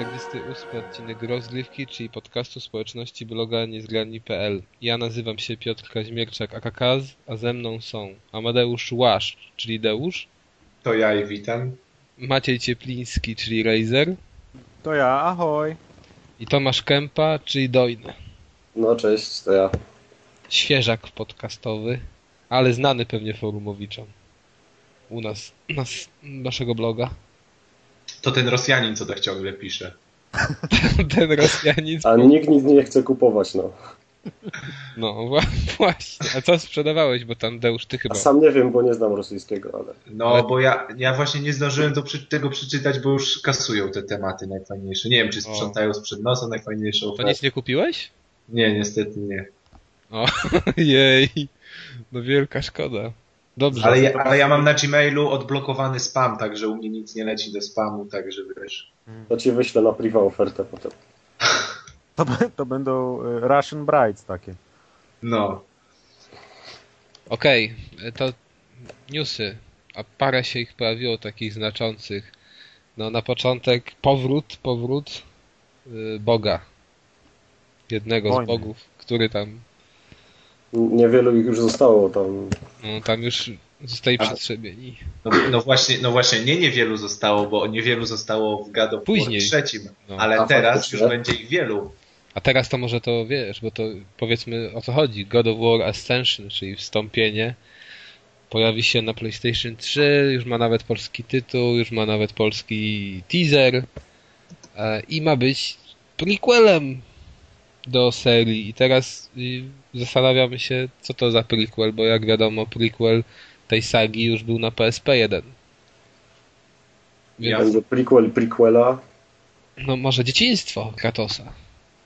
Cześć, witajcie, to 48 odcinek Rozgrywki, czyli podcastu społeczności bloga niezgrani.pl. Ja nazywam się Piotr Kaźmierczak Akakaz, a ze mną są Amadeusz Łasz, czyli Deusz, To ja i witam. Maciej Ciepliński, czyli Razer To ja, ahoj. i Tomasz Kępa, czyli Dojny. No cześć, to ja. Świeżak podcastowy, ale znany pewnie forumowiczom. U nas, nas naszego bloga. To ten Rosjanin, co tak ciągle pisze. Ten Rosjanin. A nikt nic nie chce kupować, no. No wła- właśnie. A co sprzedawałeś, bo tam Deusz ty A chyba. sam nie wiem, bo nie znam rosyjskiego, ale... No, Ale- bo ja, ja właśnie nie zdążyłem przy- tego przeczytać, bo już kasują te tematy najfajniejsze. Nie wiem, czy sprzątają sprzed nosa najfajniejsze To nic nie kupiłeś? Nie, niestety nie. O, jej. No wielka szkoda. Dobrze. Ale ja, ale ja mam na Gmailu odblokowany spam, także u mnie nic nie leci do spamu, także wiesz. To ci wyślę na priwa ofertę potem. To, to będą e, Russian Brides takie. No. Okej, to newsy. A parę się ich pojawiło takich znaczących. No na początek powrót, powrót y, Boga. Jednego z Wojny. bogów, który tam, Niewielu ich już zostało tam. no, tam już zostali A- przetrzebieni. No, no właśnie, no właśnie, nie niewielu zostało, bo niewielu zostało w God Później. trzecim, No. ale A, teraz faktycznie? już będzie ich wielu. A teraz to może to wiesz, bo to powiedzmy o co chodzi. God of War Ascension, czyli wstąpienie, pojawi się na PlayStation 3, już ma nawet polski tytuł, już ma nawet polski teaser e, i ma być prequelem do serii. I teraz y, zastanawiamy się, co to za prequel, bo jak wiadomo, prequel tej sagi już był na PSP 1. Więc, Będzie prequel prequela. no może dzieciństwo Kratosa.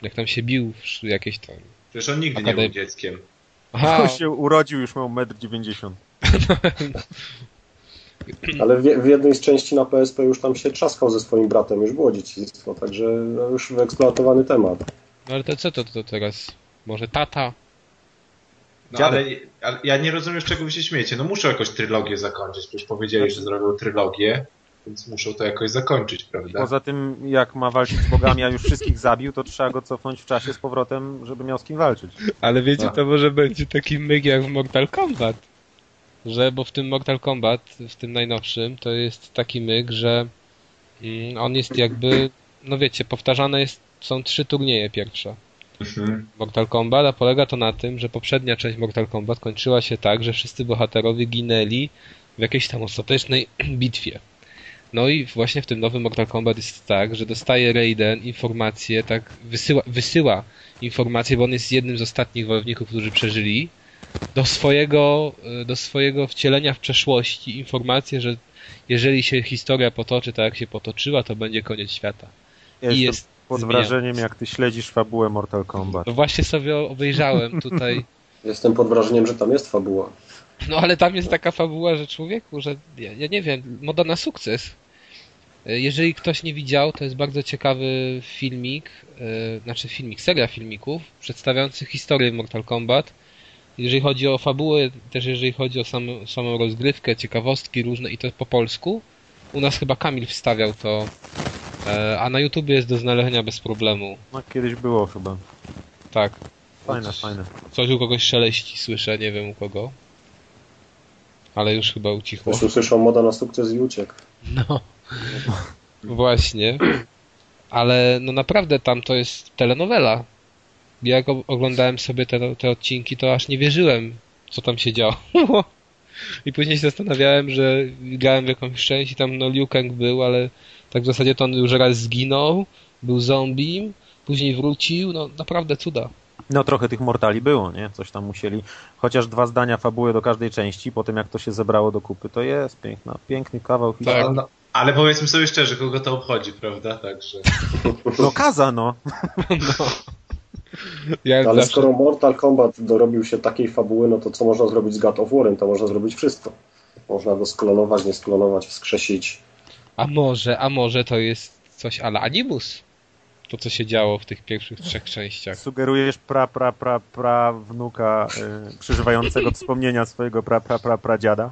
Jak tam się bił w jakieś tam Przecież on nigdy nie Akadem- był dzieckiem. Aha, On się urodził, już miał 1,90 m. Ale w, w jednej z części na PSP już tam się trzaskał ze swoim bratem, już było dzieciństwo, także no, już wyeksploatowany temat. No ale to co to, to teraz? Może tata? No, ale, ale ja nie rozumiem, z czego wy się śmiecie. No muszą jakoś trylogię zakończyć, przecież powiedzieli, że zrobią trylogię, więc muszą to jakoś zakończyć, prawda? Poza tym, jak ma walczyć z bogami, a już wszystkich zabił, to trzeba go cofnąć w czasie z powrotem, żeby miał z kim walczyć. Ale wiecie, No. to może będzie taki myk jak w Mortal Kombat. Że, bo w tym Mortal Kombat, w tym najnowszym, to jest taki myk, że mm, on jest jakby, no wiecie, powtarzane jest, są trzy turnieje pierwsze. Mhm. Mortal Kombat, a polega to na tym, że poprzednia część Mortal Kombat kończyła się tak, że wszyscy bohaterowie ginęli w jakiejś tam ostatecznej bitwie. No i właśnie w tym nowym Mortal Kombat jest tak, że dostaje Raiden informacje, tak wysyła, wysyła informacje, bo on jest jednym z ostatnich wojowników, którzy przeżyli, do swojego, e, do swojego wcielenia w przeszłości informację, że jeżeli się historia potoczy tak jak się potoczyła, to będzie koniec świata. Ja I jest pod wrażeniem, jak ty śledzisz fabułę Mortal Kombat. No właśnie sobie obejrzałem tutaj Jestem pod wrażeniem, że tam jest fabuła. No ale tam jest taka fabuła, że człowieku, że ja, ja nie wiem, moda na sukces. Jeżeli ktoś nie widział, to jest bardzo ciekawy filmik, e, znaczy filmik, seria filmików przedstawiających historię Mortal Kombat. Jeżeli chodzi o fabułę, też jeżeli chodzi o samą, samą rozgrywkę, ciekawostki różne i to po polsku. U nas chyba Kamil wstawiał to, a na YouTubie jest do znalezienia bez problemu. No, kiedyś było chyba. Tak, Fajne, fajne. coś u kogoś szeleści słyszę, nie wiem u kogo. Ale już chyba ucichło. Już usłyszał moda na sukces i uciekł. No. Właśnie. Ale no naprawdę tam to jest telenowela. Jak o- oglądałem sobie te, te odcinki, to aż nie wierzyłem, co tam się działo. I później się zastanawiałem, że grałem w jakąś część i tam no Liu Kang był, ale tak w zasadzie to on już raz zginął, był zombie, później wrócił, no naprawdę cuda. No trochę tych mortali było, nie? Coś tam musieli. Chociaż dwa zdania fabuły do każdej części, po tym jak to się zebrało do kupy, to jest piękna, piękny kawał Tak. historii. No, ale powiedzmy sobie szczerze, kogo to obchodzi, prawda? Także. No kaza, no. No. Ja Ale zawsze... skoro Mortal Kombat dorobił się takiej fabuły, no to co można zrobić z God of War'em? To można zrobić wszystko. Można go sklonować, nie sklonować, wskrzesić. A może, a może to jest coś ala Animus? To, co się działo w tych pierwszych trzech częściach. Sugerujesz pra, pra, pra, pra wnuka y, przeżywającego wspomnienia swojego pra, pra, pra, pradziada.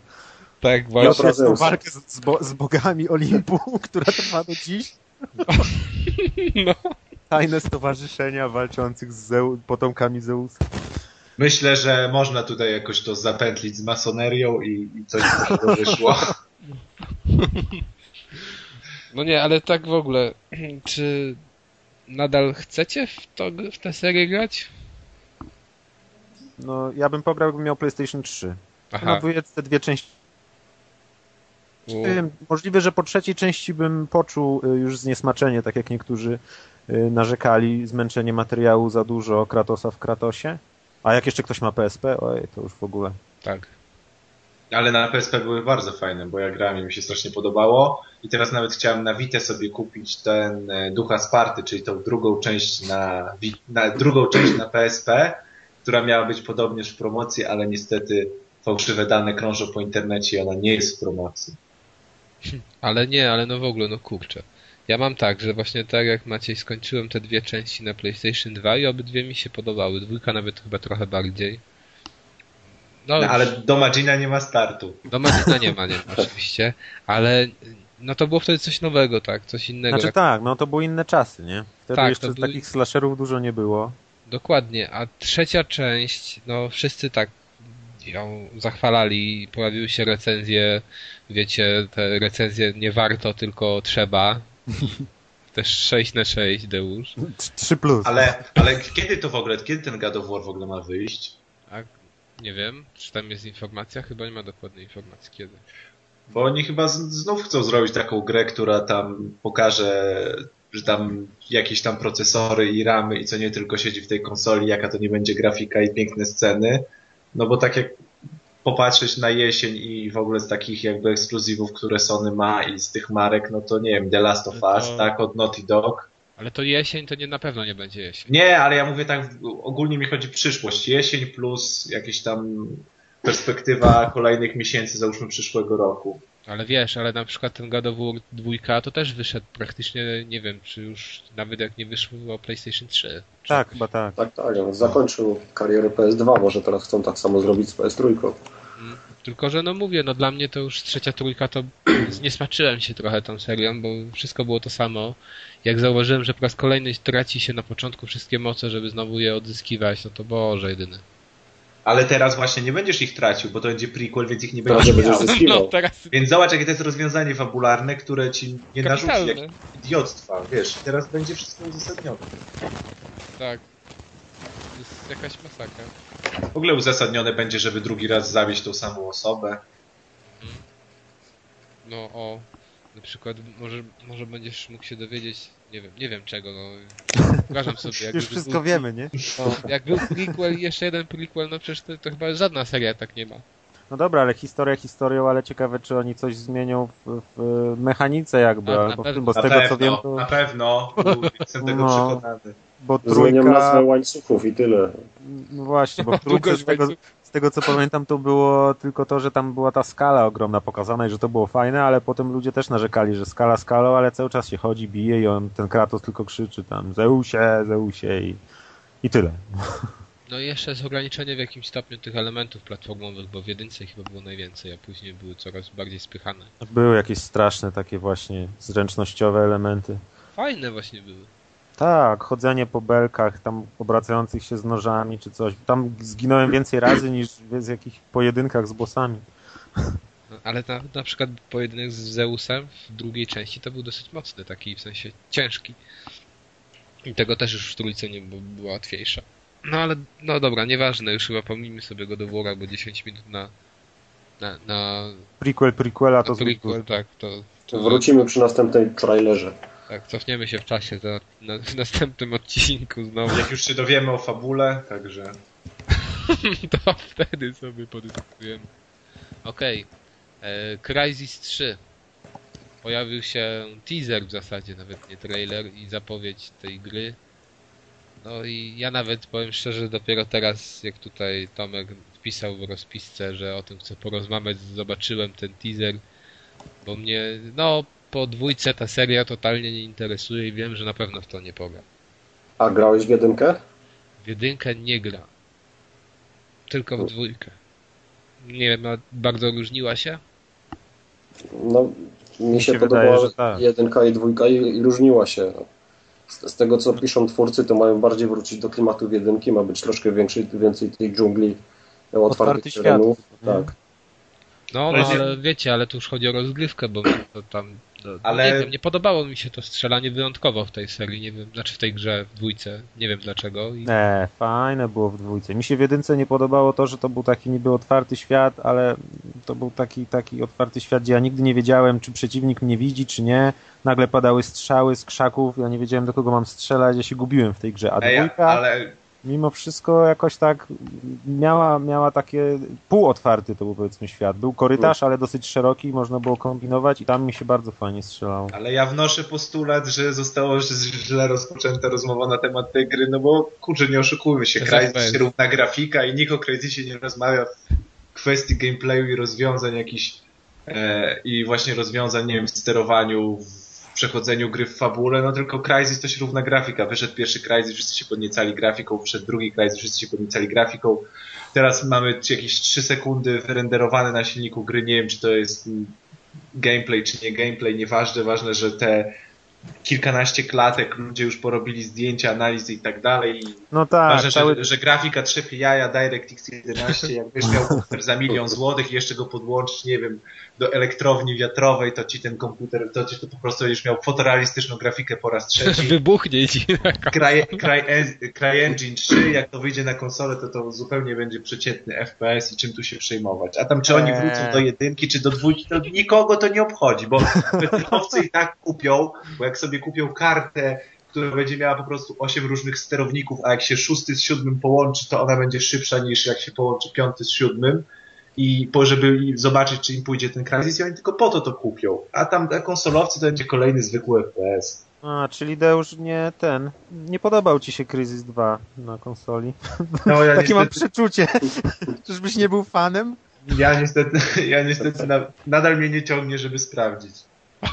Tak, Ja właśnie. Świetną Zeusa. walkę z, z, bo, z bogami Olimpu, która trwa do dziś. No. Tajne stowarzyszenia walczących z Zeu- potomkami Zeusa. Myślę, że można tutaj jakoś to zapętlić z masonerią i, i coś z tego wyszło. No nie, ale tak w ogóle, czy nadal chcecie w, to, w tę serię grać? No, ja bym pograł, jakbym miał PlayStation 3. Aha. Na dwójce dwie części. Wiem, Możliwe, że po trzeciej części bym poczuł y, już zniesmaczenie, tak jak niektórzy y, narzekali, zmęczenie materiału za dużo Kratosa w Kratosie. A jak jeszcze ktoś ma PSP, oj, to już w ogóle. tak. Ale na PSP były bardzo fajne, bo ja grałem i mi się strasznie podobało. I teraz nawet chciałem na Vita sobie kupić ten e, Ducha Sparty, czyli tą drugą część na, na drugą część na PSP, która miała być podobnież w promocji, ale niestety fałszywe dane krążą po internecie i ona nie jest w promocji. Ale nie, ale no w ogóle, no kurczę. Ja mam tak, że właśnie tak jak Maciej skończyłem te dwie części na PlayStation 2 i obydwie mi się podobały. Dwójka nawet chyba trochę bardziej. No, No, ale do Magina nie ma startu. do Magina nie ma, nie ma oczywiście, ale no to było wtedy coś nowego, tak, coś innego. Znaczy tak, tak, no to były inne czasy, nie? Wtedy Tak, jeszcze to były- takich slasherów dużo nie było. Dokładnie, a trzecia część, no wszyscy tak ją zachwalali, pojawiły się recenzje, wiecie, te recenzje nie warto, tylko trzeba. Też 6 na 6 Deusz. 3 plus. Ale, ale kiedy to w ogóle, kiedy ten God of War w ogóle ma wyjść? A nie wiem, czy tam jest informacja? Chyba nie ma dokładnej informacji kiedy. Bo oni chyba znów chcą zrobić taką grę, która tam pokaże, że tam jakieś tam procesory i ramy i co nie tylko siedzi w tej konsoli, jaka to nie będzie grafika i piękne sceny. No bo tak jak popatrzeć na jesień i w ogóle z takich jakby ekskluzywów, które Sony ma i z tych marek, no to nie wiem, The Last of No to- Us, tak, od Naughty Dog. Ale to jesień to nie na pewno nie będzie jesień. Nie, ale ja mówię tak, ogólnie mi chodzi przyszłość. Jesień plus jakieś tam perspektywa kolejnych miesięcy, załóżmy przyszłego roku. Ale wiesz, ale na przykład ten God of War 2 to też wyszedł praktycznie, nie wiem, czy już nawet jak nie wyszło PlayStation 3. Czy... Tak, chyba tak. Tak, tak. on Zakończył karierę PS2, może teraz chcą tak samo zrobić z PS3. Tylko, że no mówię, no dla mnie to już trzecia trójka to zniesmaczyłem się trochę tą serią, bo wszystko było to samo. Jak zauważyłem, że po raz kolejny traci się na początku wszystkie moce, żeby znowu je odzyskiwać, no to Boże jedyny. Ale teraz właśnie nie będziesz ich tracił, bo to będzie prequel, więc ich nie Teraz będziesz miał. No teraz Więc zobacz, jakie to jest rozwiązanie fabularne, które ci nie narzuci jak idiotstwa, wiesz. Teraz będzie wszystko uzasadnione. Tak. Jakaś masakra. W ogóle uzasadnione będzie, żeby drugi raz zawieść tą samą osobę. No o, na przykład może, może będziesz mógł się dowiedzieć, nie wiem, nie wiem czego, no. Wyobrażam sobie, jakby Już wszystko był, wiemy, nie? No, jak był prequel i jeszcze jeden prequel, no przecież to, to chyba żadna seria tak nie ma. No dobra, ale historia historią, ale ciekawe, czy oni coś zmienią w, w mechanice jakby, A, na albo w pewno. tym, bo z tego pewno, co wiem, to, na pewno. Jestem tego No. przekonany. Bo nazwę trójka, łańcuchów i tyle. no właśnie, bo Długość z tego, z tego co pamiętam, to było tylko to, że tam była ta skala ogromna pokazana i że to było fajne, ale potem ludzie też narzekali, że skala skalą, ale cały czas się chodzi, bije i on, ten Kratos tylko krzyczy tam Zeusie, Zeusie i, i tyle. No i jeszcze jest ograniczenie w jakimś stopniu tych elementów platformowych, bo w jedynce chyba było najwięcej, a później były coraz bardziej spychane. Były jakieś straszne takie właśnie zręcznościowe elementy. Fajne właśnie były. Tak, chodzenie po belkach, tam obracających się z nożami czy coś. Tam zginąłem więcej razy niż w jakichś pojedynkach z bossami. Ale na, na przykład pojedynek z Zeusem w drugiej części to był dosyć mocny, taki w sensie ciężki. I tego też już w trójce nie było, była łatwiejsza. No ale, no dobra, nieważne, już chyba pomijmy sobie go do wora, bo 10 minut na, na, na, Prequel, prequela to na prequel, tak, to, to Wrócimy przy następnej trailerze. Tak, cofniemy się w czasie to na, w następnym odcinku znowu. Jak już się dowiemy o fabule, także... to wtedy sobie podyskutujemy. Okej. Okay. Crysis 3. Pojawił się teaser w zasadzie, nawet nie trailer i zapowiedź tej gry. No i ja nawet powiem szczerze, dopiero teraz, jak tutaj Tomek wpisał w rozpisce, że o tym chcę porozmawiać, zobaczyłem ten teaser, bo mnie, no, po dwójce ta seria totalnie nie interesuje i wiem, że na pewno w to nie pogra. A grałeś w jedynkę? W jedynkę nie gra. Tylko w dwójkę. Nie wiem, bardzo różniła się? No, Mi się, się podobała wydaje, że tak. jedynka i dwójka i, i różniła się. Z, z tego, co piszą twórcy, to mają bardziej wrócić do klimatów jedynki, ma być troszkę więcej, więcej tej dżungli, Otwarty otwartych świat. terenów. Mhm. Tak. No, no ale wiecie, ale tu już chodzi o rozgrywkę, bo to tam... No, Ale- Nie wiem, nie podobało mi się to strzelanie wyjątkowo w tej serii, nie wiem, znaczy w tej grze, w dwójce, nie wiem dlaczego. I... Nie, fajne było w dwójce. Mi się w jedynce nie podobało to, że to był taki niby otwarty świat, ale to był taki, taki otwarty świat, gdzie ja nigdy nie wiedziałem, czy przeciwnik mnie widzi, czy nie. Nagle padały strzały z krzaków, ja nie wiedziałem, do kogo mam strzelać, ja się gubiłem w tej grze. A Ej, dwójka, ale mimo wszystko jakoś tak miała, miała takie półotwarty to był powiedzmy świat. Był korytarz, ale dosyć szeroki, można było kombinować i tam mi się bardzo fajnie strzelało. Ale ja wnoszę postulat, że została źle rozpoczęta rozmowa na temat tej gry, no bo kurczę, nie oszukujmy się, Crysis równa grafika i nikt o Crysisie nie rozmawia w kwestii gameplayu i rozwiązań jakichś e, i właśnie rozwiązań, nie wiem, w sterowaniu, w przechodzeniu gry w fabule, no tylko Crysis to się równa grafika. Wyszedł pierwszy Crysis, wszyscy się podniecali grafiką, wszedł drugi Crysis, wszyscy się podniecali grafiką. Teraz mamy jakieś 3 sekundy wyrenderowane na silniku gry, nie wiem czy to jest gameplay czy nie gameplay, nieważne, ważne, że te kilkanaście klatek, ludzie już porobili zdjęcia, analizy i tak dalej. I No tak, ważne, cały... że, że grafika trzepie jaja, DirectX 11, jakbyś miał komputer za milion złotych i jeszcze go podłączyć, nie wiem, do elektrowni wiatrowej, to ci ten komputer, to ci to po prostu będziesz miał fotorealistyczną grafikę po raz trzeci. Wybuchnie ci. Cry, Cry, CryEngine 3, jak to wyjdzie na konsolę, to to zupełnie będzie przeciętny FPS i czym tu się przejmować. A tam czy oni Eee. wrócą do jedynki, czy do dwójki, to nikogo to nie obchodzi, bo betylowcy i tak kupią, bo jak sobie kupią kartę, która będzie miała po prostu 8 różnych sterowników, a jak się szósty z siódmym połączy, to ona będzie szybsza niż jak się połączy piąty z siódmym i po, żeby zobaczyć, czy im pójdzie ten Crysis i oni tylko po to to kupią. A tam a konsolowcy to będzie kolejny zwykły FPS. A, czyli Deusz nie ten. Nie podobał ci się Kryzys 2 na konsoli. No, ja Takie mam niestety- przeczucie. Czyżbyś nie był fanem? Ja niestety, ja niestety na, nadal mnie nie ciągnie, żeby sprawdzić.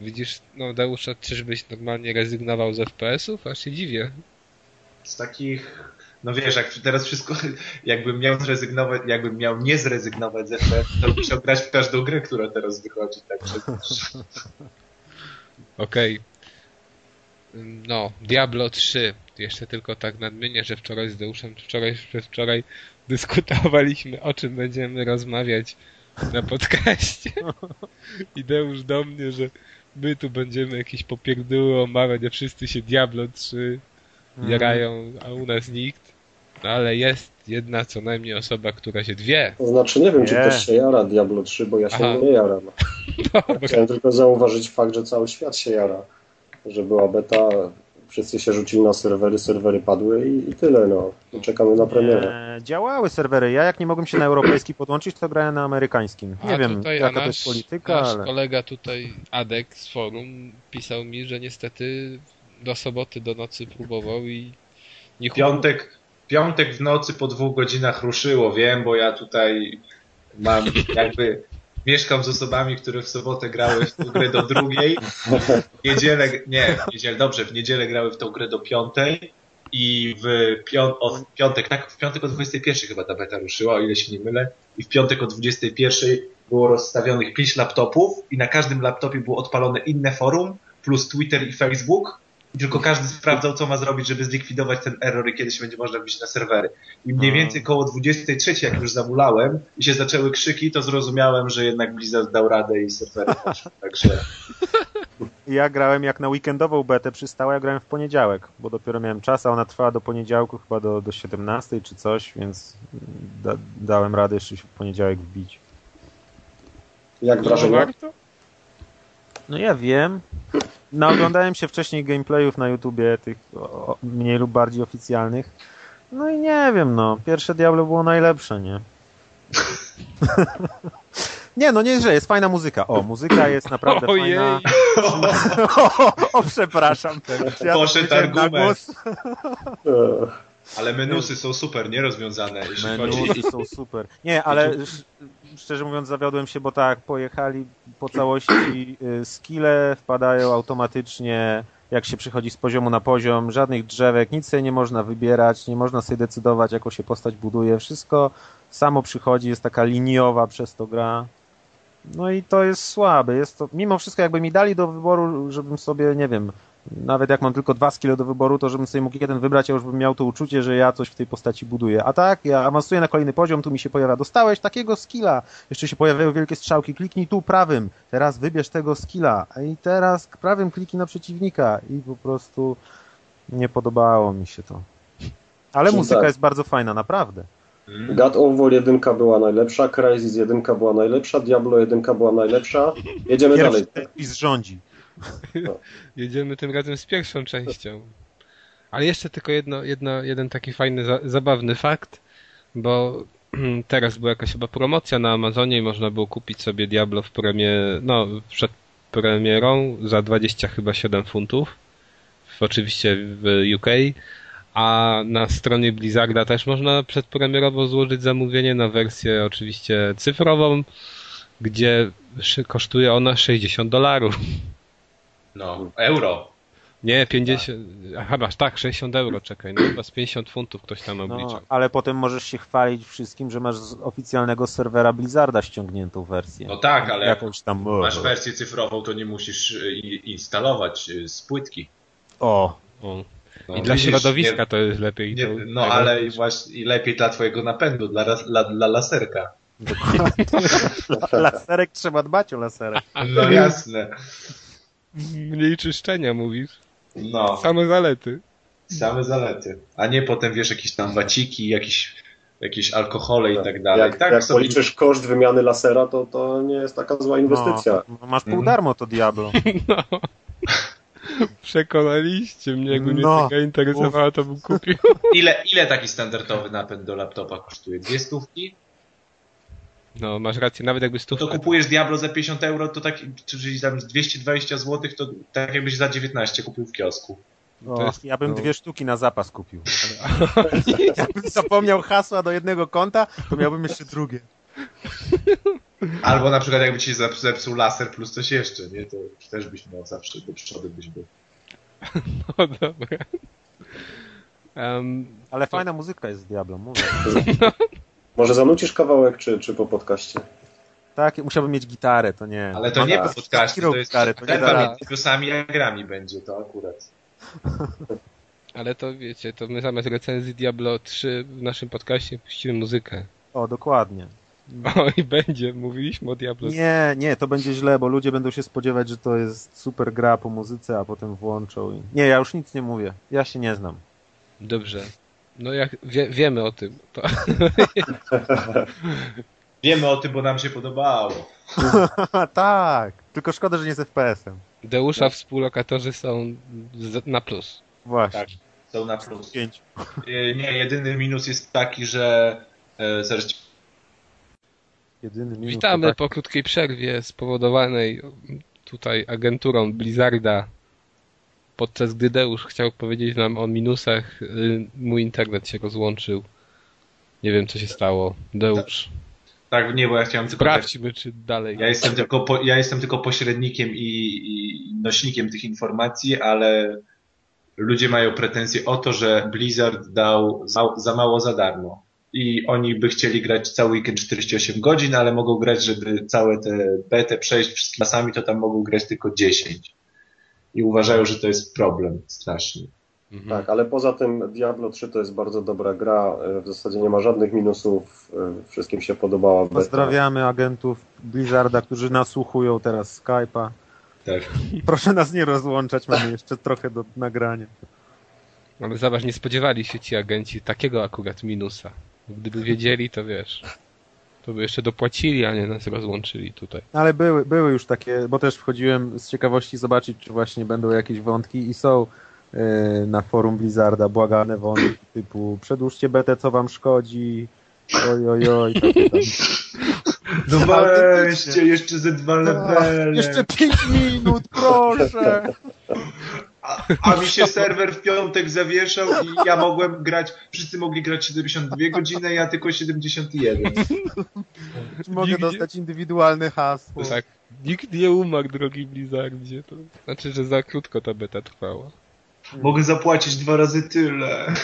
Widzisz, no Deusza, czyżbyś normalnie rezygnował z FPS-ów? Aż się dziwię. Z takich, no wiesz, jak teraz wszystko, jakbym miał zrezygnować, jakbym miał nie zrezygnować z FPS, to bym musiał grać w każdą grę, która teraz wychodzi, także Okej. No, Diablo 3. Jeszcze tylko tak nadmienię, że wczoraj z Deuszem, wczoraj, przedwczoraj dyskutowaliśmy, o czym będziemy rozmawiać na podcaście. I Deusz do mnie, że my tu będziemy jakieś popierdóły omawiać, a wszyscy się Diablo 3 jarają, a u nas nikt. No ale jest jedna co najmniej osoba, która się dwie. To znaczy nie wiem, czy Nie. ktoś się jara Diablo 3, bo ja się Aha. nie jaram. Dobra. Chciałem tylko zauważyć fakt, że cały świat się jara. Że była beta, wszyscy się rzucili na serwery, serwery padły i, i tyle, no. I czekamy na premierę. Nie, działały serwery. Ja jak nie mogłem się na europejski podłączyć, to grałem na amerykańskim. Nie A wiem, tutaj, jaka a to jest nasz, polityka, nasz ale... kolega tutaj, Adek z forum, pisał mi, że niestety do soboty do nocy próbował i nie piątek, piątek w nocy po dwóch godzinach ruszyło, wiem, bo ja tutaj mam jakby mieszkam z osobami, które w sobotę grały w tę grę do drugiej, w niedzielę, nie, w niedzielę, dobrze, w niedzielę grały w tą grę do piątej i w, pią, o, w piątek, tak, w piątek o 21 chyba ta beta ruszyła, o ile się nie mylę, i w piątek o 21 było rozstawionych 5 laptopów i na każdym laptopie było odpalone inne forum, plus Twitter i Facebook, i tylko każdy sprawdzał, co ma zrobić, żeby zlikwidować ten error i kiedy się będzie można wbić na serwery. I mniej A. więcej koło 23, jak już zamulałem i się zaczęły krzyki, to zrozumiałem, że jednak Blizzard dał radę i serwery poszły. Także Ja grałem jak na weekendową betę przystała, ja grałem w poniedziałek, bo dopiero miałem czas, a ona trwała do poniedziałku, chyba do, do 17 czy coś, więc da, dałem radę jeszcze się w poniedziałek wbić. Jak No, warto? No ja wiem. Naoglądałem się wcześniej gameplayów na YouTubie, tych mniej lub bardziej oficjalnych. No i nie wiem, no. Pierwsze Diablo było najlepsze, nie? nie, no nie, że jest fajna muzyka. O, muzyka jest naprawdę Ojej, fajna. o, o, przepraszam. Ja Poszedł argument. Ale menusy są super, nie rozwiązane, jeśli chodzi. Menusy są super. Nie, ale sz- szczerze mówiąc zawiodłem się, bo tak, pojechali po całości, y, skille wpadają automatycznie, jak się przychodzi z poziomu na poziom, żadnych drzewek, nic sobie nie można wybierać, nie można sobie decydować, jaką się postać buduje, wszystko samo przychodzi, jest taka liniowa przez to gra. No i to jest słabe. Jest to, mimo wszystko jakby mi dali do wyboru, żebym sobie, nie wiem, nawet jak mam tylko dwa skille do wyboru, to żebym sobie mógł jeden wybrać, ja już bym miał to uczucie, że ja coś w tej postaci buduję. A tak, ja awansuję na kolejny poziom, tu mi się pojawia, dostałeś takiego skilla, jeszcze się pojawiają wielkie strzałki, kliknij tu prawym, teraz wybierz tego skilla, i teraz prawym kliknij na przeciwnika i po prostu nie podobało mi się to. Ale Czyli muzyka tak. jest bardzo fajna, naprawdę. Mm. God of War 1 była najlepsza, Crysis 1 była najlepsza, Diablo 1 była najlepsza. Jedziemy Pierwszy dalej. i zrządzi. Jedziemy tym razem z pierwszą częścią. Ale jeszcze tylko jedno, jedno, jeden taki fajny, za, zabawny fakt, bo teraz była jakaś chyba promocja na Amazonie i można było kupić sobie Diablo w premie, no, przed premierą za 20 chyba 7 funtów. Oczywiście w UK. A na stronie Blizzarda też można przedpremierowo złożyć zamówienie na wersję oczywiście cyfrową, gdzie kosztuje ona 60 dolarów. No, euro. Nie, 50. Aha, masz tak, 60 euro, czekaj. No chyba z 50 funtów ktoś tam obliczał. No, ale potem możesz się chwalić wszystkim, że masz z oficjalnego serwera Blizzarda ściągniętą wersję. No tak, ale jak Jakąś tam... masz wersję cyfrową, to nie musisz y, instalować y, z płytki. O, O. No, I dla widzisz, środowiska nie- to jest lepiej. Nie, to, no ale i właśnie i lepiej dla twojego napędu, dla, dla, dla laserka. laserek trzeba dbać o laserek. No jasne. Mniej czyszczenia mówisz. No, Same zalety. same zalety. A nie potem wiesz jakieś tam waciki, jakieś, jakieś alkohole i tak dalej. Jak, tak jak sobie policzysz koszt wymiany lasera, to, to nie jest taka zła inwestycja. No, masz pół Mhm. darmo to Diablo. No. Przekonaliście mnie, jakby mnie No. taka interesowała, to bym kupił. Ile, ile taki standardowy napęd do laptopa kosztuje? Dwie stówki? No, masz rację, nawet jakby No stówkę. to kupujesz Diablo za 50 euro, to tak, czyli tam 220 zł, to tak jakbyś za 19 kupił w kiosku. O, To jest- ja bym no. dwie sztuki na zapas kupił. Jakbym zapomniał hasła do jednego konta, to miałbym jeszcze drugie. Albo na przykład jakby ci zepsuł laser plus coś jeszcze, nie? To też byś miał zawsze do przodu byś był. No dobra. Em, Ale fajna muzyka jest z Diablo, mówię. Może zanucisz kawałek, czy, czy po podcaście? Tak, musiałbym mieć gitarę, to nie. Ale to nie tak, po podcaście, hero to jest gitarę, to nie da newsami a grami będzie to akurat. ale to wiecie, to my zamiast recenzji Diablo 3 w naszym podcaście puścimy muzykę. O, dokładnie. O, i będzie, mówiliśmy o Diablo. Nie, nie, to będzie źle, bo ludzie będą się spodziewać, że to jest super gra po muzyce, a potem włączą i... Nie, ja już nic nie mówię. Ja się nie znam. Dobrze. No jak wie, wiemy o tym. To, Wiemy o tym, bo nam się podobało. tak, tylko szkoda, że nie z FPS-em. Deusza współlokatorzy są z, na plus. Właśnie. Tak. Są na plus. Pięć. Y, Nie, jedyny minus jest taki, że e, zaraz Jedyny minus Witamy tak, po krótkiej przerwie spowodowanej tutaj agenturą Blizzarda. Podczas gdy Deusz chciał powiedzieć nam o minusach, y, mój internet się rozłączył. Nie wiem co się stało. Deusz, Tak, nie, bo ja chciałem tylko... sprawdźmy czy dalej. Ja jestem tylko, po, ja jestem tylko pośrednikiem i, i nośnikiem tych informacji, ale ludzie mają pretensje o to, że Blizzard dał za, mało za darmo. I oni by chcieli grać cały weekend 48 godzin, ale mogą grać, żeby całe te betę przejść wszystkimi masami, to tam mogą grać tylko 10. I uważają, że to jest problem straszny. Mhm. Tak, ale poza tym Diablo 3 to jest bardzo dobra gra. W zasadzie nie ma żadnych minusów. Wszystkim się podobała beta. Pozdrawiamy agentów Blizzarda, którzy nasłuchują teraz Skype'a. Tak. Proszę nas nie rozłączać, mamy jeszcze trochę do nagrania. Ale zobacz, nie spodziewali się ci agenci takiego akurat minusa. Gdyby wiedzieli, to wiesz. To by jeszcze dopłacili, a nie nas rozłączyli tutaj. Ale były, były już takie, bo też wchodziłem z ciekawości zobaczyć, czy właśnie będą jakieś wątki i są e, na forum Blizzarda błagane wątki typu przedłużcie betę, co wam szkodzi, oj, oj, oj, takie tam. No weźcie, jeszcze ze dwa levele. Jeszcze pięć minut, proszę! A, a mi się serwer w piątek zawieszał i ja mogłem grać, wszyscy mogli grać 72 godziny, ja tylko 71. Czy mogę Nigdzie- dostać indywidualne hasło? Tak, nikt nie umarł, drogi Blizzardzie. To znaczy, że za krótko ta beta trwała. Mogę zapłacić dwa razy tyle.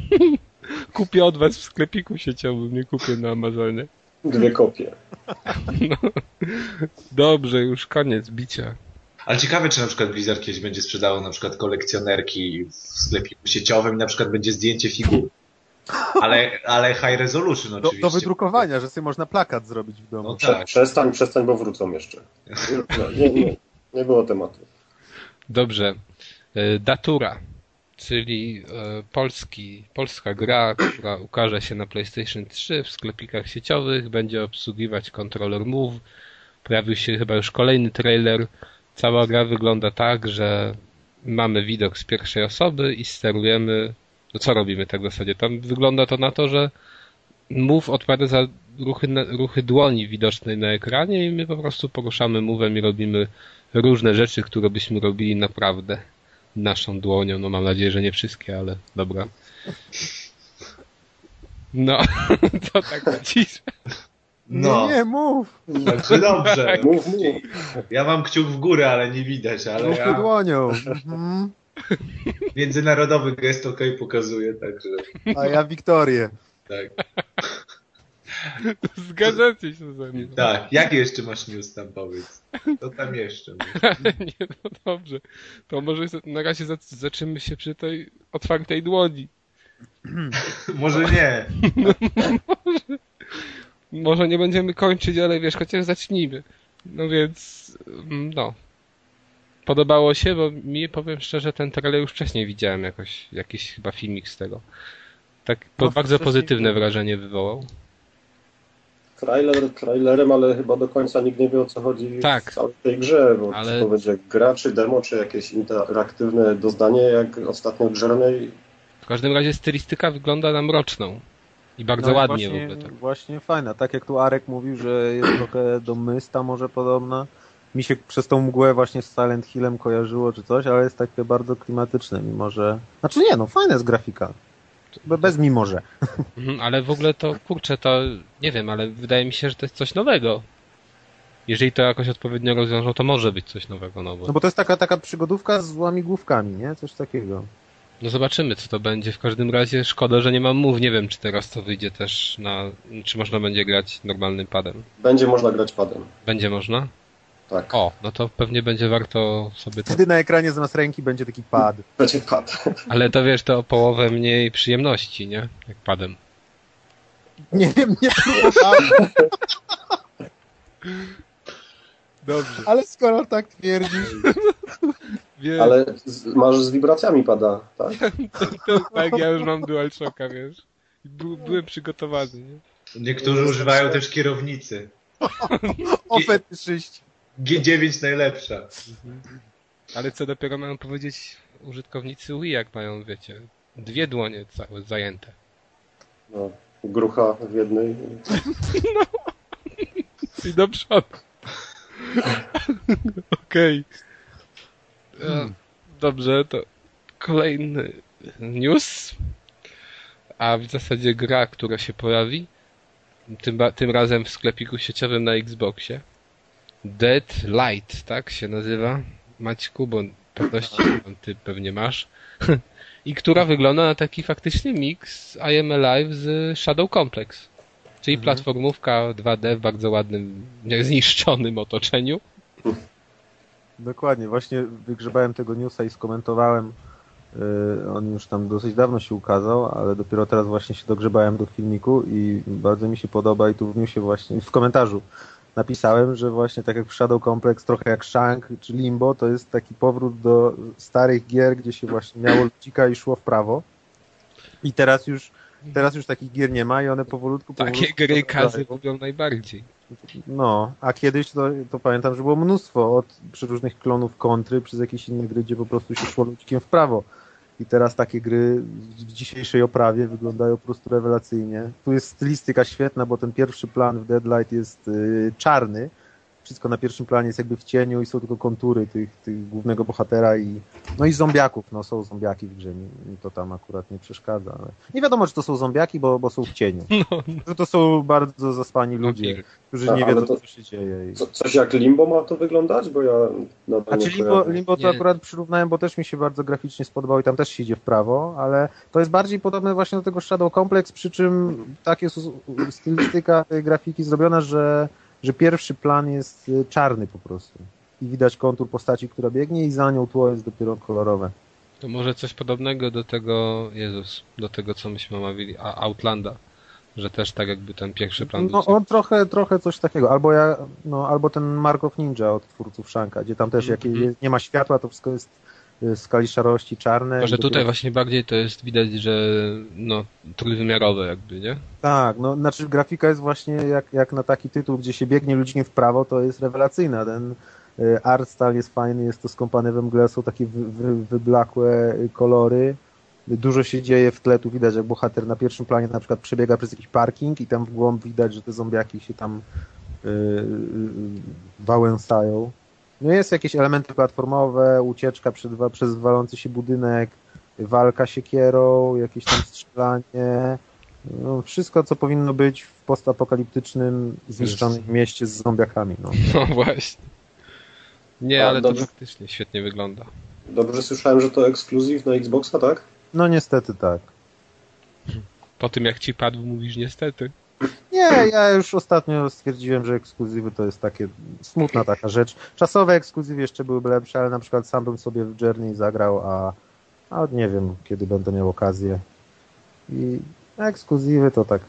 Kupię od was w sklepiku sieciowym, nie kupię na Amazonie. Dwie kopie. Dobrze, już koniec bicia. Ale ciekawe, czy na przykład Blizzard kiedyś będzie sprzedało na przykład kolekcjonerki w sklepie sieciowym i na przykład będzie zdjęcie figur. Ale, ale high resolution Do, oczywiście. do wydrukowania, że sobie można plakat zrobić w domu. No tak. Przestań, przestań, bo wrócą jeszcze. Nie, nie, nie było tematu. Dobrze. E, Datura, czyli e, polski, polska gra, która ukaże się na PlayStation 3 w sklepikach sieciowych, będzie obsługiwać kontroler Move. Pojawił się chyba już kolejny trailer. Cała gra wygląda tak, że mamy widok z pierwszej osoby i sterujemy. No co robimy tak w zasadzie? Tam wygląda to na to, że Move odpowiada za ruchy, ruchy dłoni widocznej na ekranie i my po prostu poruszamy Move'em i robimy różne rzeczy, które byśmy robili naprawdę naszą dłonią. No mam nadzieję, że nie wszystkie, ale dobra. No, to tak na No, Nie, nie, mów! także dobrze. Mów, mów. Ja mam kciuk w górę, ale nie widać, ale Mów ja dłonią. Mhm. międzynarodowy gest ok pokazuje, także A ja Wiktorię. tak. Zgadzacie się ze mną. Tak, jaki jeszcze masz news tam powiedz? To tam jeszcze. Nie, no dobrze. To może na razie za- zaczniemy się przy tej otwartej dłoni. Może nie. Może nie będziemy kończyć, ale wiesz, chociaż zacznijmy. No więc, mm, no. Podobało się, bo mi, powiem szczerze, ten trailer już wcześniej widziałem jakoś, jakiś chyba filmik z tego. Tak No, bardzo pozytywne wrażenie wywołał. Trailer trailerem, ale chyba do końca nikt nie wie o co chodzi Tak. w całej tej grze, bo Ale- czy to będzie gra, czy demo, czy jakieś interaktywne doznanie, jak ostatnio Journey. W każdym razie stylistyka wygląda na mroczną. I bardzo No ładnie właśnie, w ogóle tak. Właśnie fajna. Tak jak tu Arek mówił, że jest trochę do Mysta może podobna. Mi się przez tą mgłę właśnie z Silent Hillem kojarzyło czy coś, ale jest takie bardzo klimatyczne, mimo że... Znaczy nie, no fajna jest grafika. Be- Bez mimo że. Mhm, ale w ogóle to, kurczę, to nie wiem, ale wydaje mi się, że to jest coś nowego. Jeżeli to jakoś odpowiednio rozwiążą, to może być coś nowego, no bo... No bo to jest taka, taka przygodówka z łamigłówkami, nie? Coś takiego. No zobaczymy, co to będzie. W każdym razie szkoda, że nie mam mów. Nie wiem, czy teraz to wyjdzie też na... Czy można będzie grać normalnym padem. Będzie można grać padem. Będzie można? Tak. O, no to pewnie będzie warto sobie to... Wtedy na ekranie zamiast ręki będzie taki pad. Będzie pad. Ale to wiesz, to o połowę mniej przyjemności, nie? Jak padem. Nie wiem, nie próbowałem. Dobrze. Ale skoro tak twierdzisz. Wiesz, Ale z, masz z wibracjami pada, tak? tak, ja już mam DualShocka, wiesz. I By, byłem przygotowany, nie? Niektórzy używają też kierownicy. O fetyszyści. G9 najlepsza. Ale co dopiero mają powiedzieć użytkownicy Wii, jak mają, wiecie, dwie dłonie całe zajęte. No, grucha w jednej. I do przodu. Okej. E, Dobrze, to kolejny news. A w zasadzie gra, która się pojawi. Tym, tym razem w sklepiku sieciowym na Xboxie. Dead Light, tak się nazywa. Maćku, bo pewności ty pewnie masz. I która wygląda na taki faktycznie mix I Am Alive z Shadow Complex. Czyli platformówka 2D w bardzo ładnym, niezniszczonym otoczeniu. Dokładnie, właśnie wygrzebałem tego newsa i skomentowałem. Yy, on już tam dosyć dawno się ukazał, ale dopiero teraz właśnie się dogrzebałem do filmiku i bardzo mi się podoba i tu w newsie właśnie, w komentarzu napisałem, że właśnie tak jak Shadow Complex, trochę jak Shank czy Limbo, to jest taki powrót do starych gier, gdzie się właśnie miało ludzika i szło w prawo. I teraz już teraz już takich gier nie ma i one powolutku, Takie powolutku gry kazy lubią najbardziej. No, a kiedyś to, to pamiętam, że było mnóstwo od przeróżnych klonów kontry przez jakieś inne gry, gdzie po prostu się szło ludzikiem w prawo. I teraz takie gry w dzisiejszej oprawie wyglądają po prostu rewelacyjnie. Tu jest stylistyka świetna, bo ten pierwszy plan w Deadlight jest y, czarny, wszystko na pierwszym planie jest jakby w cieniu i są tylko kontury tych, tych głównego bohatera i no i zombiaków, no są zombiaki w grze, mi, mi to tam akurat nie przeszkadza, ale nie wiadomo, czy to są zombiaki, bo, bo są w cieniu. No, Że to są bardzo zaspani ludzie, Wampiry. którzy A, nie wiedzą, to- co się dzieje. I... Co, coś jak Limbo ma to wyglądać? Bo ja nadal Znaczy nie Limbo. Limbo to Nie. akurat przyrównałem, bo też mi się bardzo graficznie spodobał i tam też się idzie w prawo, ale to jest bardziej podobne właśnie do tego Shadow Complex, przy czym tak jest stylistyka tej grafiki zrobiona, że, że pierwszy plan jest y, czarny po prostu. I widać kontur postaci, która biegnie i za nią tło jest dopiero kolorowe. To może coś podobnego do tego, Jezus, do tego, co myśmy omawiali, a Outlanda, że też tak jakby ten pierwszy plan No on trochę, trochę coś takiego. Albo ja, no, albo ten Mark of Ninja od twórców Shanka, gdzie tam też jak Mhm. nie ma światła, to wszystko jest skali szarości czarne. Tylko, że i dopiero- tutaj właśnie bardziej to jest widać, że no, trójwymiarowe jakby, nie? Tak, no znaczy grafika jest właśnie jak, jak na taki tytuł, gdzie się biegnie ludźmi w prawo, to jest rewelacyjna. Ten y, art style jest fajny, jest to skąpane we mgle, są takie wy, wy, wyblakłe y, kolory. Dużo się dzieje w tle, tu widać jak bohater na pierwszym planie na przykład przebiega przez jakiś parking i tam w głąb widać, że te zombiaki się tam y, y, y, wałęsają. No jest jakieś elementy platformowe, ucieczka przed, przez walący się budynek, walka siekierą, jakieś tam strzelanie. No, wszystko, co powinno być w postapokaliptycznym, zniszczonym mieście z zombiakami. No. No właśnie. Nie, A, ale to dobrze. faktycznie świetnie wygląda. Dobrze słyszałem, że to ekskluzyw na Xboxa, tak? no niestety tak. Po tym jak ci padł, mówisz niestety. Nie, ja już ostatnio stwierdziłem, że ekskluzywy to jest takie smutna taka rzecz. Czasowe ekskluzywy jeszcze byłyby lepsze, ale na przykład sam bym sobie w Journey zagrał, a, a nie wiem, kiedy będę miał okazję. I ekskluzywy to tak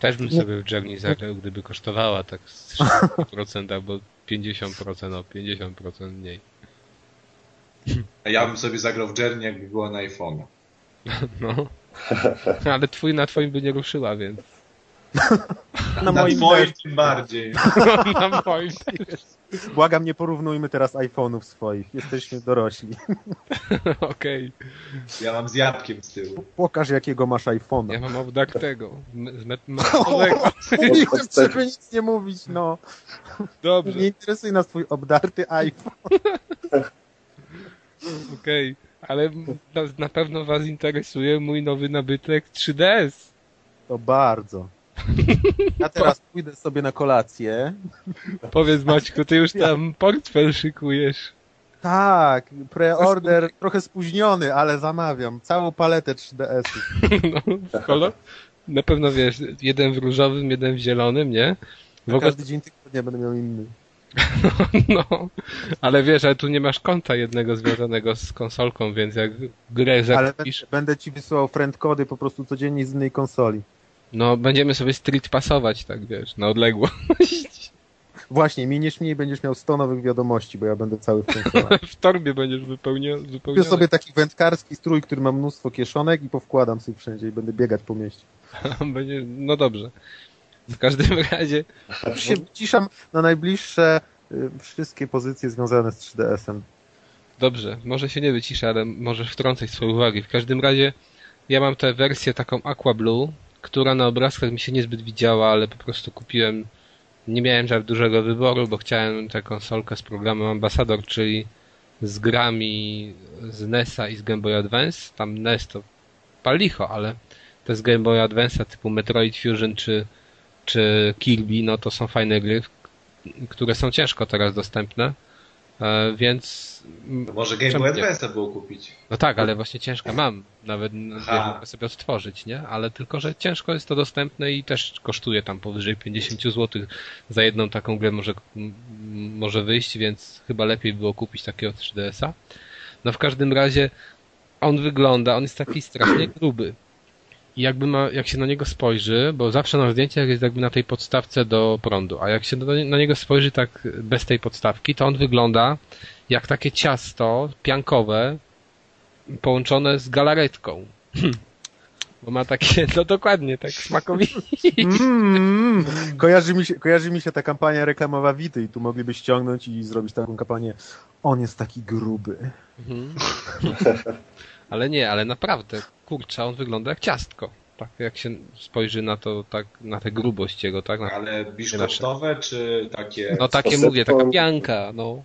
Też bym sobie w Journey zagrał, gdyby kosztowała tak z 30% albo 50%, o 50% mniej. A ja bym sobie zagrał w Journey, jakby było na iPhone. No. Ale twój na twoim by nie ruszyła, więc. Na Na moim twoim tym bardziej. na moim. Błagam, nie porównujmy teraz iPhone'ów swoich. Jesteśmy dorośli. Okej. Ja mam z jabłkiem z tyłu. Pokaż, jakiego masz iPhone'a. Ja mam obdak tego. Z met- metowego. Nigdy żeby nic nie mówić, no. Dobrze, Nie interesuje nas twój obdarty iPhone. okej. Ale na, na pewno was interesuje mój nowy nabytek 3DS. To bardzo. Ja teraz pójdę sobie na kolację. Powiedz Maćku, ty już tam portfel szykujesz. Tak, preorder trochę spóźniony, ale zamawiam. Całą paletę 3DS-ów. No, kolor? Na pewno wiesz, jeden w różowym, jeden w zielonym, nie? W ogóle, każdy dzień tygodnia będę miał inny. no, ale wiesz, ale tu nie masz konta jednego związanego z konsolką, więc jak grę Ale zakupisz, będę, będę ci wysyłał friend kody po prostu codziennie z innej konsoli. no będziemy sobie street pasować, tak wiesz, na odległość. Właśnie, miniesz mnie i będziesz miał 100 nowych wiadomości, bo ja będę cały w konsolach. W torbie będziesz wypełnia, Kupię wypełniony. sobie taki wędkarski strój, który ma mnóstwo kieszonek i powkładam sobie wszędzie i będę biegać po mieście. Będzie, no dobrze. W każdym razie, Już się wciszam na najbliższe y, wszystkie pozycje związane z 3DS-em. dobrze, może się nie wyciszę, ale możesz wtrącać swoje uwagi. W każdym razie, ja mam tę wersję taką Aqua Blue, która na obrazkach mi się niezbyt widziała, ale po prostu kupiłem, nie miałem za dużego wyboru, bo chciałem tę konsolkę z programem Ambassador, czyli z grami z NES-a i z Game Boy Advance. Tam NES to palicho, ale te z Game Boy Advance'a typu Metroid Fusion czy, czy Kirby, no to są fajne gry, które są ciężko teraz dostępne. E, więc To może Game Boy? Advance było kupić. no tak, ale właśnie ciężko mam. Nawet mogę sobie odtworzyć, nie? Ale tylko, że ciężko jest to dostępne i też kosztuje tam powyżej 50 zł za jedną taką grę może, może wyjść, więc chyba lepiej było kupić takiego 3DS-a. No w każdym razie on wygląda, on jest taki strasznie gruby. I jakby ma, jak się na niego spojrzy, bo zawsze na zdjęciach jest jakby na tej podstawce do prądu, a jak się na niego spojrzy tak bez tej podstawki, to on wygląda jak takie ciasto piankowe połączone z galaretką. Bo ma takie, no dokładnie, tak smakowicie. Mm, kojarzy, mi się, kojarzy mi się ta kampania reklamowa Wity i tu mogliby ściągnąć i zrobić taką kampanię on jest taki gruby. Mhm. Ale nie, ale naprawdę, kurczę, on wygląda jak ciastko. Tak jak się spojrzy na to, tak, na tę grubość jego, tak? Na, Ale biszkoptowe, czy takie... no takie mówię, taka pianka, no.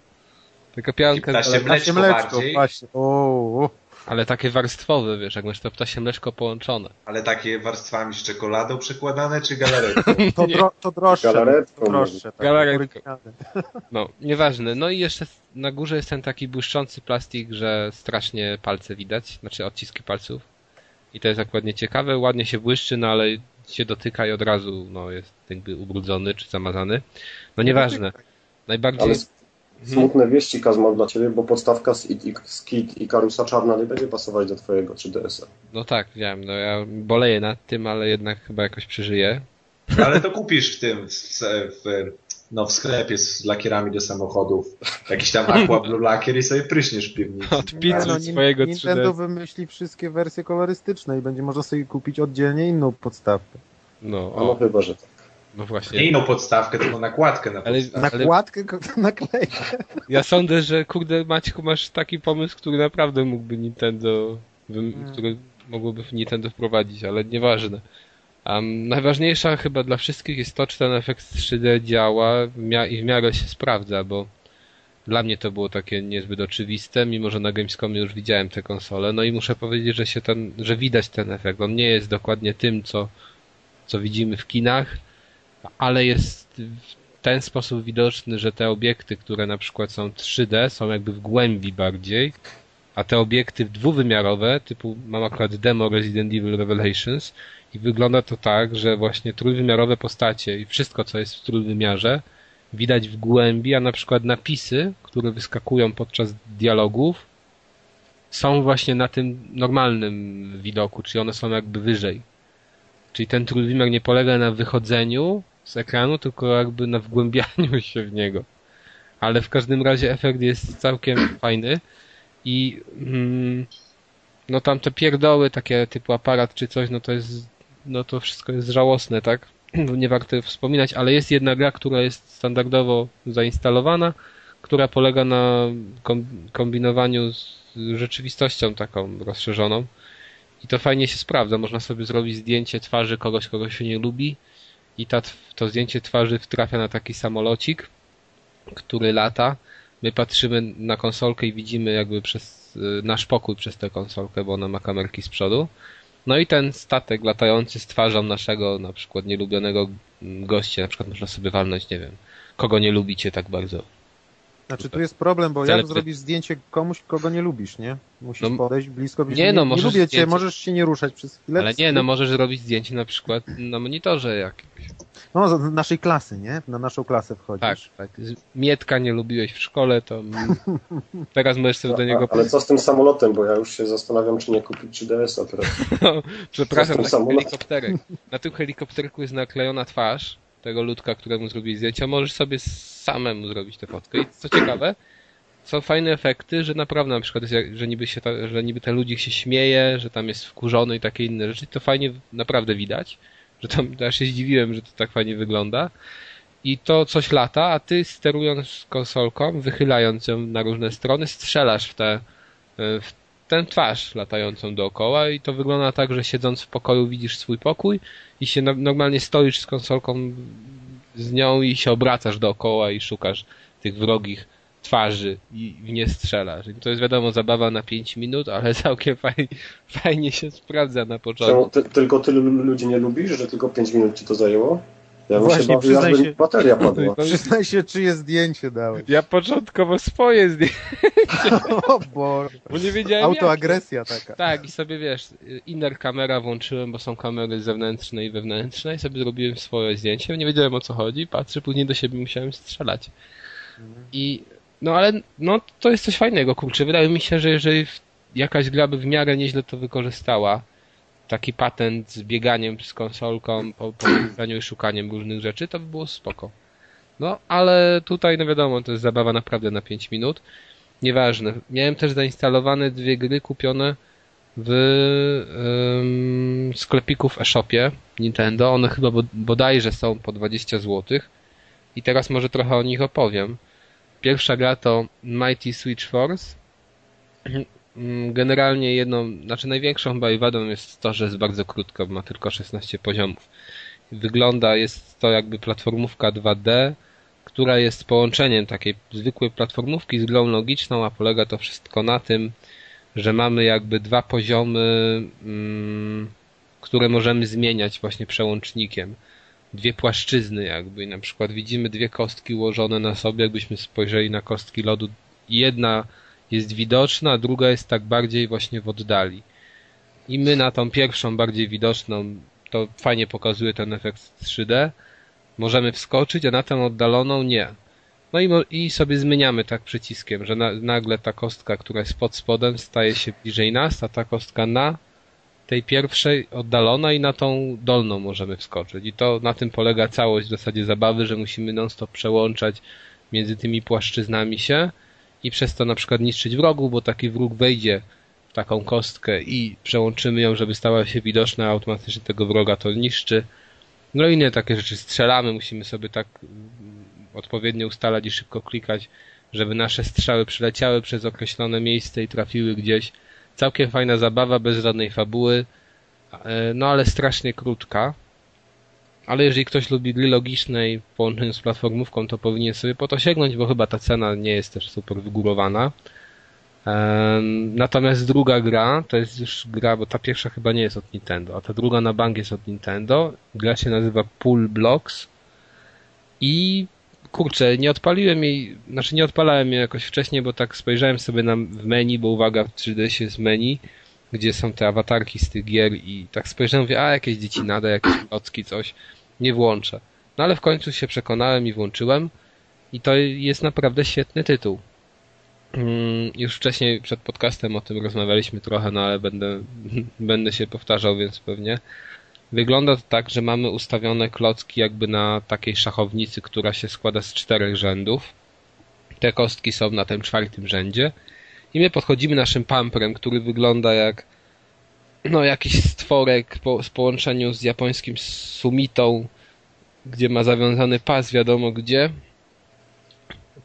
Taka pianka, Ptasie ale, mleczko mleczko, bardziej. właśnie. O, o. ale takie warstwowe, wiesz, jak masz to ptasie mleczko połączone. Ale takie warstwami z czekoladą przekładane, czy galaretką? To, dro, to droższe. Galaretką To droższe. Tak, Galaretką. No, nieważne. No i jeszcze na górze jest ten taki błyszczący plastik, że strasznie palce widać, znaczy odciski palców. I to jest akurat ciekawe, ładnie się błyszczy, no ale się dotyka i od razu no, jest jakby ubrudzony czy zamazany. No nieważne. Najbardziej... Ale smutne wieści, Kazmal, dla ciebie, bo podstawka z, i, i, z Kit i Karusa Czarna nie będzie pasować do twojego 3DS-a. No tak, wiem, no ja boleję nad tym, ale jednak chyba jakoś przeżyję. Ale to kupisz w tym, w, w, no w sklepie z lakierami do samochodów. Jakiś tam aqua blue lakier i sobie pryśniesz w piwnicy. Od Nie, pizzy no, swojego Nintendo 3D. wymyśli wszystkie wersje kolorystyczne i będzie można sobie kupić oddzielnie inną podstawkę. No, A no o, chyba, że tak. no Nie właśnie. inną podstawkę, tylko nakładkę na Ale, podstawkę. ale Nakładkę, naklejkę. ja sądzę, że kurde Maćku masz taki pomysł, który naprawdę mógłby Nintendo, wym- Mm. który mogłoby w Nintendo wprowadzić, ale nieważne. Um, najważniejsza chyba dla wszystkich jest to, czy ten efekt 3D działa i w miarę się sprawdza, bo dla mnie to było takie niezbyt oczywiste, mimo że na Gamescomie już widziałem te konsole, no i muszę powiedzieć, że się ten, że widać ten efekt. On nie jest dokładnie tym, co, co widzimy w kinach, ale jest w ten sposób widoczny, że te obiekty, które na przykład są 3D, są jakby w głębi bardziej, a te obiekty dwuwymiarowe, typu mam akurat demo Resident Evil Revelations i wygląda to tak, że właśnie trójwymiarowe postacie i wszystko, co jest w trójwymiarze, widać w głębi, a na przykład napisy, które wyskakują podczas dialogów, są właśnie na tym normalnym widoku, czyli one są jakby wyżej. Czyli ten trójwymiar nie polega na wychodzeniu z ekranu, tylko jakby na wgłębianiu się w niego. Ale w każdym razie efekt jest całkiem fajny i mm, no tam te pierdoły takie typu aparat czy coś, no to jest no to wszystko jest żałosne, tak? Nie warto wspominać, ale jest jedna gra, która jest standardowo zainstalowana, która polega na kom- kombinowaniu z rzeczywistością taką rozszerzoną. I to fajnie się sprawdza. Można sobie zrobić zdjęcie twarzy kogoś, kogo się nie lubi i ta, to zdjęcie twarzy trafia na taki samolocik, który lata. My patrzymy na konsolkę i widzimy jakby przez y, nasz pokój przez tę konsolkę, bo ona ma kamerki z przodu. No i ten statek latający z twarzą naszego na przykład nielubionego gościa, na przykład można sobie walnąć, nie wiem, kogo nie lubicie tak bardzo. Znaczy tu jest problem, bo jak zrobisz zdjęcie komuś, kogo nie lubisz, nie? Musisz No, podejść blisko, nie, nie, no, nie możesz lubię cię, zdjęcie- możesz się nie ruszać przez chwilę. Ale nie, no możesz zrobić zdjęcie na przykład na monitorze jakimś. No, z naszej klasy, nie? Na naszą klasę wchodzisz. Tak, tak. Mietka nie lubiłeś w szkole, to teraz możesz sobie do niego A, ale co z tym samolotem, bo ja już się zastanawiam, czy nie kupić 3DS-a teraz. Przepraszam, Co taki helikopterek. Na tym helikopterku jest naklejona twarz tego ludka, któremu zrobić zdjęcia. Możesz sobie samemu zrobić tę fotkę. I co ciekawe, są fajne efekty, że naprawdę na przykład, jest że niby, się ta, że niby ten ludzik się śmieje, że tam jest wkurzony i takie inne rzeczy. To fajnie naprawdę widać, że tam ja się zdziwiłem, że to tak fajnie wygląda. I to coś lata, a ty sterując konsolką, wychylając ją na różne strony, strzelasz w tę w tę twarz latającą dookoła i to wygląda tak, że siedząc w pokoju widzisz swój pokój i się no, normalnie stoisz z konsolką z nią i się obracasz dookoła i szukasz tych wrogich twarzy i w nie strzelasz. I to jest wiadomo zabawa na 5 minut, ale całkiem fajnie, fajnie się sprawdza na początku. Czemu ty, tylko tylu ludzi nie lubisz, że tylko 5 minut ci to zajęło? Ja Właśnie, się bawił, przyznaj się. bateria padła. Przyznaj się, czyje zdjęcie dałeś. Ja początkowo swoje zdjęcie, O Boże. bo nie wiedziałem jak. Autoagresja taka. Tak, i sobie wiesz, inner kamera włączyłem, bo są kamery zewnętrzne i wewnętrzne i sobie zrobiłem swoje zdjęcie, nie wiedziałem o co chodzi, patrzę, później do siebie musiałem strzelać. I no ale no to jest coś fajnego, kurczę, wydaje mi się, że jeżeli jakaś gra by w miarę nieźle to wykorzystała, taki patent z bieganiem z konsolką, po, po i szukaniem różnych rzeczy, to by było spoko. No, ale tutaj, no wiadomo, to jest zabawa naprawdę na 5 minut. Nieważne. Miałem też zainstalowane dwie gry kupione w ym, sklepiku w e-shopie Nintendo. One chyba bod- bodajże są po 20 zł. I teraz może trochę o nich opowiem. Pierwsza gra to Mighty Switch Force. Mm, generalnie jedną, znaczy największą chyba i wadą jest to, że jest bardzo krótka, bo ma tylko 16 poziomów. Wygląda, jest to jakby platformówka 2D, która jest połączeniem takiej zwykłej platformówki z grą logiczną, a polega to wszystko na tym, że mamy jakby dwa poziomy, mm, które możemy zmieniać właśnie przełącznikiem. Dwie płaszczyzny jakby. Na przykład widzimy dwie kostki ułożone na sobie, jakbyśmy spojrzeli na kostki lodu. Jedna jest widoczna, a druga jest tak bardziej właśnie w oddali. I my na tą pierwszą, bardziej widoczną, to fajnie pokazuje ten efekt 3D, możemy wskoczyć, a na tę oddaloną nie. No i, i sobie zmieniamy tak przyciskiem, że na, nagle ta kostka, która jest pod spodem, staje się bliżej nas, a ta kostka na tej pierwszej oddalona i na tą dolną możemy wskoczyć. I to na tym polega całość w zasadzie zabawy, że musimy non-stop przełączać między tymi płaszczyznami się i przez to na przykład niszczyć wrogów, bo taki wróg wejdzie w taką kostkę i przełączymy ją, żeby stała się widoczna, automatycznie tego wroga to niszczy. No i inne takie rzeczy. Strzelamy, musimy sobie tak odpowiednio ustalać i szybko klikać, żeby nasze strzały przyleciały przez określone miejsce i trafiły gdzieś. Całkiem fajna zabawa, bez żadnej fabuły, e, no ale strasznie krótka. Ale jeżeli ktoś lubi gry logiczne i w połączeniu z platformówką, to powinien sobie po to sięgnąć, bo chyba ta cena nie jest też super wygórowana. Natomiast druga gra, to jest już gra, bo ta pierwsza chyba nie jest od Nintendo, a ta druga na bank jest od Nintendo. Gra się nazywa Pool Blocks i kurczę, nie odpaliłem jej, znaczy nie odpalałem jej jakoś wcześniej, bo tak spojrzałem sobie na, w menu, bo uwaga, w 3D się jest menu, gdzie są te awatarki z tych gier i tak spojrzałem, mówię, a jakieś dzieci nada, jakieś klocki, coś, nie włączę. No ale w końcu się przekonałem i włączyłem i to jest naprawdę świetny tytuł. Mm, już wcześniej przed podcastem o tym rozmawialiśmy trochę, no ale będę, będę się powtarzał, więc pewnie. Wygląda to tak, że mamy ustawione klocki jakby na takiej szachownicy, która się składa z czterech rzędów. Te kostki są na tym czwartym rzędzie. I my podchodzimy naszym pamprem, który wygląda jak no jakiś stworek po, z połączeniu z japońskim sumitą, gdzie ma zawiązany pas wiadomo gdzie,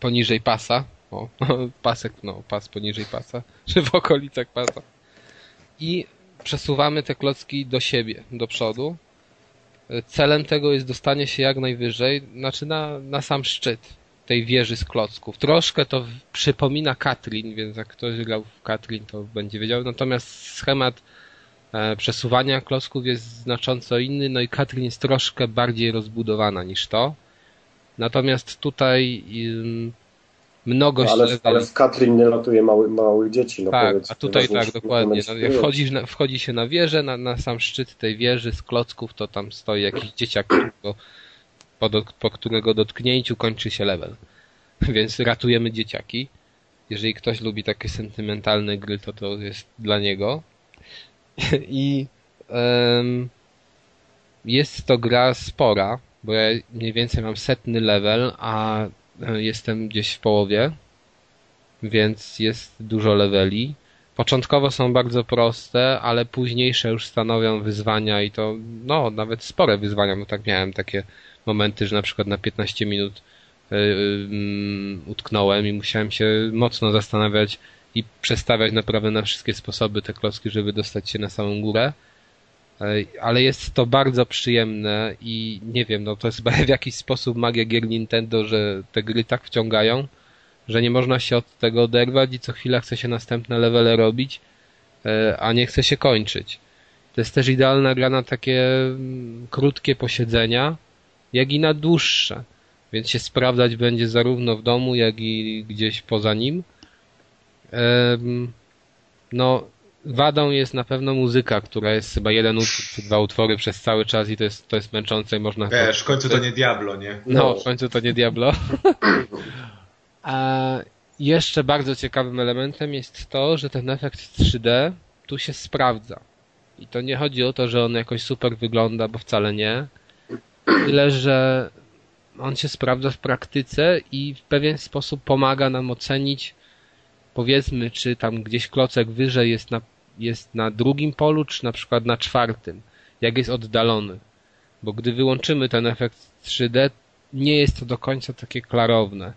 poniżej pasa. O, pasek, no, pas poniżej pasa, czy w okolicach pasa. I przesuwamy te klocki do siebie, do przodu. Celem tego jest dostanie się jak najwyżej, znaczy na, na sam szczyt tej wieży z klocków. Troszkę to przypomina Katrin, więc jak ktoś grał w Katrin, to będzie wiedział. Natomiast schemat przesuwania klocków jest znacząco inny, no i Katrin jest troszkę bardziej rozbudowana niż to. Natomiast tutaj mnogość no, ale, ale w Katrin nie latuje mały, małych dzieci. No tak, a tutaj tak, dokładnie. No, jak wchodzisz na, wchodzi się na wieżę, na, na sam szczyt tej wieży z klocków, to tam stoi jakiś dzieciak, którego, po, do, po którego dotknięciu kończy się level. Więc ratujemy dzieciaki. Jeżeli ktoś lubi takie sentymentalne gry, to to jest dla niego. I um, jest to gra spora, bo ja mniej więcej mam setny level, a E, jestem gdzieś w połowie, więc jest dużo leveli. Początkowo są bardzo proste, ale późniejsze już stanowią wyzwania i to, no, nawet spore wyzwania, bo tak miałem takie momenty, że na przykład na 15 minut yy, yy, utknąłem i musiałem się mocno zastanawiać i przestawiać naprawdę na wszystkie sposoby te klocki, żeby dostać się na samą górę ale jest to bardzo przyjemne i nie wiem, no to jest w jakiś sposób magia gier Nintendo, że te gry tak wciągają, że nie można się od tego oderwać i co chwila chce się następne levele robić, e, a nie chce się kończyć. To jest też idealna gra na takie mm, krótkie posiedzenia, jak i na dłuższe. Więc się sprawdzać będzie zarówno w domu, jak i gdzieś poza nim. No, wadą jest na pewno muzyka, która jest chyba jeden utwór czy dwa utwory przez cały czas i to jest, to jest męczące i można... Wiesz, w końcu to nie Diablo, nie? No, w końcu to nie Diablo. A jeszcze bardzo ciekawym elementem jest to, że ten efekt 3D tu się sprawdza. I to nie chodzi o to, że on jakoś super wygląda, bo wcale nie. Tyle, że on się sprawdza w praktyce i w pewien sposób pomaga nam ocenić powiedzmy, czy tam gdzieś klocek wyżej jest na jest na drugim polu, czy na przykład na czwartym, jak jest oddalony. Bo gdy wyłączymy ten efekt 3D, nie jest to do końca takie klarowne.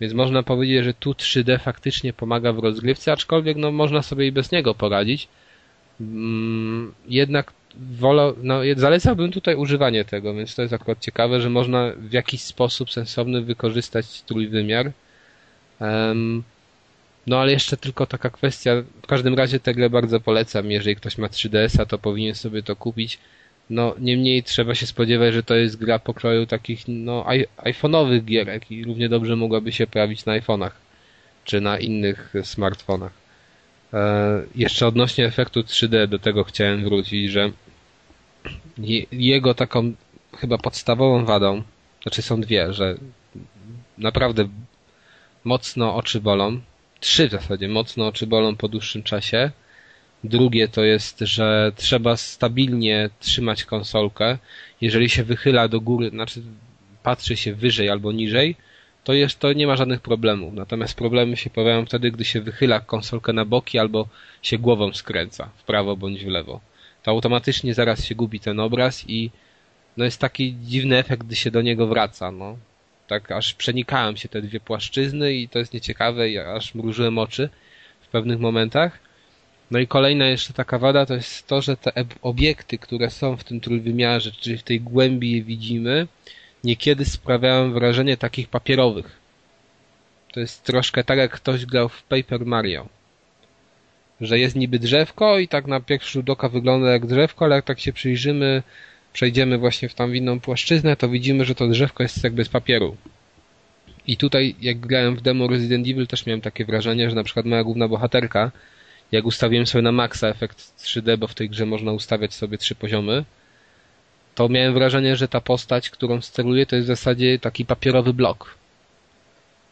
Więc można powiedzieć, że tu 3D faktycznie pomaga w rozgrywce, aczkolwiek no, można sobie i bez niego poradzić. Mm, jednak wolał, no, zalecałbym tutaj używanie tego, więc to jest akurat ciekawe, że można w jakiś sposób sensowny wykorzystać trójwymiar. Um, no ale jeszcze tylko taka kwestia, w każdym razie tę grę bardzo polecam, jeżeli ktoś ma 3DS-a, to powinien sobie to kupić. No, niemniej trzeba się spodziewać, że to jest gra pokroju takich, no, iPhone'owych gierek i równie dobrze mogłaby się pojawić na iPhone'ach, czy na innych smartfonach. E, jeszcze odnośnie efektu 3D, do tego chciałem wrócić, że jego taką chyba podstawową wadą, znaczy są dwie, że naprawdę mocno oczy bolą, trzy w zasadzie mocno oczy bolą po dłuższym czasie. Drugie to jest, że trzeba stabilnie trzymać konsolkę. Jeżeli się wychyla do góry, znaczy patrzy się wyżej albo niżej, to jest, to nie ma żadnych problemów. Natomiast problemy się pojawiają wtedy, gdy się wychyla konsolkę na boki albo się głową skręca w prawo bądź w lewo. To automatycznie zaraz się gubi ten obraz i no jest taki dziwny efekt, gdy się do niego wraca. No tak aż przenikałem się te dwie płaszczyzny i to jest nieciekawe i aż mrużyłem oczy w pewnych momentach. No i kolejna jeszcze taka wada to jest to, że te obiekty, które są w tym trójwymiarze, czyli w tej głębi je widzimy, niekiedy sprawiają wrażenie takich papierowych. To jest troszkę tak, jak ktoś grał w Paper Mario. Że jest niby drzewko i tak na pierwszy rzut oka wygląda jak drzewko, ale jak tak się przyjrzymy przejdziemy właśnie w tam inną płaszczyznę, to widzimy, że to drzewko jest jakby z papieru. I tutaj, jak grałem w demo Resident Evil, też miałem takie wrażenie, że na przykład moja główna bohaterka, jak ustawiłem sobie na maksa efekt 3D, bo w tej grze można ustawiać sobie trzy poziomy, to miałem wrażenie, że ta postać, którą steruję, to jest w zasadzie taki papierowy blok.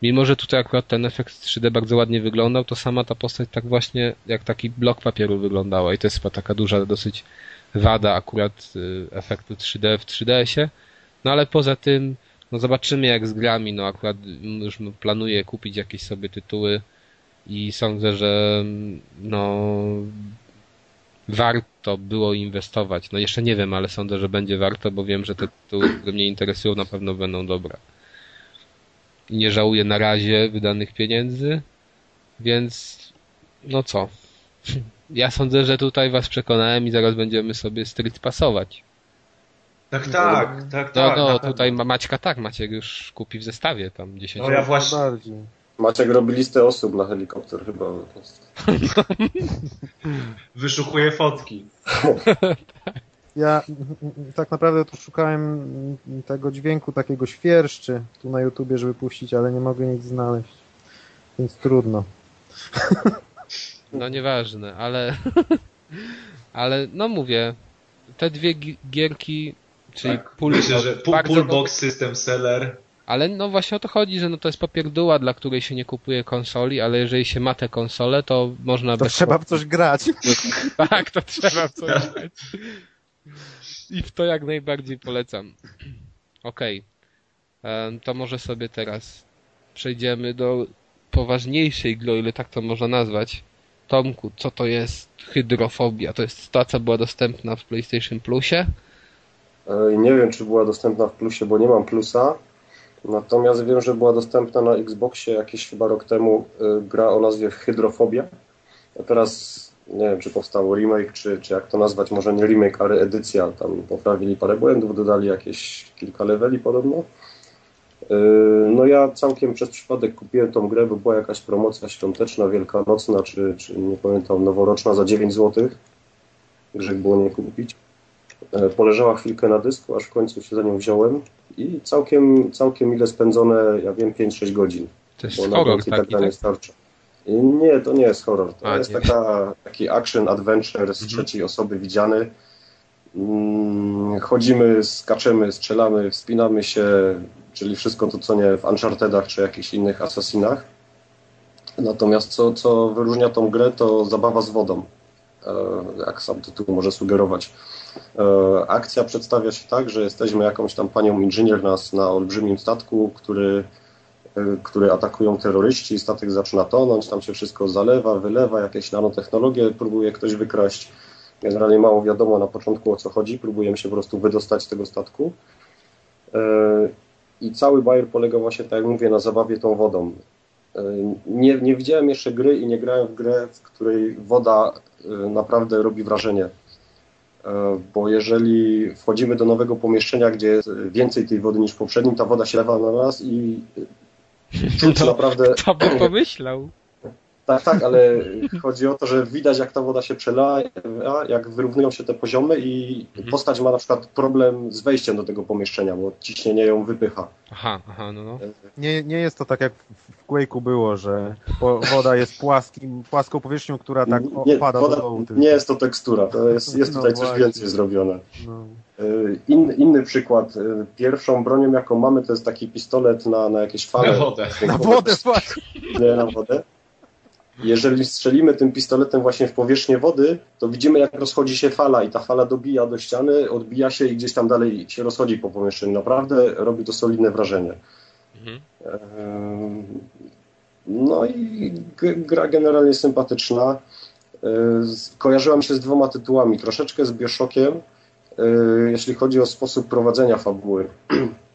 Mimo, że tutaj akurat ten efekt 3D bardzo ładnie wyglądał, to sama ta postać tak właśnie jak taki blok papieru wyglądała i to jest chyba taka duża dosyć wada akurat y, efektu 3D w 3DS-ie. No ale poza tym, no zobaczymy jak z grami, no akurat już planuję kupić jakieś sobie tytuły i sądzę, że no warto było inwestować. No jeszcze nie wiem, ale sądzę, że będzie warto, bo wiem, że te tytuły, które mnie interesują, na pewno będą dobre. I nie żałuję na razie wydanych pieniędzy, więc no co? ja sądzę, że tutaj was przekonałem i zaraz będziemy sobie street pasować. Tak, tak, tak, no, tak. No, tutaj Maćka tak, Maciek już kupi w zestawie tam 10 No ja właśnie... Maciek robi listę osób na helikopter chyba. Wyszukuje fotki. Ja tak naprawdę tu szukałem tego dźwięku takiego świerszczy tu na YouTubie, żeby puścić, ale nie mogę nic znaleźć. Więc trudno. No nieważne, ale ale no mówię, te dwie gierki, czyli tak, pull, myślę, że pull, Pullbox System Seller. Ale no właśnie o to chodzi, że no to jest papierduła, dla której się nie kupuje konsoli, ale jeżeli się ma tę konsolę, to można... To trzeba w coś grać. tak, to trzeba w coś grać. I w to jak najbardziej polecam. Okej. Okay. To może sobie teraz przejdziemy do poważniejszej gry, ile tak to można nazwać. Tomku, co to jest hydrofobia? To jest co była dostępna w PlayStation Plusie? Nie wiem, czy była dostępna w Plusie, bo nie mam Plusa. Natomiast wiem, że była dostępna na Xboxie jakiś chyba rok temu y, gra o nazwie Hydrofobia. A teraz nie wiem, czy powstał remake, czy, czy jak to nazwać, może nie remake, ale edycja. Tam poprawili parę błędów, dodali jakieś kilka leveli podobno. Yy, no ja całkiem przez przypadek kupiłem tą grę, bo była jakaś promocja świąteczna, wielkanocna, czy, czy nie pamiętam, noworoczna za 9 zł. Grzech było nie kupić. Yy, poleżała chwilkę na dysku, aż w końcu się za nią wziąłem i całkiem, całkiem ile spędzone, ja wiem, 5-6 godzin. To jest bo horror taki, tak? nie starcza. I nie, to nie jest horror. To A, jest taka, taki action adventure z mhm. trzeciej osoby widziany. Mm, chodzimy, skaczemy, strzelamy, wspinamy się, czyli wszystko to, co nie w Unchartedach czy jakichś innych Assassinach. Natomiast co, co wyróżnia tą grę, to zabawa z wodą, e, jak sam tytuł może sugerować. E, akcja przedstawia się tak, że jesteśmy jakąś tam panią inżynier na, na olbrzymim statku, który, e, który atakują terroryści, statek zaczyna tonąć, tam się wszystko zalewa, wylewa, jakieś nanotechnologie próbuje ktoś wykraść. Generalnie mało wiadomo na początku o co chodzi, próbujemy się po prostu wydostać z tego statku. I cały Bayer polega właśnie, tak jak mówię, na zabawie tą wodą. E, nie, nie widziałem jeszcze gry i nie grałem w grę, w której woda e, naprawdę robi wrażenie. E, bo jeżeli wchodzimy do nowego pomieszczenia, gdzie jest więcej tej wody niż w poprzednim, ta woda się lewa na nas i czuć To- naprawdę Kto by pomyślał? Tak, tak, ale chodzi o to, że widać jak ta woda się przelewa, jak wyrównują się te poziomy i Mhm. postać ma na przykład problem z wejściem do tego pomieszczenia, bo ciśnienie ją wypycha. Aha, aha, no no. Nie, nie jest to tak jak w Quake'u było, że woda jest płaskim, płaską powierzchnią, która tak nie, opada woda, do dołu. tylko. nie jest to tekstura, to jest, jest No tutaj coś właśnie. więcej zrobione. No. Y, In, inny przykład. y, Pierwszą bronią, jaką mamy, to jest taki pistolet na, na jakieś fale. Na wodę. Na wodę właśnie. Nie, na wodę. Jeżeli strzelimy tym pistoletem właśnie w powierzchnię wody, to widzimy, jak rozchodzi się fala i ta fala dobija do ściany, odbija się i gdzieś tam dalej się rozchodzi po pomieszczeniu. Naprawdę robi to solidne wrażenie. Mhm. Ehm, No i gra generalnie sympatyczna. Ehm, Kojarzyła mi się z dwoma tytułami. Troszeczkę z Bioshockiem, ehm, jeśli chodzi o sposób prowadzenia fabuły.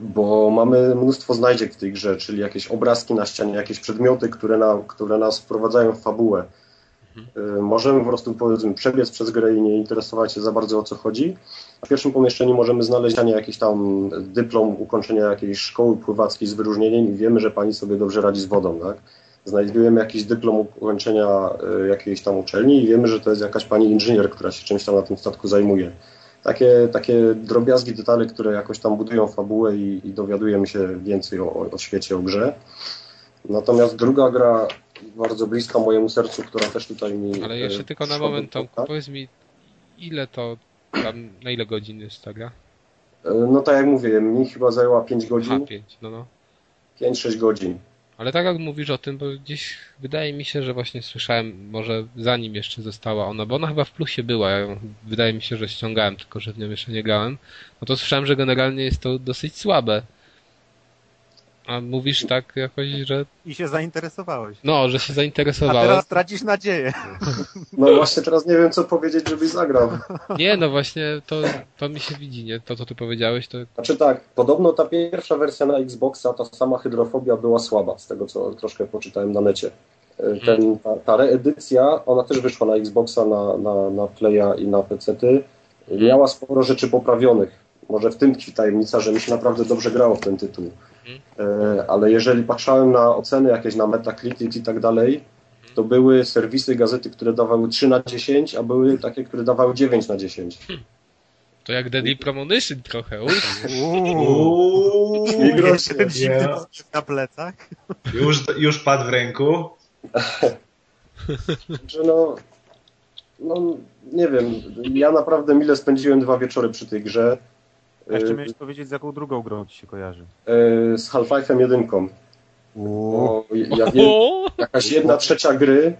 Bo mamy mnóstwo znajdziek w tej grze, czyli jakieś obrazki na ścianie, jakieś przedmioty, które, na, które nas wprowadzają w fabułę. Ehm, Możemy po prostu powiedzmy przebiec przez grę i nie interesować się za bardzo o co chodzi. W pierwszym pomieszczeniu możemy znaleźć jakiś tam dyplom ukończenia jakiejś szkoły pływackiej z wyróżnieniem i wiemy, że pani sobie dobrze radzi z wodą, tak? Znajdujemy jakiś dyplom ukończenia y, jakiejś tam uczelni i wiemy, że to jest jakaś pani inżynier, która się czymś tam na tym statku zajmuje. Takie, takie drobiazgi, detale, które jakoś tam budują fabułę i, i dowiadujemy się więcej o, o, o świecie, o grze. Natomiast druga gra, bardzo bliska mojemu sercu, która też tutaj mi... Ale jeszcze tylko na moment, Tomku, powiedz mi, ile to tam, na ile godzin jest ta gra? Y, No tak jak mówię, mi chyba zajęła 5 Aha, godzin, pięć, no no. 5-6 godzin. Ale tak jak mówisz o tym, bo gdzieś wydaje mi się, że właśnie słyszałem, może zanim jeszcze została ona, bo ona chyba w plusie była, ja wydaje mi się, że ściągałem, tylko że w nią jeszcze nie grałem, no to słyszałem, że generalnie jest to dosyć słabe. A mówisz tak jakoś, że I się zainteresowałeś. no, że się A zainteresowałem. teraz tracisz nadzieję. No właśnie teraz nie wiem, co powiedzieć, żebyś zagrał. Nie, no właśnie, to, to mi się widzi, nie? To, co ty powiedziałeś, to Znaczy tak, podobno ta pierwsza wersja na Xboxa, ta sama hydrofobia była słaba, z tego co troszkę poczytałem na necie. E, Ten, ta, ta reedycja, ona też wyszła na Xboxa, na, na, na Playa i na PC-ty. Miała sporo rzeczy poprawionych. Może w tym tkwi tajemnica, że mi się naprawdę dobrze grało w ten tytuł. E, Ale jeżeli patrzałem na oceny jakieś na Metacritic i tak dalej, to były serwisy, gazety, które dawały 3 na 10, a były takie, które dawały 9 na 10. to jak Deadly Premonition trochę. Uff. Uuu. Uuu, Nie groźnie, Jeszcze ten zimny nie. deszcz na plecach. Już, już padł w ręku. Że no, no, nie wiem, ja naprawdę mile spędziłem dwa wieczory przy tej grze. A jeszcze E, miałeś powiedzieć, z jaką drugą grą ci się kojarzy. e, Z Half-Life'em jedynką. Bo ja wiem, O! jakaś jedna trzecia gry,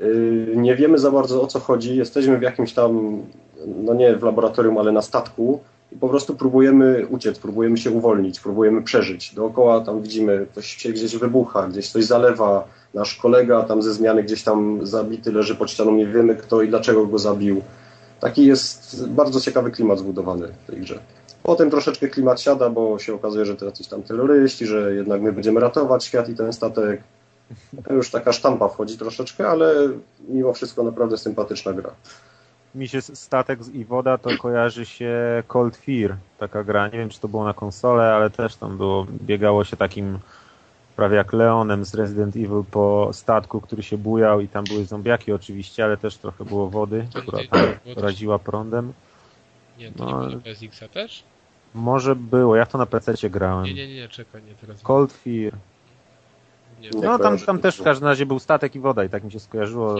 y, nie wiemy za bardzo o co chodzi, jesteśmy w jakimś tam, no nie w laboratorium, ale na statku i po prostu próbujemy uciec, próbujemy się uwolnić, próbujemy przeżyć. Dookoła tam widzimy, coś się gdzieś wybucha, gdzieś coś zalewa, nasz kolega tam ze zmiany gdzieś tam zabity leży pod ścianą, nie wiemy kto i dlaczego go zabił. Taki jest bardzo ciekawy klimat zbudowany w tej grze. Potem troszeczkę klimat siada, bo się okazuje, że to jacyś tam terroryści, że jednak my będziemy ratować świat i ten statek. Już taka sztampa wchodzi troszeczkę, ale mimo wszystko naprawdę sympatyczna gra. Mi się statek i woda to kojarzy się Cold Fear, taka gra. Nie wiem, czy to było na konsolę, ale też tam było, biegało się takim prawie jak Leonem z Resident Evil po statku, który się bujał i tam były zombiaki oczywiście, ale też trochę było wody, która tam też- raziła prądem. Nie, to No, nie było na PSX-a też? Może było, ja to na PC grałem. Nie, nie, nie, czekaj, nie teraz. Cold Fear. Nie, Nie No tam, kojarzę tam też w każdym razie był statek i woda i tak mi się skojarzyło.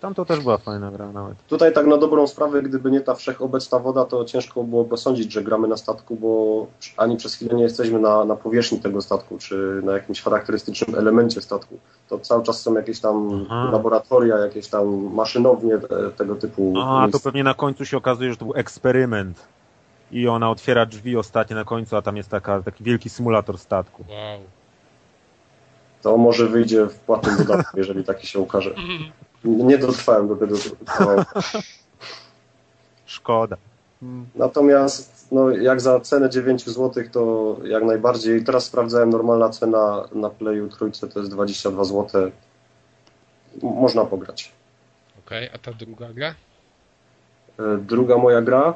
Tam to też była fajna gra nawet. Tutaj tak na dobrą sprawę, gdyby nie ta wszechobecna woda, to ciężko byłoby sądzić, że gramy na statku, bo ani przez chwilę nie jesteśmy na, na powierzchni tego statku, czy na jakimś charakterystycznym elemencie statku. To cały czas są jakieś tam Aha. laboratoria, jakieś tam maszynownie te, tego typu. A, to pewnie na końcu się okazuje, że to był eksperyment. I ona otwiera drzwi ostatnie na końcu, a tam jest taka, taki wielki symulator statku. Wow. To może wyjdzie w płatnym dodatku, jeżeli taki się ukaże. Nie dotrwałem do tego. Szkoda. Natomiast no, jak za cenę 9 zł to jak najbardziej. Teraz sprawdzałem normalna cena na Playu trójce to jest 22 zł. Można pograć. Okej, okay, a ta druga gra? E, druga moja gra?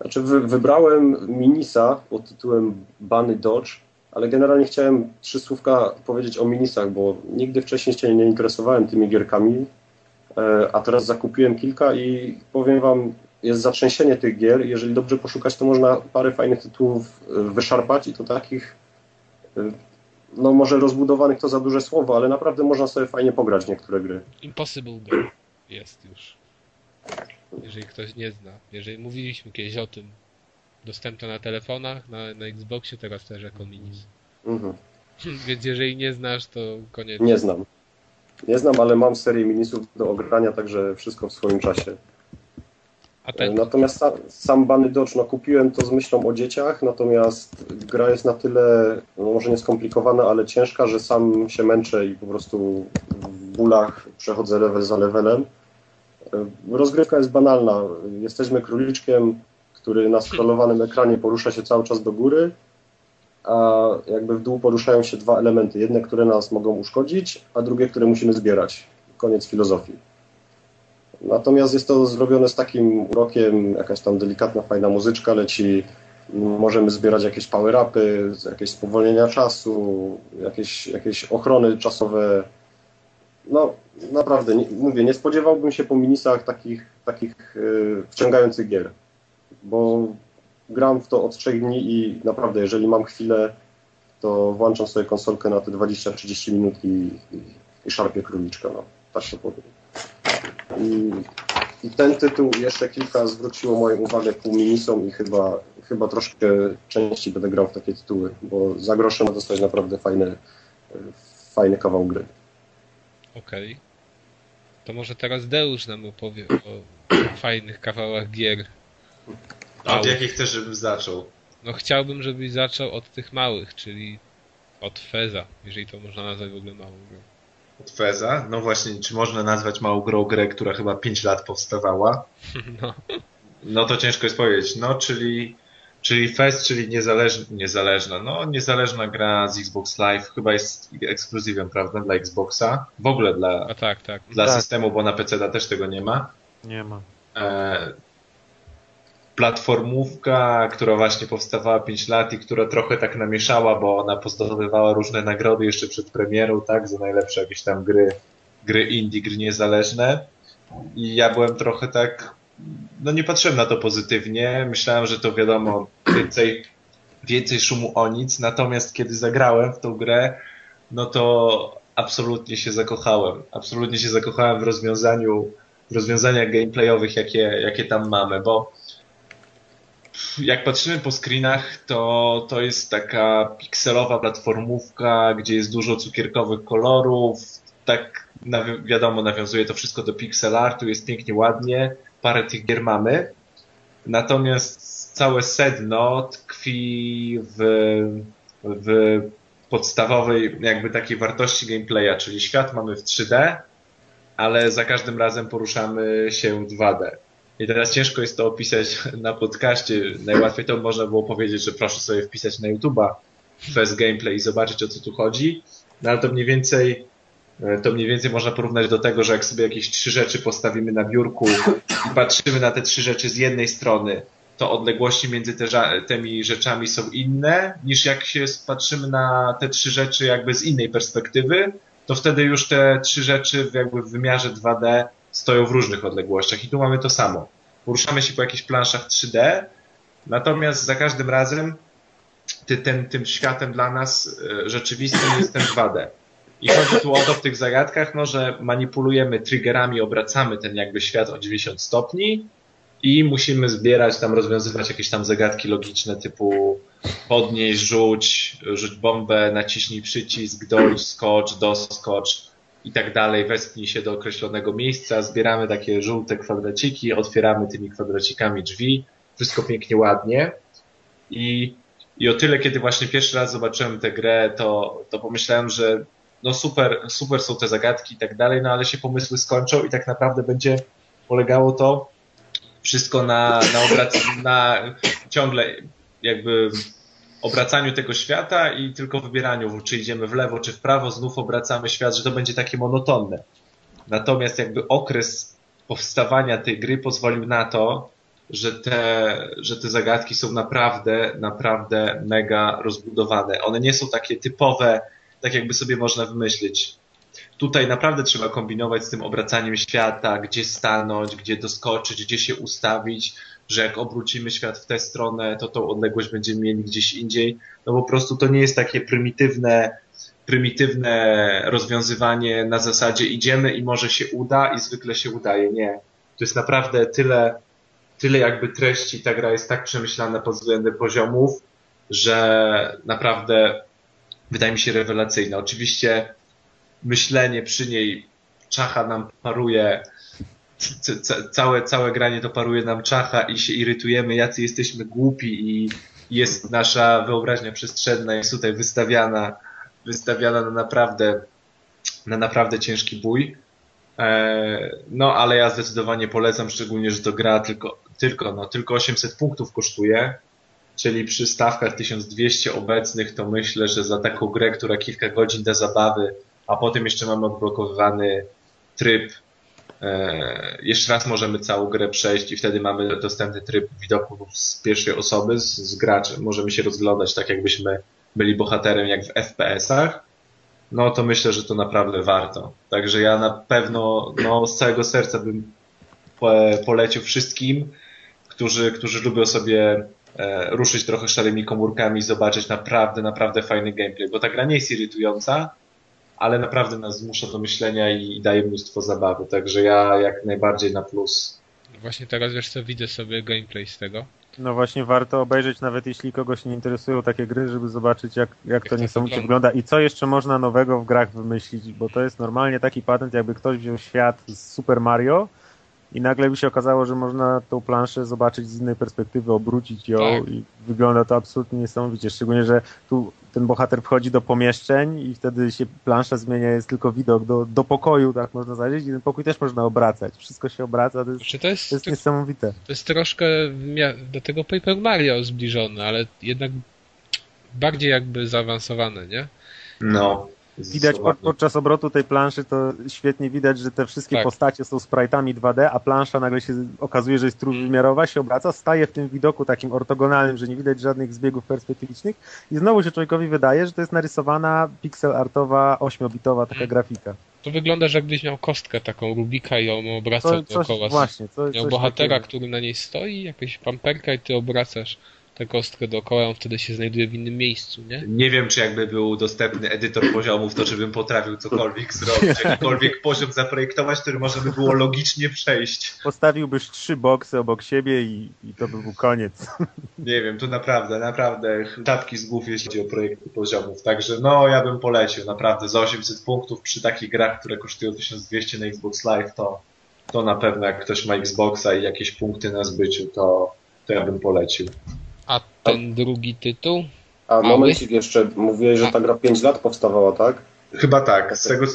Znaczy wy, wybrałem Minisa pod tytułem Bunny Dodge, ale generalnie chciałem trzy słówka powiedzieć o Minisach, bo nigdy wcześniej się nie interesowałem tymi gierkami, e, a teraz zakupiłem kilka i powiem wam, jest zatrzęsienie tych gier. Jeżeli dobrze poszukać, to można parę fajnych tytułów e, wyszarpać i to takich, no może rozbudowanych to za duże słowo, ale naprawdę można sobie fajnie pograć niektóre gry. Impossible Game jest już jeżeli ktoś nie zna. Jeżeli mówiliśmy kiedyś o tym, dostępna na telefonach, na, na Xboxie, teraz też jako minis. Mhm. Więc jeżeli nie znasz, to koniec. Nie znam. Nie znam, ale mam serię minisów do ogrania, także wszystko w swoim czasie. Ten... Natomiast sam, sam Bunny Dodge, no kupiłem to z myślą o dzieciach, natomiast gra jest na tyle, no może nie skomplikowana, ale ciężka, że sam się męczę i po prostu w bólach przechodzę level za levelem. Rozgrywka jest banalna. Jesteśmy króliczkiem, który na scrollowanym ekranie porusza się cały czas do góry, a jakby w dół poruszają się dwa elementy. Jedne, które nas mogą uszkodzić, a drugie, które musimy zbierać. Koniec filozofii. Natomiast jest to zrobione z takim urokiem, jakaś tam delikatna, fajna muzyczka leci, możemy zbierać jakieś power-upy, jakieś spowolnienia czasu, jakieś, jakieś ochrony czasowe, no naprawdę, nie, mówię, nie spodziewałbym się po minisach takich, takich yy, wciągających gier, bo gram w to od trzech dni i naprawdę, jeżeli mam chwilę, to włączam sobie konsolkę na te 20-30 minut i, i, i szarpię króliczka, no, tak to powiem. I, I, ten tytuł jeszcze kilka zwróciło moją uwagę ku minisom i chyba, chyba troszkę częściej będę grał w takie tytuły, bo za grosze ma dostać naprawdę fajny, fajny kawał gry. Okej. Okay. To może teraz Deusz nam opowie o fajnych kawałach gier. A od jakich chcesz, żebym zaczął? No chciałbym, żebyś zaczął od tych małych, czyli od Feza, jeżeli to można nazwać w ogóle małą grą. Od Feza? No właśnie, czy można nazwać małą grą grę, która chyba 5 lat powstawała? No. No to ciężko jest powiedzieć. No, czyli Czyli Fest, czyli niezależna, niezależna, no niezależna gra z Xbox Live, chyba jest ekskluzywem, prawda, dla Xboxa. W ogóle dla, A tak, tak. dla tak. systemu, bo na PC też tego nie ma. Nie ma. E, platformówka, która właśnie powstawała 5 lat i która trochę tak namieszała, bo ona pozdobywała różne nagrody jeszcze przed premierą, tak, za najlepsze jakieś tam gry, gry indie, gry niezależne. I ja byłem trochę tak no nie patrzyłem na to pozytywnie. Myślałem, że to wiadomo, więcej, więcej szumu o nic. Natomiast kiedy zagrałem w tą grę, no to absolutnie się zakochałem. Absolutnie się zakochałem w rozwiązaniu, w rozwiązaniach gameplayowych, jakie, jakie tam mamy, bo jak patrzymy po screenach, to, to jest taka pikselowa platformówka, gdzie jest dużo cukierkowych kolorów. Tak wiadomo, nawiązuje to wszystko do pixel artu, jest pięknie, ładnie parę tych gier mamy. Natomiast całe sedno tkwi w, w podstawowej jakby takiej wartości gameplaya, czyli świat mamy w 3D, ale za każdym razem poruszamy się w 2D. I teraz ciężko jest to opisać na podcaście. Najłatwiej to można było powiedzieć, że proszę sobie wpisać na YouTube'a Fast Gameplay i zobaczyć o co tu chodzi. No ale to mniej więcej to mniej więcej można porównać do tego, że jak sobie jakieś trzy rzeczy postawimy na biurku i patrzymy na te trzy rzeczy z jednej strony, to odległości między te, tymi rzeczami są inne, niż jak się patrzymy na te trzy rzeczy jakby z innej perspektywy, to wtedy już te trzy rzeczy jakby w wymiarze 2D stoją w różnych odległościach. I tu mamy to samo. Poruszamy się po jakichś planszach 3D, natomiast za każdym razem ty, ten, tym światem dla nas e, rzeczywistym jest ten 2D. I chodzi tu o to w tych zagadkach, no, że manipulujemy triggerami, obracamy ten jakby świat o 90 stopni i musimy zbierać, tam rozwiązywać jakieś tam zagadki logiczne typu podnieś, rzuć, rzuć bombę, naciśnij przycisk, dojdź, skocz, doskocz i tak dalej, wespnij się do określonego miejsca, zbieramy takie żółte kwadraciki, otwieramy tymi kwadracikami drzwi, wszystko pięknie, ładnie. I, i o tyle, kiedy właśnie pierwszy raz zobaczyłem tę grę, to, to pomyślałem, że no super, super są te zagadki i tak dalej, no ale się pomysły skończą i tak naprawdę będzie polegało to wszystko na, na, obrac- na ciągle jakby obracaniu tego świata i tylko wybieraniu, czy idziemy w lewo, czy w prawo, znów obracamy świat, że to będzie takie monotonne. Natomiast jakby okres powstawania tej gry pozwolił na to, że te, że te zagadki są naprawdę, naprawdę mega rozbudowane. One nie są takie typowe, tak jakby sobie można wymyślić. Tutaj naprawdę trzeba kombinować z tym obracaniem świata, gdzie stanąć, gdzie doskoczyć, gdzie się ustawić, że jak obrócimy świat w tę stronę, to tą odległość będziemy mieli gdzieś indziej. No po prostu to nie jest takie prymitywne, prymitywne rozwiązywanie na zasadzie idziemy i może się uda i zwykle się udaje. Nie. To jest naprawdę tyle, tyle jakby treści, ta gra jest tak przemyślana pod względem poziomów, że naprawdę wydaje mi się rewelacyjna. Oczywiście myślenie przy niej czacha nam paruje, całe, całe granie to paruje nam czacha i się irytujemy, jacy jesteśmy głupi i jest nasza wyobraźnia przestrzenna jest tutaj wystawiana, wystawiana na naprawdę, na naprawdę ciężki bój. E, no, ale ja zdecydowanie polecam, szczególnie, że to gra tylko, tylko, no, tylko 800 punktów kosztuje, czyli przy stawkach 1200 obecnych, to myślę, że za taką grę, która kilka godzin da zabawy, a potem jeszcze mamy odblokowywany tryb, e, jeszcze raz możemy całą grę przejść i wtedy mamy dostępny tryb widoku z pierwszej osoby, z, z graczy. Możemy się rozglądać tak, jakbyśmy byli bohaterem jak w FPS-ach no to myślę, że to naprawdę warto. Także ja na pewno no, z całego serca bym polecił wszystkim, którzy, którzy lubią sobie ruszyć trochę szarymi komórkami i zobaczyć naprawdę, naprawdę fajny gameplay, bo ta gra nie jest irytująca, ale naprawdę nas zmusza do myślenia i daje mnóstwo zabawy, także ja jak najbardziej na plus. Właśnie teraz wiesz co, widzę sobie gameplay z tego no właśnie warto obejrzeć, nawet jeśli kogoś nie interesują takie gry, żeby zobaczyć jak, jak to niesamowicie wygląda i co jeszcze można nowego w grach wymyślić, bo to jest normalnie taki patent, jakby ktoś wziął świat z Super Mario i nagle by się okazało, że można tą planszę zobaczyć z innej perspektywy, obrócić ją tak. i wygląda to absolutnie niesamowicie. Szczególnie, że tu ten bohater wchodzi do pomieszczeń i wtedy się plansza zmienia, jest tylko widok do, do pokoju, tak można zajrzeć i ten pokój też można obracać. Wszystko się obraca, to jest, znaczy to jest, to jest to, niesamowite. To jest troszkę do tego Paper Mario zbliżone, ale jednak bardziej jakby zaawansowane, nie? No. Widać pod, podczas obrotu tej planszy to świetnie widać, że te wszystkie tak. postacie są sprite'ami 2D, a plansza nagle się okazuje, że jest trójwymiarowa, się obraca, staje w tym widoku takim ortogonalnym, że nie widać żadnych zbiegów perspektywicznych i znowu się człowiekowi wydaje, że to jest narysowana pixel artowa, 8-bitowa taka hmm. grafika. To wygląda, że jakbyś miał kostkę taką Rubika i ją obracał dookoła. Właśnie, co, miał bohatera, takiego. który na niej stoi, jakaś pamperka i ty obracasz tę kostkę dookoła, on wtedy się znajduje w innym miejscu, nie? Nie wiem, czy jakby był dostępny edytor poziomów, to czy bym potrafił cokolwiek zrobić, jakikolwiek poziom zaprojektować, który można by było logicznie przejść. Postawiłbyś trzy boksy obok siebie i, i to by był koniec. Nie wiem, tu naprawdę, naprawdę tapki z głów, jeśli chodzi o projekty poziomów. Także no, ja bym polecił naprawdę za 800 punktów przy takich grach, które kosztują 1200 na Xbox Live, to, to na pewno jak ktoś ma Xboxa i jakieś punkty na zbyciu, to, to ja bym polecił. A ten drugi tytuł? A momencik jeszcze, mówiłeś, że ta gra 5 lat powstawała, tak? Chyba tak, z tego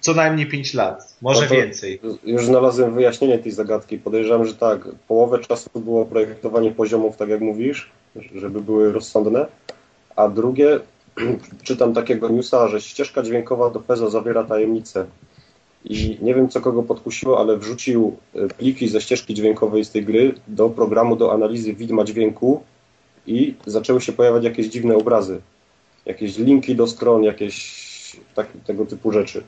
co najmniej 5 lat, może no więcej. Już znalazłem wyjaśnienie tej zagadki. Podejrzewam, że tak, połowę czasu było projektowanie poziomów, tak jak mówisz, żeby były rozsądne, a drugie, czytam takiego newsa, że ścieżka dźwiękowa do PEZA zawiera tajemnicę. I nie wiem, co kogo podkusiło, ale wrzucił e, pliki ze ścieżki dźwiękowej z tej gry do programu do analizy widma dźwięku i zaczęły się pojawiać jakieś dziwne obrazy. Jakieś linki do stron, jakieś tak, tego typu rzeczy.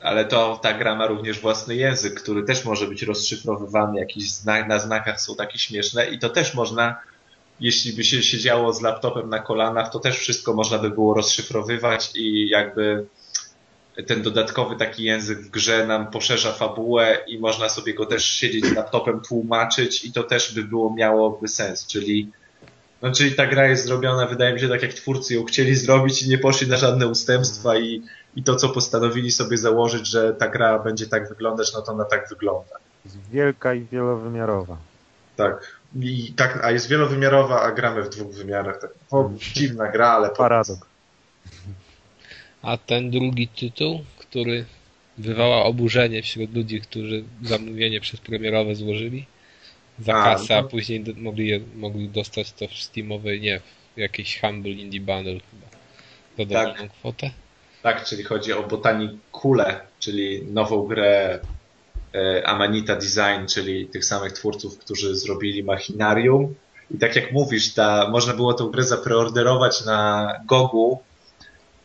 Ale to ta gra ma również własny język, który też może być rozszyfrowywany. Jakieś znak, na znakach są takie śmieszne i to też można, jeśli by się siedziało z laptopem na kolanach, to też wszystko można by było rozszyfrowywać i jakby ten dodatkowy taki język w grze nam poszerza fabułę i można sobie go też siedzieć z laptopem, tłumaczyć i to też by było miałoby sens, czyli no, czyli ta gra jest zrobiona, wydaje mi się, tak jak twórcy ją chcieli zrobić i nie poszli na żadne ustępstwa i, i to, co postanowili sobie założyć, że ta gra będzie tak wyglądać, no to ona tak wygląda. Jest wielka i wielowymiarowa. Tak. I tak, a jest wielowymiarowa, a gramy w dwóch wymiarach. Tak. O, dziwna gra, ale... Paradoks. A ten drugi tytuł, który wywoła oburzenie wśród ludzi, którzy zamówienie przedpremierowe złożyli, za kasę, a no. później mogli, je- mogli dostać to w Steamowej, nie, w jakiejś Humble Indie Bundle chyba. Za dowolną Tak. kwotę. Tak, czyli chodzi o Botanicule, czyli nową grę e, Amanita Design, czyli tych samych twórców, którzy zrobili Machinarium. I tak jak mówisz, ta, można było tę grę zapreorderować na Gogu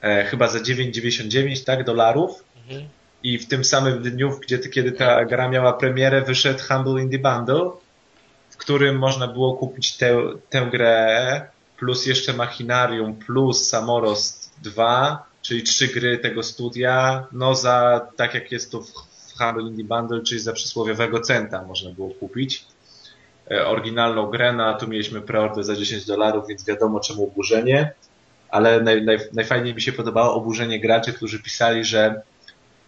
e, chyba za 9,99 tak, dolarów. Mhm. I w tym samym dniu, gdzie, kiedy ta gra miała premierę, wyszedł Humble Indie Bundle, w którym można było kupić tę, tę grę, plus jeszcze Machinarium, plus Samorost 2, czyli trzy gry tego studia, no za, tak jak jest to w, w Humble Indie Bundle, czyli za przysłowiowego centa można było kupić. E, oryginalną grę, no a tu mieliśmy preorder za 10 dolarów, więc wiadomo czemu oburzenie, ale naj, naj, najfajniej mi się podobało oburzenie graczy, którzy pisali, że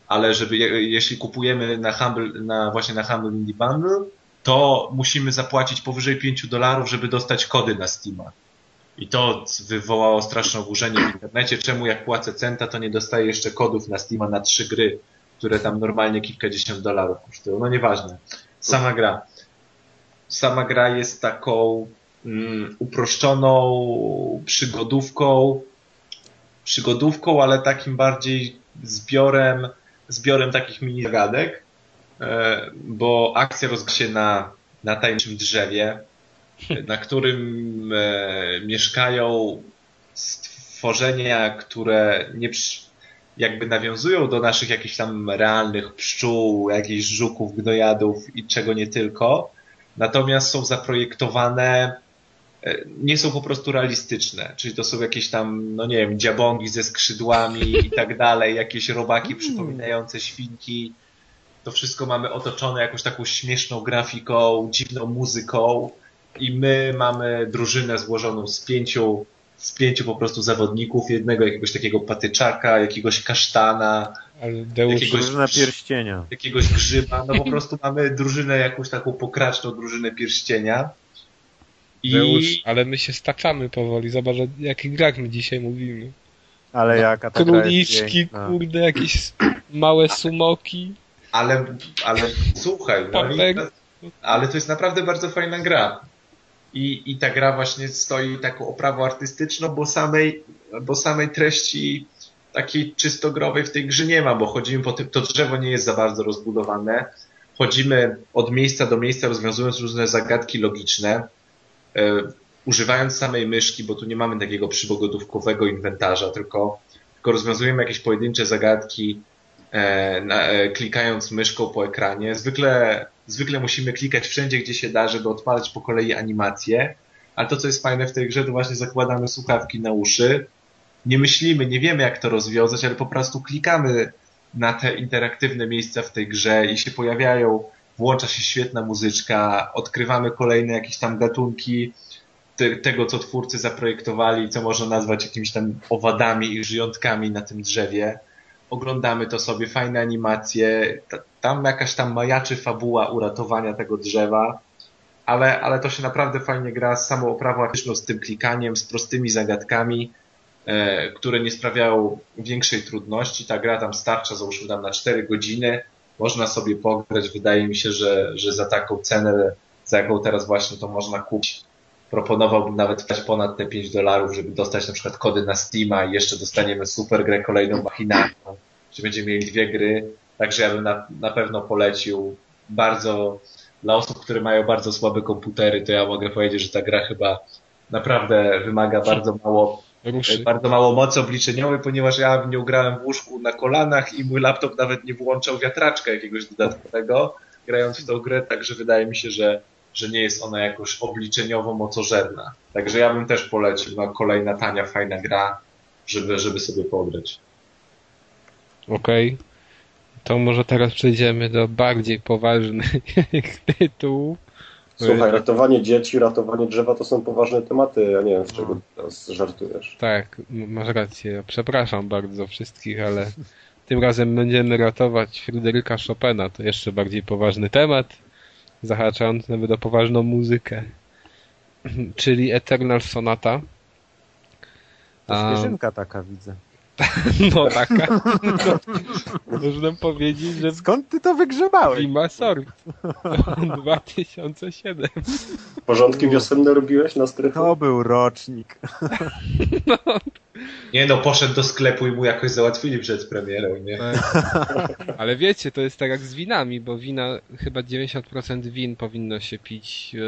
ale żeby je- jeśli kupujemy na Humble, na właśnie na Humble Indie Bundle, to musimy zapłacić powyżej 5 dolarów, żeby dostać kody na Steama. I to wywołało straszne oburzenie w internecie. Czemu jak płacę centa, to nie dostaję jeszcze kodów na Steama na trzy gry, które tam normalnie kilkadziesiąt dolarów kosztują. No nieważne. Sama gra. Sama gra jest taką mm, uproszczoną przygodówką, przygodówką, ale takim bardziej zbiorem, zbiorem takich mini zagadek, bo akcja rozgrywa się na, na tajemniczym drzewie, na którym e, mieszkają stworzenia, które nie jakby nawiązują do naszych jakichś tam realnych pszczół, jakichś żuków, gnojadów i czego nie tylko, natomiast są zaprojektowane e, nie są po prostu realistyczne, czyli to są jakieś tam, no nie wiem, dziabongi ze skrzydłami i tak dalej, jakieś robaki przypominające świnki. To wszystko mamy otoczone jakąś taką śmieszną grafiką, dziwną muzyką i my mamy drużynę złożoną z pięciu, z pięciu po prostu zawodników, jednego jakiegoś takiego patyczaka, jakiegoś kasztana, Jakiegoś- Drużyna pierścienia. jakiegoś grzyba, no po prostu mamy drużynę jakąś taką pokraczną drużynę pierścienia. I Deusz, ale my się staczamy powoli. Zobacz, o jakich grach my dzisiaj mówimy. Ale jaka ta Króliczki, kurde, jakieś małe sumoki. Ale, ale słuchaj, no ale to jest naprawdę bardzo fajna gra. I, I ta gra właśnie stoi taką oprawą artystyczną, bo samej, bo samej treści takiej czysto growej w tej grze nie ma, bo chodzimy po tym, to drzewo nie jest za bardzo rozbudowane. Chodzimy od miejsca do miejsca, rozwiązując różne zagadki logiczne, e, używając samej myszki, bo tu nie mamy takiego przygodówkowego inwentarza, tylko, tylko rozwiązujemy jakieś pojedyncze zagadki, na, e, klikając myszką po ekranie. Zwykle, zwykle musimy klikać wszędzie, gdzie się da, żeby odpalać po kolei animacje, ale to, co jest fajne w tej grze, to właśnie zakładamy słuchawki na uszy, nie myślimy, nie wiemy, jak to rozwiązać, ale po prostu klikamy na te interaktywne miejsca w tej grze i się pojawiają, włącza się świetna muzyczka, odkrywamy kolejne jakieś tam gatunki te, tego, co twórcy zaprojektowali, co można nazwać jakimiś tam owadami i żyjątkami na tym drzewie oglądamy to sobie, fajne animacje, ta- tam jakaś tam majaczy fabuła uratowania tego drzewa, ale, ale to się naprawdę fajnie gra z samą oprawą artystyczną, z tym klikaniem, z prostymi zagadkami, e, które nie sprawiają większej trudności. Ta gra tam starcza, załóżmy tam na 4 godziny, można sobie pograć, wydaje mi się, że, że za taką cenę, za jaką teraz właśnie to można kupić, proponowałbym nawet wydać ponad te 5 dolarów, żeby dostać na przykład kody na Steama i jeszcze dostaniemy super grę kolejną machinacją, że będziemy mieli dwie gry, także ja bym na, na pewno polecił bardzo dla osób, które mają bardzo słabe komputery, to ja mogę powiedzieć, że ta gra chyba naprawdę wymaga bardzo mało, bardzo mało mocy obliczeniowej, ponieważ ja w nią grałem w łóżku na kolanach i mój laptop nawet nie włączał wiatraczka jakiegoś dodatkowego, grając w tą grę, także wydaje mi się, że że nie jest ona jakoś obliczeniowo mocożerna. Także ja bym też polecił, no kolejna tania, fajna gra, żeby, żeby sobie pograć. Okej. To może teraz przejdziemy do bardziej poważnych tytułów. Słuchaj, ratowanie dzieci, ratowanie drzewa to są poważne tematy. Ja nie wiem, z czego teraz żartujesz. Tak, masz rację. Przepraszam bardzo wszystkich, ale tym razem będziemy ratować Fryderyka Chopina. To jeszcze bardziej poważny temat, zahaczający nawet o poważną muzykę. Czyli Eternal Sonata. To A, świeżynka taka widzę. No taka. No, można powiedzieć, że Skąd ty to wygrzebałeś? Prima Sort. 2007. Porządki wiosenne robiłeś na strychu? To był rocznik. Nie no, poszedł do sklepu i mu jakoś załatwili przed premierą, nie? Ale wiecie, to jest tak jak z winami, bo wina, chyba 90% win powinno się pić e,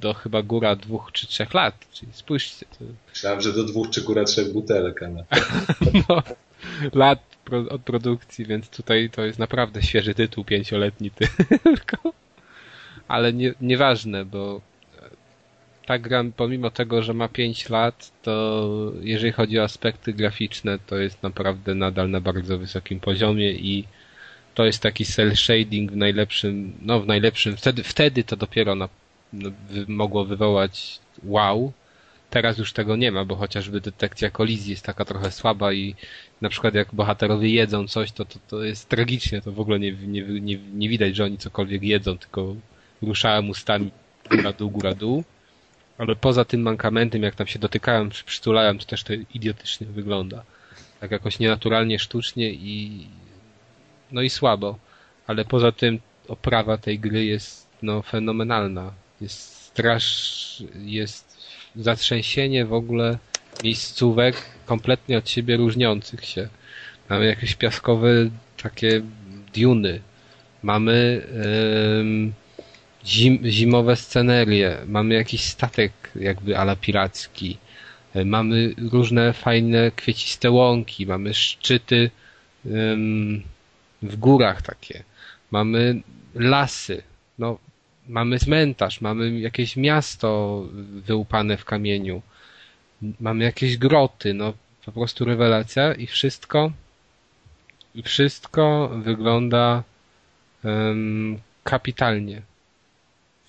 do chyba góra dwóch czy trzech lat. Czyli spójrzcie, to, Myślałem, że do dwóch czy góra trzech butelek, ale... no, lat pro, od produkcji, więc tutaj to jest naprawdę świeży tytuł, pięcioletni tylko. Ale nie, nieważne, bo ta gra, pomimo tego, że ma 5 lat, to jeżeli chodzi o aspekty graficzne, to jest naprawdę nadal na bardzo wysokim poziomie i to jest taki cel shading w najlepszym, no w najlepszym, wtedy, wtedy to dopiero na, no, mogło wywołać wow. Teraz już tego nie ma, bo chociażby detekcja kolizji jest taka trochę słaba i na przykład jak bohaterowie jedzą coś, to, to, to jest tragicznie, to w ogóle nie, nie, nie, nie widać, że oni cokolwiek jedzą, tylko ruszają ustami góra dół, góra dół. Ale poza tym mankamentem, jak tam się dotykają, przytulają, to też to idiotycznie wygląda. Tak jakoś nienaturalnie, sztucznie i no i słabo. Ale poza tym oprawa tej gry jest no fenomenalna. Jest strasz, jest zatrzęsienie w ogóle miejscówek kompletnie od siebie różniących się. Mamy jakieś piaskowe takie duny. Mamy ym, zim, zimowe scenerie, mamy jakiś statek jakby ala piracki, mamy różne fajne kwieciste łąki, mamy szczyty ym, w górach takie, mamy lasy, no, mamy cmentarz, mamy jakieś miasto wyłupane w kamieniu, mamy jakieś groty, no po prostu rewelacja i wszystko i wszystko wygląda um, kapitalnie.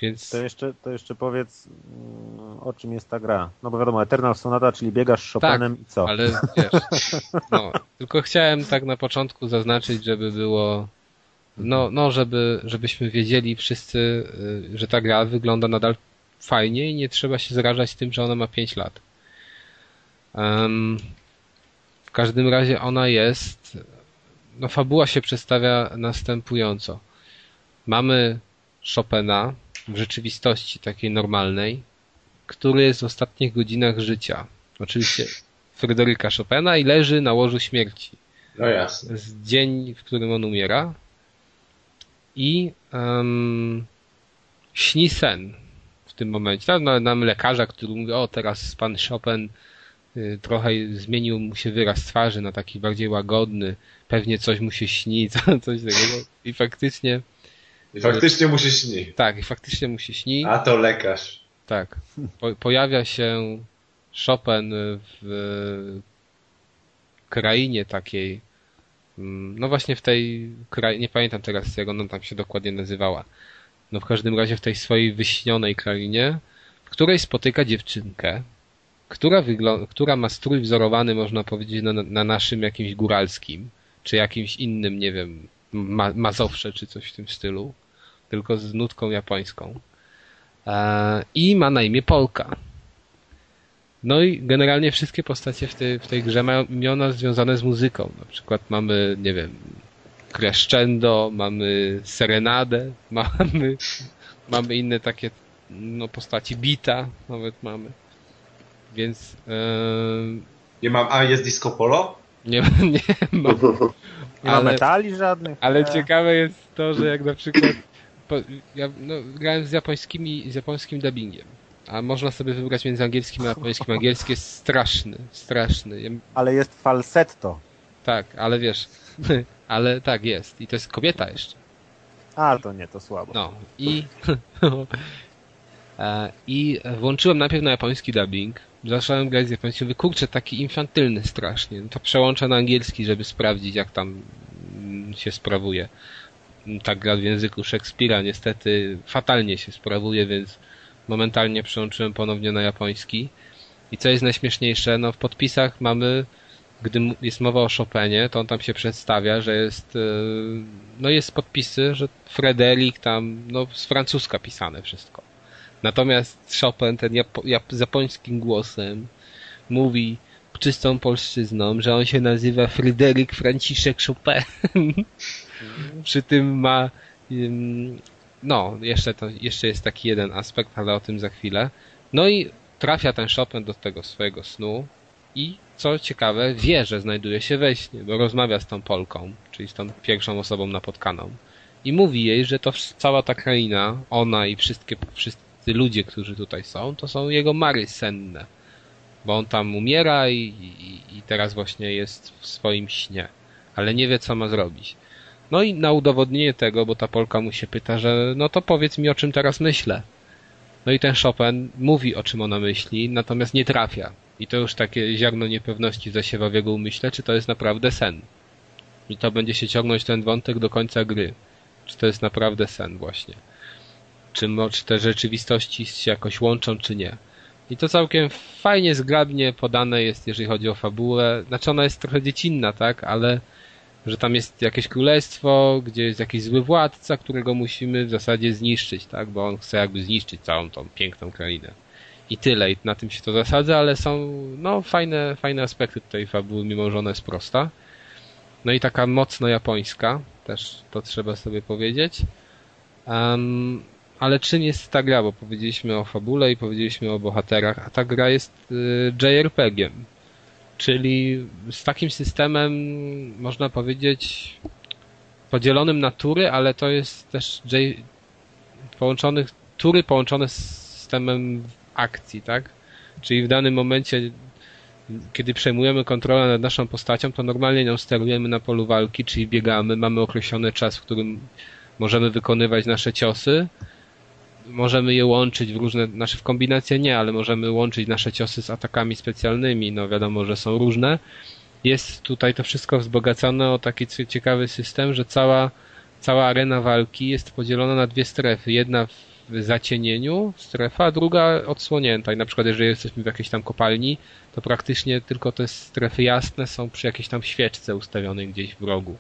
Więc... To jeszcze, to jeszcze powiedz, mm, o czym jest ta gra. No bo wiadomo, Eternal Sonata, czyli biegasz Chopinem tak, i co? ale wiesz, no, tylko chciałem tak na początku zaznaczyć, żeby było, no, no żeby, żebyśmy wiedzieli wszyscy, y, że ta gra wygląda nadal fajnie i nie trzeba się zrażać tym, że ona ma 5 lat. Um, w każdym razie ona jest, no fabuła się przedstawia następująco. Mamy Chopina, w rzeczywistości takiej normalnej, który jest w ostatnich godzinach życia. Oczywiście Fryderyka Chopina i leży na łożu śmierci. No jasne. Z dzień, w którym on umiera. I um, śni sen w tym momencie. Tam mamy lekarza, który mówi, o teraz pan Chopin y, trochę zmienił mu się wyraz twarzy na taki bardziej łagodny, pewnie coś mu się śni, coś takiego. I faktycznie i faktycznie mu się śni. Tak, i faktycznie mu się śni. A to lekarz. Tak. Po, pojawia się Chopin w krainie takiej, no właśnie w tej krainie, nie pamiętam teraz jak ona tam się dokładnie nazywała. No w każdym razie w tej swojej wyśnionej krainie, w której spotyka dziewczynkę, która, która ma strój wzorowany, można powiedzieć, na, na naszym jakimś góralskim, czy jakimś innym, nie wiem, ma, Mazowsze, czy coś w tym stylu tylko z nutką japońską. E, I ma na imię Polka. No i generalnie wszystkie postacie w tej, w tej grze mają imiona związane z muzyką. Na przykład mamy, nie wiem, Crescendo, mamy Serenadę, mamy, mamy inne takie no, postaci, Bita nawet mamy. Więc... Yy... Nie mam, a jest Disco Polo? Nie, nie ma. Nie ma metali żadnych. Ale ciekawe jest to, że jak na przykład ja no, grałem z japońskimi, z japońskim dubbingiem. A można sobie wybrać między angielskim a japońskim. Angielski jest straszny, straszny. Ale jest falsetto. Tak, ale wiesz, ale tak jest. I to jest kobieta jeszcze. A, to nie, to słabo. No i e, i włączyłem najpierw na japoński dubbing. Zacząłem grać z japońskim. Mówię, kurczę, taki infantylny strasznie. To przełączę na angielski, żeby sprawdzić, jak tam mm, się sprawuje tak gra w języku Szekspira niestety fatalnie się sprawuje, więc momentalnie przełączyłem ponownie na japoński. I co jest najśmieszniejsze, no w podpisach mamy, gdy jest mowa o Chopinie, to on tam się przedstawia, że jest, e, no jest podpisy, że Frederick tam, no z francuska pisane wszystko. Natomiast Chopin, ten japo, jap, japońskim głosem, mówi czystą polszczyzną, że on się nazywa Fryderyk Franciszek Chopin. Przy tym ma no, jeszcze, to, jeszcze jest taki jeden aspekt, ale o tym za chwilę. No i trafia ten Chopin do tego swojego snu i co ciekawe, wie, że znajduje się we śnie, bo rozmawia z tą Polką, czyli z tą pierwszą osobą napotkaną. I mówi jej, że to cała ta kraina, ona i wszystkie, wszyscy ludzie, którzy tutaj są, to są jego mary senne. Bo on tam umiera i, i, i teraz właśnie jest w swoim śnie, ale nie wie, co ma zrobić. No i na udowodnienie tego, bo ta Polka mu się pyta, że no to powiedz mi, o czym teraz myślę. No i ten Chopin mówi, o czym ona myśli, natomiast nie trafia. I to już takie ziarno niepewności zasiewa w jego umyśle, czy to jest naprawdę sen. I to będzie się ciągnąć ten wątek do końca gry. Czy to jest naprawdę sen właśnie. Czy, czy te rzeczywistości się jakoś łączą, czy nie. I to całkiem fajnie, zgrabnie podane jest, jeżeli chodzi o fabułę. Znaczy ona jest trochę dziecinna, tak, ale że tam jest jakieś królestwo, gdzie jest jakiś zły władca, którego musimy w zasadzie zniszczyć, tak? Bo on chce jakby zniszczyć całą tą piękną krainę. I tyle, i na tym się to zasadza, ale są no fajne, fajne aspekty tej fabuły, mimo że ona jest prosta. No i taka mocno japońska, też to trzeba sobie powiedzieć. Um, ale czym jest ta gra? Bo powiedzieliśmy o fabule i powiedzieliśmy o bohaterach, a ta gra jest y, JRPG-iem. Czyli z takim systemem, można powiedzieć, podzielonym na tury, ale to jest też J... połączonych, tury połączone z systemem akcji, tak? Czyli w danym momencie, kiedy przejmujemy kontrolę nad naszą postacią, to normalnie nią sterujemy na polu walki, czyli biegamy, mamy określony czas, w którym możemy wykonywać nasze ciosy, możemy je łączyć w różne, znaczy w kombinacje nie, ale możemy łączyć nasze ciosy z atakami specjalnymi, no wiadomo, że są różne. Jest tutaj to wszystko wzbogacone o taki ciekawy system, że cała, cała arena walki jest podzielona na dwie strefy. Jedna w zacienieniu strefa, a druga odsłonięta. I na przykład jeżeli jesteśmy w jakiejś tam kopalni, to praktycznie tylko te strefy jasne są przy jakiejś tam świeczce ustawionej gdzieś w rogu.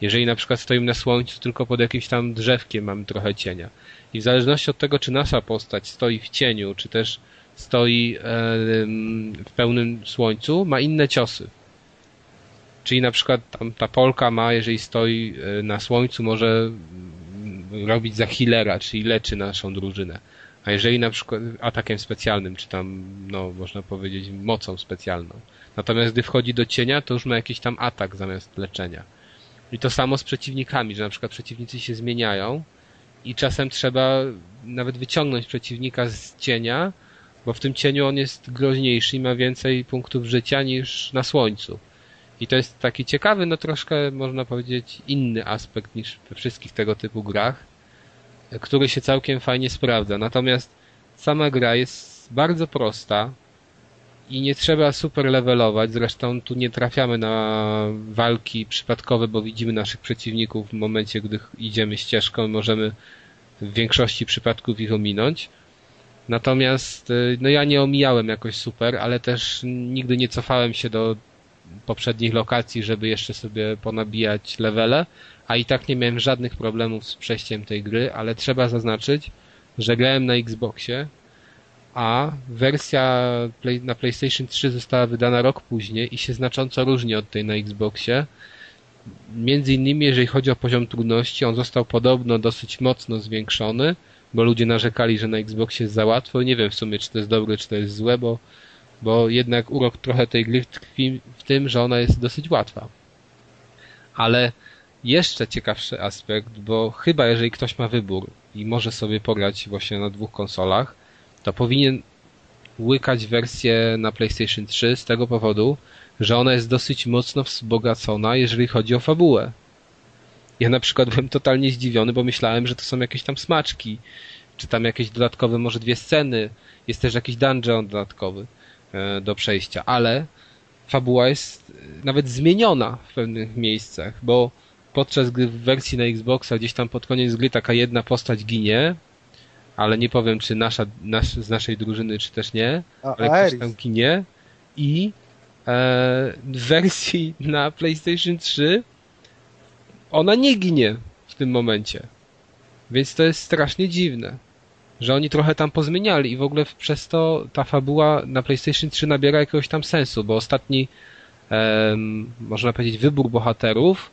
Jeżeli na przykład stoimy na słońcu, tylko pod jakimś tam drzewkiem mamy trochę cienia. I w zależności od tego, czy nasza postać stoi w cieniu, czy też stoi w pełnym słońcu, ma inne ciosy. Czyli na przykład ta Polka ma, jeżeli stoi e, na słońcu, może robić za healera, czyli leczy naszą drużynę. A jeżeli na przykład atakiem specjalnym, czy tam, no, można powiedzieć, mocą specjalną. Natomiast gdy wchodzi do cienia, to już ma jakiś tam atak zamiast leczenia. I to samo z przeciwnikami, że na przykład przeciwnicy się zmieniają i czasem trzeba nawet wyciągnąć przeciwnika z cienia, bo w tym cieniu on jest groźniejszy i ma więcej punktów życia niż na słońcu. I to jest taki ciekawy, no troszkę można powiedzieć inny aspekt niż we wszystkich tego typu grach, który się całkiem fajnie sprawdza. Natomiast sama gra jest bardzo prosta, i nie trzeba super levelować. Zresztą tu nie trafiamy na walki przypadkowe, bo widzimy naszych przeciwników w momencie, gdy idziemy ścieżką możemy w większości przypadków ich ominąć. Natomiast y, no ja nie omijałem jakoś super, ale też nigdy nie cofałem się do poprzednich lokacji, żeby jeszcze sobie ponabijać levele, a i tak nie miałem żadnych problemów z przejściem tej gry, ale trzeba zaznaczyć, że grałem na Xboxie, a wersja play, na PlayStation 3 została wydana rok później i się znacząco różni od tej na Xboxie. Między innymi, jeżeli chodzi o poziom trudności, on został podobno dosyć mocno zwiększony, bo ludzie narzekali, że na Xboxie jest za łatwo. Nie wiem w sumie, czy to jest dobre, czy to jest złe, bo, bo jednak urok trochę tej gry tkwi w tym, że ona jest dosyć łatwa. Ale jeszcze ciekawszy aspekt, bo chyba jeżeli ktoś ma wybór i może sobie pograć właśnie na dwóch konsolach, to powinien łykać wersję na PlayStation 3 z tego powodu, że ona jest dosyć mocno wzbogacona, jeżeli chodzi o fabułę. Ja na przykład byłem totalnie zdziwiony, bo myślałem, że to są jakieś tam smaczki, czy tam jakieś dodatkowe może dwie sceny, jest też jakiś dungeon dodatkowy e, do przejścia, ale fabuła jest e, nawet zmieniona w pewnych miejscach, bo podczas gdy w wersji na Xboxa gdzieś tam pod koniec gry taka jedna postać ginie, ale nie powiem, czy nasza, nasz, z naszej drużyny, czy też nie, A, ale ktoś tam ginie i e, w wersji na PlayStation 3 ona nie ginie w tym momencie. Więc to jest strasznie dziwne. że oni trochę tam pozmieniali i w ogóle przez to ta fabuła na PlayStation 3 nabiera jakiegoś tam sensu, bo ostatni, można powiedzieć, wybór bohaterów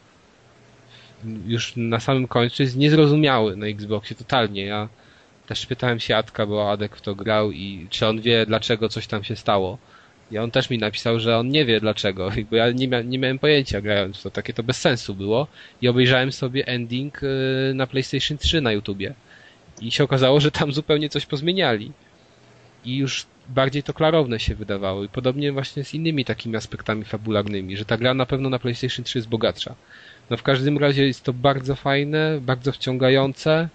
już na samym końcu jest niezrozumiały na Xboxie totalnie. Ja też pytałem się Adka, bo Adek w to grał i czy on wie dlaczego coś tam się stało. I on też mi napisał, że on nie wie dlaczego, bo ja nie, mia nie miałem pojęcia grając w to, takie to bez sensu było. I obejrzałem sobie ending y, na PlayStation 3 na YouTubie. I się okazało, że tam zupełnie coś pozmieniali. I już bardziej to klarowne się wydawało. I podobnie właśnie z innymi takimi aspektami fabularnymi, że ta gra na pewno na PlayStation 3 jest bogatsza. No w każdym razie jest to bardzo fajne, bardzo wciągające.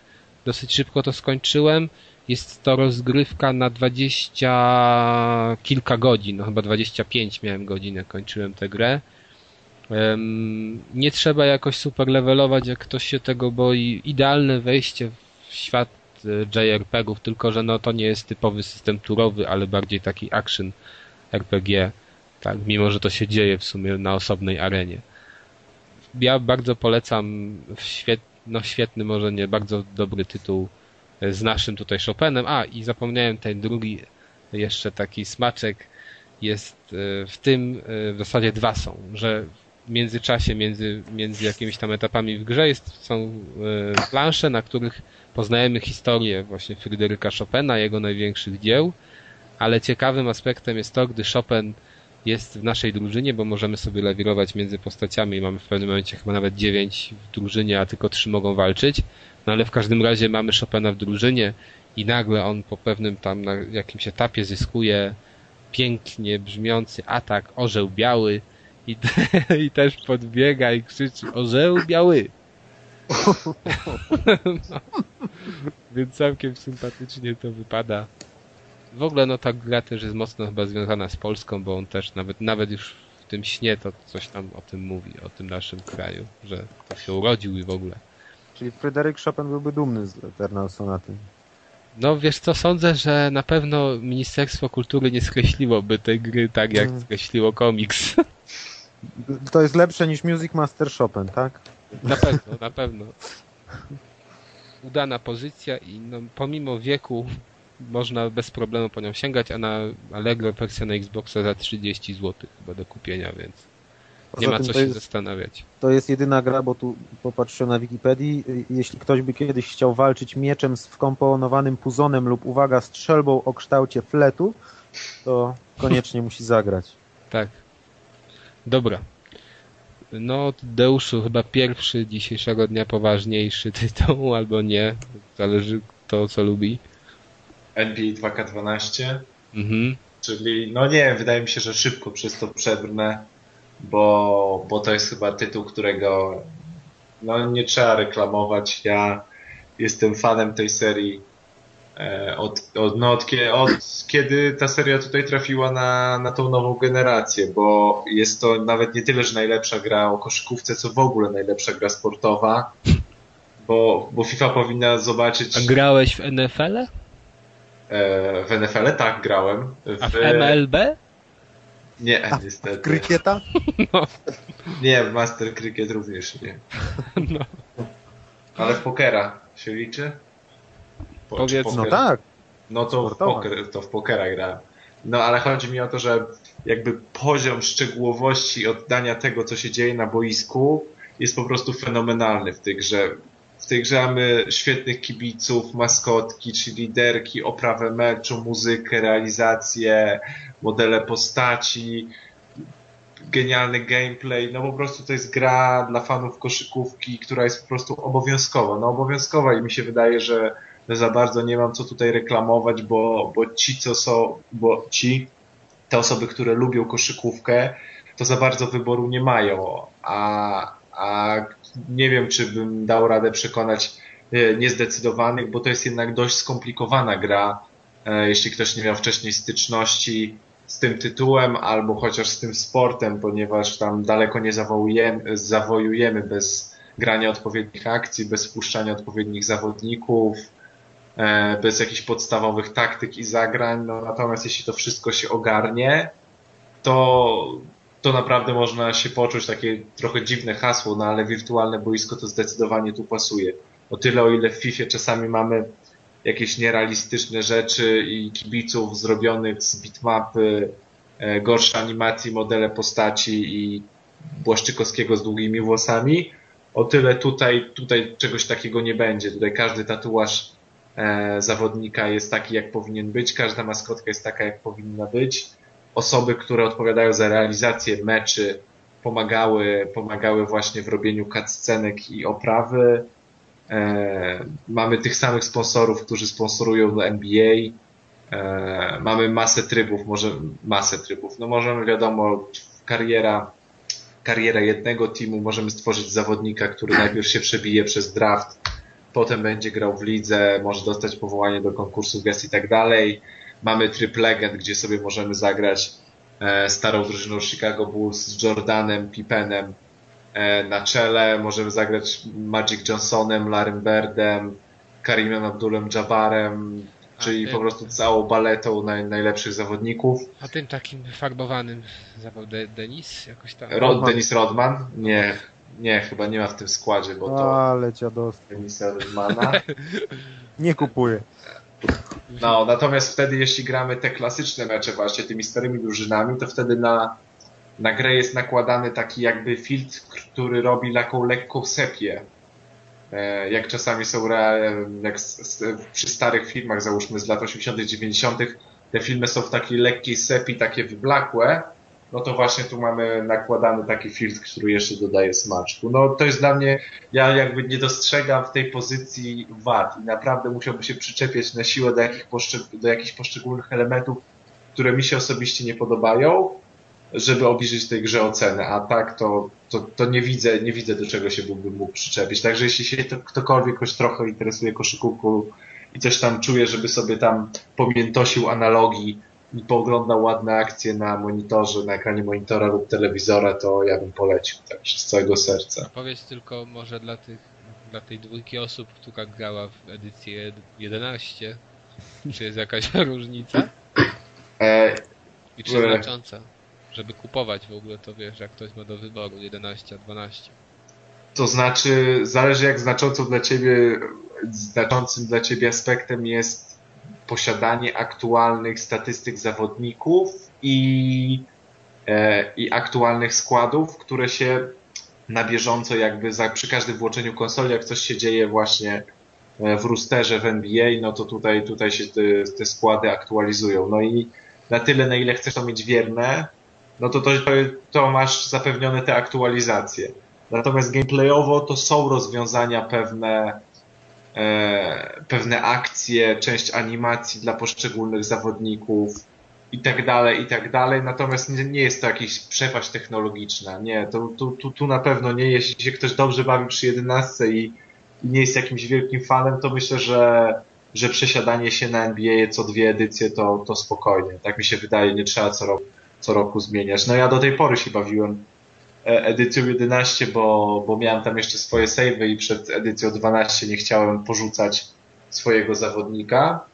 Dosyć szybko to skończyłem. Jest to rozgrywka na dwadzieścia kilka godzin, no chyba 25 miałem godzin, jak kończyłem tę grę. Nie trzeba jakoś super levelować, jak ktoś się tego boi. Idealne wejście w świat e, JRPG-ów, tylko że no to nie jest typowy system turowy, ale bardziej taki action RPG, tak, mimo że to się dzieje w sumie na osobnej arenie. Ja bardzo polecam świet, no świetny, może nie, bardzo dobry tytuł z naszym tutaj Chopinem. A, i zapomniałem ten drugi jeszcze taki smaczek jest e, w tym, e, w zasadzie dwa są, że w międzyczasie, między, między jakimiś tam etapami w grze jest, są e, plansze, na których poznajemy historię właśnie Fryderyka Chopina, jego największych dzieł, ale ciekawym aspektem jest to, gdy Chopin jest w naszej drużynie, bo możemy sobie lawirować między postaciami mamy w pewnym momencie chyba nawet dziewięć w drużynie, a tylko trzy mogą walczyć. No ale w każdym razie mamy Chopina w drużynie i nagle on po pewnym tam na jakimś etapie zyskuje pięknie brzmiący atak orzeł biały i, te, i też podbiega i krzyczy orzeł biały. no. Więc całkiem sympatycznie to wypada. W ogóle no ta gra też jest mocno chyba związana z Polską, bo on też nawet, nawet już w tym śnie to coś tam o tym mówi, o tym naszym kraju, że to się urodził i w ogóle. Czyli Fryderyk Chopin byłby dumny z Eternal Sonaty. No wiesz co, sądzę, że na pewno Ministerstwo Kultury nie skreśliłoby tej gry tak, jak Mm. skreśliło komiks. To jest lepsze niż Music Master Chopin, tak? Na pewno, na pewno. Udana pozycja i no, pomimo wieku można bez problemu po nią sięgać, a na Allegro wersja na Xboxa za 30 zł chyba do kupienia, więc nie ma co to się jest- zastanawiać. To jest jedyna gra, bo tu popatrzyłem na Wikipedii. Jeśli ktoś by kiedyś chciał walczyć mieczem z wkomponowanym puzonem lub, uwaga, strzelbą o kształcie fletu, to koniecznie musi zagrać. Tak. Dobra. No, Deuszu, chyba pierwszy dzisiejszego dnia poważniejszy tytuł, albo nie. Zależy kto co lubi. NBA 2K12, Mhm. czyli no nie wydaje mi się, że szybko przez to przebrnę, bo, bo to jest chyba tytuł, którego no nie trzeba reklamować. Ja jestem fanem tej serii e, od, od, no, od, od kiedy ta seria tutaj trafiła na, na tą nową generację, bo jest to nawet nie tyle, że najlepsza gra o koszykówce, co w ogóle najlepsza gra sportowa, bo, bo FIFA powinna zobaczyć... A grałeś w NFL-e? E, w NFL tak grałem. A w MLB? Nie, A niestety. Krykieta? Nie, w Master Cricket również nie. No. Ale w pokera się liczy? Po, Powiedz- No poker- tak. No to w, poker, to w pokera grałem. No ale chodzi mi o to, że jakby poziom szczegółowości oddania tego, co się dzieje na boisku jest po prostu fenomenalny w tej grze. W tej grze mamy świetnych kibiców, maskotki, czy liderki, oprawę meczu, muzykę, realizację, modele postaci, genialny gameplay. No po prostu to jest gra dla fanów koszykówki, która jest po prostu obowiązkowa. No obowiązkowa i mi się wydaje, że za bardzo nie mam co tutaj reklamować, bo, bo ci, co są, bo ci, te osoby, które lubią koszykówkę, to za bardzo wyboru nie mają, a, a nie wiem, czy bym dał radę przekonać e, niezdecydowanych, bo to jest jednak dość skomplikowana gra, e, jeśli ktoś nie miał wcześniej styczności z tym tytułem, albo chociaż z tym sportem, ponieważ tam daleko nie zawojujemy, zawojujemy bez grania odpowiednich akcji, bez wpuszczania odpowiednich zawodników, e, bez jakichś podstawowych taktyk i zagrań. No, natomiast jeśli to wszystko się ogarnie, to, to naprawdę można się poczuć takie trochę dziwne hasło, no ale wirtualne boisko to zdecydowanie tu pasuje. O tyle, o ile w FIFA czasami mamy jakieś nierealistyczne rzeczy i kibiców zrobionych z bitmapy, e, gorsze animacji, modele postaci i Błaszczykowskiego z długimi włosami. O tyle tutaj, tutaj czegoś takiego nie będzie. Tutaj każdy tatuaż e, zawodnika jest taki, jak powinien być, każda maskotka jest taka, jak powinna być. Osoby, które odpowiadają za realizację meczy, pomagały, pomagały właśnie w robieniu cutscenek i oprawy. E, mamy tych samych sponsorów, którzy sponsorują do NBA. E, mamy masę trybów, może masę trybów. No możemy, wiadomo, kariera, kariera jednego teamu, możemy stworzyć zawodnika, który najpierw się przebije przez draft, potem będzie grał w lidze, może dostać powołanie do konkursu gest i tak dalej. Mamy tryb legend, gdzie sobie możemy zagrać e, starą drużyną Chicago Bulls z Jordanem, Pippenem, E, na czele. Możemy zagrać Magic Johnsonem, Larrym Birdem, Karimem Abdulem Jabbarem, czyli po prostu całą baletą naj, najlepszych zawodników. A tym takim farbowanym zawał De Denis? Jakoś tam? Rod, Denis Rodman? Nie, nie, chyba nie ma w tym składzie, bo to Ale dziadostwo. Denisa Rodmana. Nie kupuję. No, natomiast wtedy jeśli gramy te klasyczne mecze właśnie tymi starymi drużynami, to wtedy na na grę jest nakładany taki jakby filtr, który robi taką lekką sepię. E, jak czasami są, jak przy starych filmach, załóżmy z lat 80., 90., te filmy są w takiej lekkiej sepii, takie wyblakłe, no to właśnie tu mamy nakładany taki filtr, który jeszcze dodaje smaczku. No to jest dla mnie, ja jakby nie dostrzegam w tej pozycji wad i naprawdę musiałby się przyczepiać na siłę do, jakich do jakichś poszczególnych elementów, które mi się osobiście nie podobają, żeby obniżyć tej grze ocenę, a tak to, to, to nie widzę, nie widzę do czego się byłbym mógł przyczepić. Także jeśli się to, ktokolwiek choć trochę interesuje koszykówką i coś tam czuje, żeby sobie tam pomiętosił analogii i pooglądał ładne akcje na monitorze, na ekranie monitora lub telewizora, to ja bym polecił tak z całego serca. Powiedz tylko może dla tych, dla tej dwójki osób, która grała w edycję 11, czy jest jakaś różnica? E, I czy znacząca? żeby kupować w ogóle, to wiesz, jak ktoś ma do wyboru 11, 12. To znaczy, zależy jak znaczącą dla ciebie, znaczącym dla ciebie aspektem jest posiadanie aktualnych statystyk zawodników i, e, i aktualnych składów, które się na bieżąco jakby za, przy każdym włączeniu konsoli, jak coś się dzieje właśnie e, w roosterze w NBA, no to tutaj, tutaj się te, te składy aktualizują. No i na tyle, na ile chcesz to mieć wierne, no to, to, to masz zapewnione te aktualizacje. Natomiast gameplayowo to są rozwiązania pewne, e, pewne akcje, część animacji dla poszczególnych zawodników i tak dalej, i tak dalej. Natomiast nie, nie jest to jakaś przepaść technologiczna. Nie, to, tu, tu, tu na pewno nie. Jeśli się ktoś dobrze bawi przy 11 i, i nie jest jakimś wielkim fanem, to myślę, że, że przesiadanie się na NBA co dwie edycje to, to spokojnie. Tak mi się wydaje, nie trzeba co roku co roku zmieniać. No ja do tej pory się bawiłem edycją 11, bo, bo miałem tam jeszcze swoje savey i przed edycją 12 nie chciałem porzucać swojego zawodnika.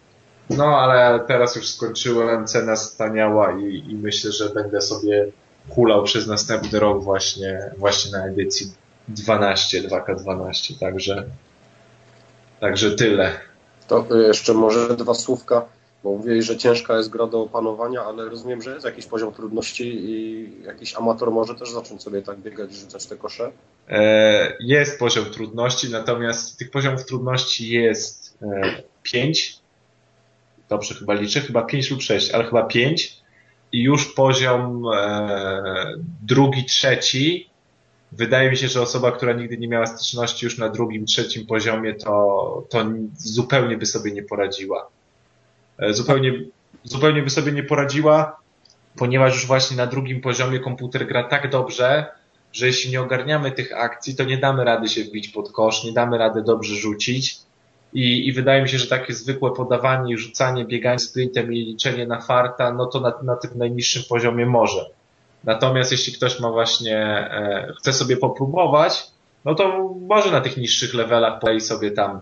No ale teraz już skończyłem, cena staniała i, i myślę, że będę sobie hulał przez następny rok właśnie, właśnie na edycji 12, 2K12, także, także tyle. To jeszcze może dwa słówka bo mówili, że ciężka jest gra do opanowania, ale rozumiem, że jest jakiś poziom trudności i jakiś amator może też zacząć sobie tak biegać i rzucać te kosze? E, jest poziom trudności, natomiast tych poziomów trudności jest e, pięć. Dobrze chyba liczę, chyba pięć lub sześć, ale chyba pięć. I już poziom e, drugi, trzeci. Wydaje mi się, że osoba, która nigdy nie miała styczności już na drugim, trzecim poziomie, to, to zupełnie by sobie nie poradziła E, zupełnie, zupełnie by sobie nie poradziła, ponieważ już właśnie na drugim poziomie komputer gra tak dobrze, że jeśli nie ogarniamy tych akcji, to nie damy rady się wbić pod kosz, nie damy rady dobrze rzucić. I, i wydaje mi się, że takie zwykłe podawanie, rzucanie, bieganie sprintem i liczenie na farta, no to na, na tym najniższym poziomie może. Natomiast jeśli ktoś ma właśnie, e, chce sobie popróbować, no to może na tych niższych levelach polej sobie tam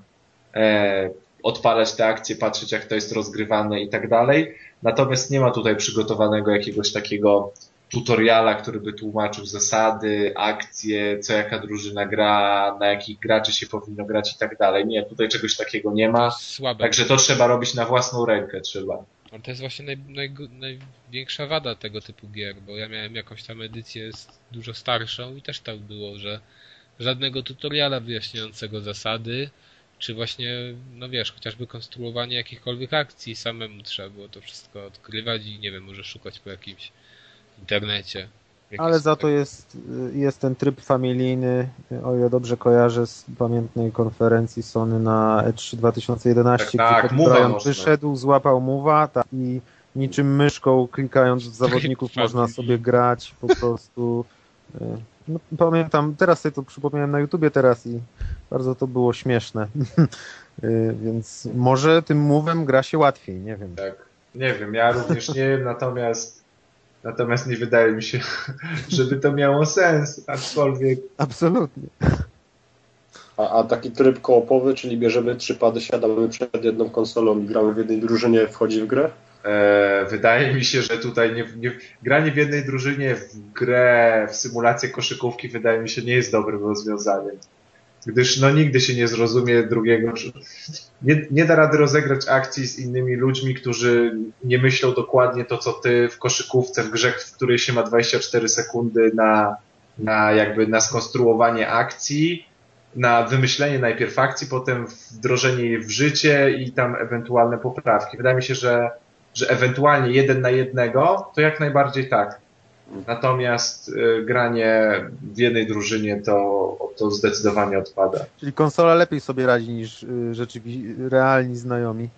e, odpalać te akcje, patrzeć jak to jest rozgrywane i tak dalej. Natomiast nie ma tutaj przygotowanego jakiegoś takiego tutoriala, który by tłumaczył zasady, akcje, co jaka drużyna gra, na jakich graczy się powinno grać i tak dalej. Nie, tutaj czegoś takiego nie ma. Słabe. Także to trzeba robić na własną rękę, trzeba. Ale to jest właśnie naj, naj, największa wada tego typu gier, bo ja miałem jakąś tam edycję dużo starszą i też tak było, że żadnego tutoriala wyjaśniającego zasady, czy właśnie, no wiesz, chociażby konstruowanie jakichkolwiek akcji samemu trzeba było to wszystko odkrywać i nie wiem, może szukać po jakimś internecie. Ale za to jest, jest ten tryb familijny, o ile dobrze kojarzę z pamiętnej konferencji Sony na E E3 2011, Tak, tak, gdzie można. wyszedł, złapał mowa tak, i niczym myszką klikając w zawodników Tryb można family. sobie grać po prostu. e, No, pamiętam, teraz sobie to przypomniałem na YouTubie teraz i bardzo to było śmieszne. E, Więc może tym move'em gra się łatwiej, nie wiem. Tak. Nie wiem, ja również nie wiem, natomiast natomiast nie wydaje mi się, żeby to miało sens, aczkolwiek Absolutnie. A, a taki tryb koopowy, czyli bierzemy trzy pady, siadamy przed jedną konsolą i gramy w jednej drużynie, wchodzi w grę? E, wydaje mi się, że tutaj nie, nie, granie w jednej drużynie w grę, w symulację koszykówki wydaje mi się nie jest dobrym rozwiązaniem. Gdyż no nigdy się nie zrozumie drugiego. Nie, nie da rady rozegrać akcji z innymi ludźmi, którzy nie myślą dokładnie to, co ty w koszykówce, w grze, w której się ma 24 sekundy na, na jakby na skonstruowanie akcji, na wymyślenie najpierw akcji, potem wdrożenie jej w życie i tam ewentualne poprawki. Wydaje mi się, że że ewentualnie jeden na jednego, to jak najbardziej tak. Natomiast y, granie w jednej drużynie to, to zdecydowanie odpada. Czyli konsola lepiej sobie radzi niż y, rzeczywiście realni znajomi.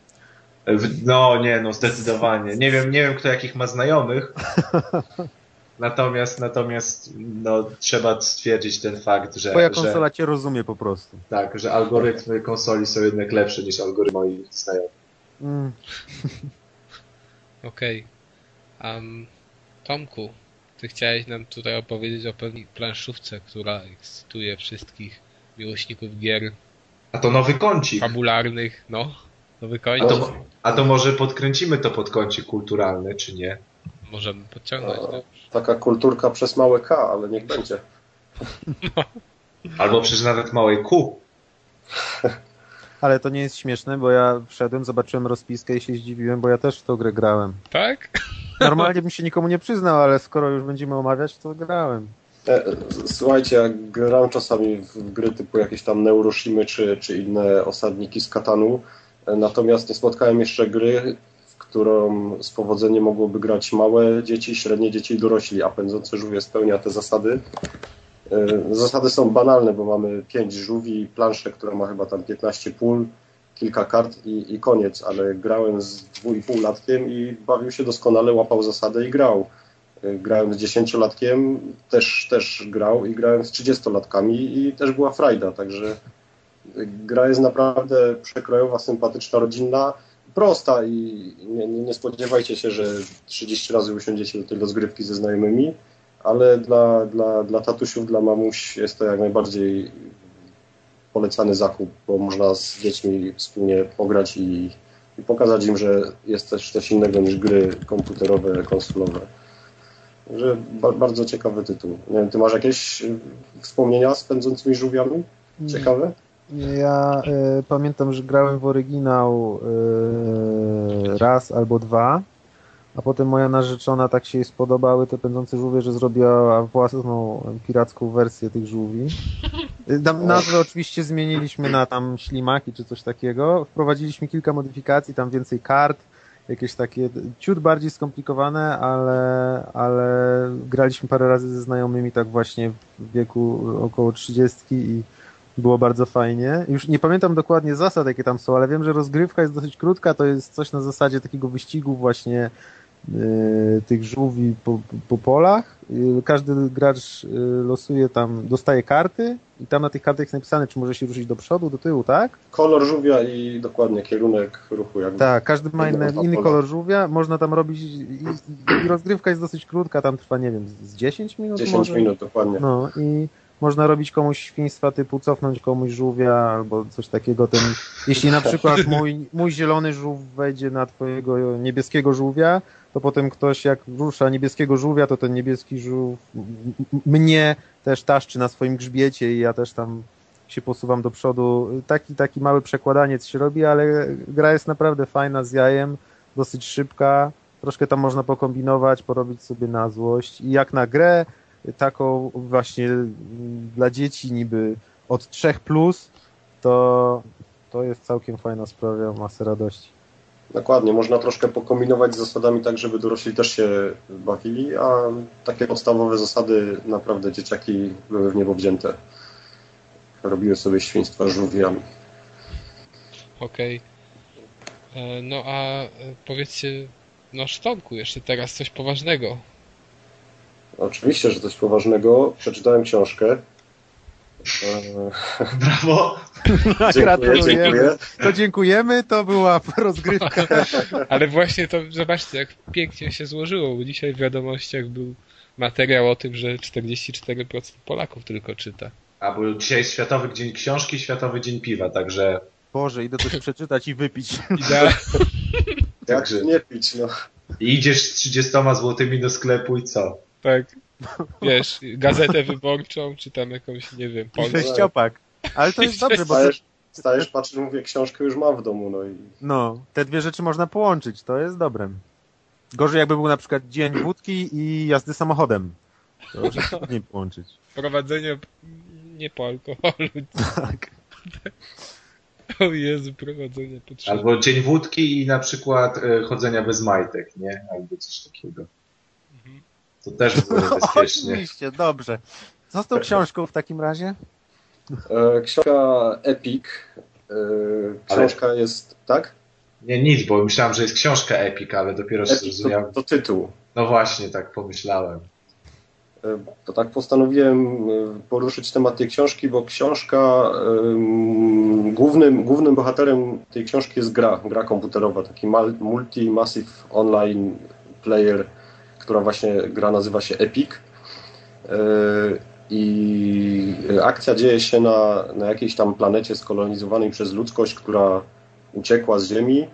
No nie, no zdecydowanie. Nie wiem, nie wiem kto jakich ma znajomych. Natomiast, natomiast no, trzeba stwierdzić ten fakt, że, Twoja że, konsola cię rozumie po prostu. tak, że algorytmy konsoli są jednak lepsze niż algorytmy moich znajomych. Mm. Okej. Am, Tomku, ty chciałeś nam tutaj opowiedzieć o pewnej planszówce, która ekscytuje wszystkich miłośników gier A to nowy kącik. fabularnych, no. Nowy A końc. to, a to może podkręcimy to pod kącik kulturalny, czy nie? Możemy podciągnąć, no. Taka kulturka przez małe K, ale niech będzie. Albo przecież nawet małej Q. Ale to nie jest śmieszne, bo ja wszedłem, zobaczyłem rozpiskę i się zdziwiłem, bo ja też w tą grę grałem. Tak? Normalnie bym się nikomu nie przyznał, ale skoro już będziemy omawiać, to grałem. E, Słuchajcie, ja gram czasami w gry typu jakieś tam Neuroshimy czy, czy inne osadniki z Katanu, e, natomiast nie spotkałem jeszcze gry, w którą z powodzeniem mogłoby grać małe dzieci, średnie dzieci i dorośli, a pędzące żółwie spełnia te zasady. E, Zasady są banalne, bo mamy pięć żółwi, planszę, która ma chyba tam 15 pól, kilka kart i, i koniec, ale grałem z dwu i pół latkiem i bawił się doskonale, łapał zasadę i grał. Y, Grałem z dziesięciolatkiem, też, też grał i grałem z trzydziestolatkami i też była frajda, także y, gra jest naprawdę przekrojowa, sympatyczna, rodzinna, prosta i nie, nie, nie spodziewajcie się, że 30 razy usiądziecie do tej rozgrywki ze znajomymi, ale dla, dla, dla tatusiów, dla mamuś jest to jak najbardziej polecany zakup, bo można z dziećmi wspólnie pograć i, i pokazać im, że jest też coś innego niż gry komputerowe, konsolowe. Że ba bardzo ciekawy tytuł. Nie wiem, ty masz jakieś y, wspomnienia z pędzącymi żółwiami? Ciekawe? Ja e, pamiętam, że grałem w oryginał e, raz albo dwa, a potem moja narzeczona tak się jej spodobały te pędzące żółwie, że zrobiła własną piracką wersję tych żółwi. Nazwę oczywiście zmieniliśmy na tam ślimaki czy coś takiego. Wprowadziliśmy kilka modyfikacji, tam więcej kart, jakieś takie ciut bardziej skomplikowane, ale, ale graliśmy parę razy ze znajomymi tak właśnie w wieku około 30 i było bardzo fajnie. Już nie pamiętam dokładnie zasad, jakie tam są, ale wiem, że rozgrywka jest dosyć krótka. To jest coś na zasadzie takiego wyścigu właśnie yy, tych żółwi po, po polach. Yy, każdy gracz yy, losuje tam, dostaje karty i tam na tych kartach jest napisane, czy może się ruszyć do przodu, do tyłu, tak? Kolor żółwia i dokładnie kierunek ruchu. Jakby. Tak, każdy ma inny, inny kolor żółwia. Można tam robić i, i rozgrywka jest dosyć krótka, tam trwa, nie wiem, z 10 minut 10 może? minut dokładnie. No i można robić komuś świństwa typu cofnąć komuś żółwia albo coś takiego. Ten, jeśli na przykład mój, mój zielony żółw wejdzie na twojego niebieskiego żółwia, to potem ktoś jak rusza niebieskiego żółwia, to ten niebieski żółw mnie też taszczy na swoim grzbiecie i ja też tam się posuwam do przodu. Taki, taki mały przekładaniec się robi, ale gra jest naprawdę fajna z jajem, dosyć szybka, troszkę tam można pokombinować, porobić sobie na złość i jak na grę taką właśnie dla dzieci niby od 3 plus, to, to jest całkiem fajna sprawa, masę radości. Dokładnie, można troszkę pokombinować z zasadami tak, żeby dorośli też się bawili, a takie podstawowe zasady naprawdę dzieciaki były w niebo wzięte. Robiły sobie świństwa żółwiami. Okej. Okay. No a e, powiedzcie, no Sztonku, jeszcze teraz coś poważnego. Oczywiście, że coś poważnego. Przeczytałem książkę. Brawo! dziękuję, dziękuję. To dziękujemy, to była rozgrywka. Ale właśnie to, zobaczcie, jak pięknie się złożyło, bo dzisiaj w wiadomościach był materiał o tym, że 44% Polaków tylko czyta. A był dzisiaj Światowy Dzień Książki, Światowy Dzień Piwa, także... Boże, idę coś przeczytać i wypić. Idea... także nie pić, no. I idziesz z 30 złotymi do sklepu i co? Tak. Wiesz, gazetę wyborczą, czy tam jakąś, nie wiem, polską. Sześciopak. Ale to jest dobrze, bo... Stajesz, stajesz patrzysz, mówię, książkę już mam w domu, no i... No, te dwie rzeczy można połączyć, to jest dobre. Gorzej jakby był na przykład dzień wódki i jazdy samochodem. To już nie połączyć. Prowadzenie nie po alkoholu. Tak. O Jezu, prowadzenie potrzeby. Albo dzień wódki i na przykład e, chodzenia bez majtek, nie? Albo coś takiego. To też było niebezpiecznie. Oczywiście, dobrze. Co z tą książką w takim razie? E, książka Epic. E, książka ale... jest, tak? Nie, nic, bo myślałem, że jest książka Epic, ale dopiero Epic zrozumiałem. To, to tytuł. No właśnie, tak pomyślałem. E, to tak postanowiłem poruszyć temat tej książki, bo książka, głównym, głównym bohaterem tej książki jest gra, gra komputerowa, taki multi-massive online player która właśnie gra nazywa się Epic. E, I akcja dzieje się na, na jakiejś tam planecie skolonizowanej przez ludzkość, która uciekła z Ziemi,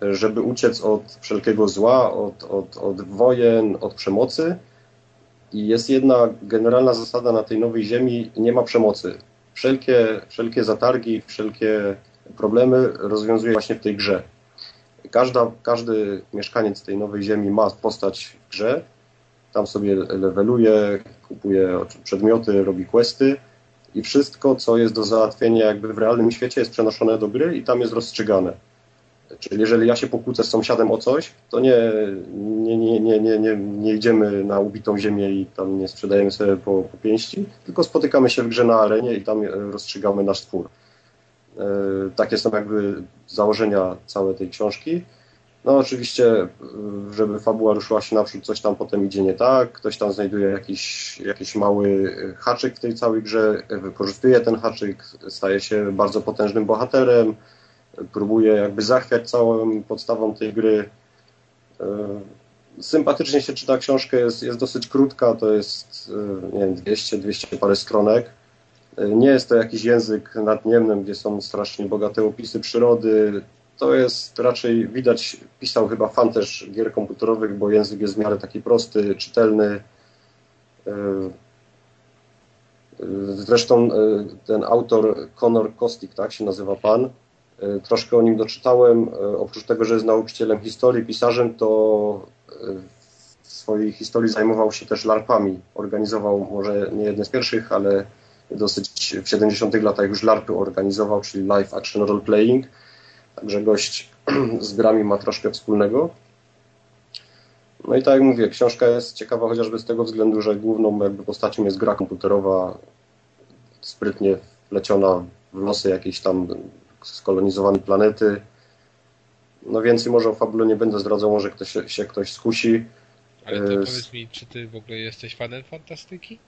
żeby uciec od wszelkiego zła, od, od, od wojen, od przemocy. I jest jedna generalna zasada na tej nowej Ziemi: nie ma przemocy. Wszelkie, wszelkie zatargi, wszelkie problemy rozwiązuje właśnie w tej grze. Każda, każdy mieszkaniec tej nowej ziemi ma postać w grze, tam sobie leveluje, kupuje przedmioty, robi questy i wszystko, co jest do załatwienia jakby w realnym świecie jest przenoszone do gry i tam jest rozstrzygane. Czyli jeżeli ja się pokłócę z sąsiadem o coś, to nie, nie, nie, nie, nie, nie, nie idziemy na ubitą ziemię i tam nie sprzedajemy sobie po, po pięści, tylko spotykamy się w grze na arenie i tam rozstrzygamy nasz spór. E, takie są jakby założenia całej tej książki. No oczywiście, żeby fabuła ruszyła się naprzód, coś tam potem idzie nie tak, ktoś tam znajduje jakiś, jakiś mały haczyk w tej całej grze, wykorzystuje ten haczyk, staje się bardzo potężnym bohaterem, próbuje jakby zachwiać całą podstawą tej gry. E, sympatycznie się czyta książkę, jest, jest dosyć krótka, to jest nie wiem, 200, 200 parę stronek. Nie jest to jakiś język nadniemny, gdzie są strasznie bogate opisy przyrody. To jest raczej, widać, pisał chyba fan też gier komputerowych, bo język jest w miarę taki prosty, czytelny. E, zresztą e, ten autor Conor Kostik, tak się nazywa pan, e, troszkę o nim doczytałem. Oprócz tego, że jest nauczycielem historii, pisarzem, to w swojej historii zajmował się też larpami. Organizował może nie jedne z pierwszych, ale dosyć w 70 latach już LARPy organizował, czyli Live Action Role Playing. Także gość z grami ma troszkę wspólnego. No i tak jak mówię, książka jest ciekawa chociażby z tego względu, że główną jakby postacią jest gra komputerowa, sprytnie wpleciona w losy jakiejś tam skolonizowanej planety. No więcej może o fabule nie będę zdradzał, może ktoś się ktoś skusi. Ale to powiedz mi, czy ty w ogóle jesteś fanem fantastyki?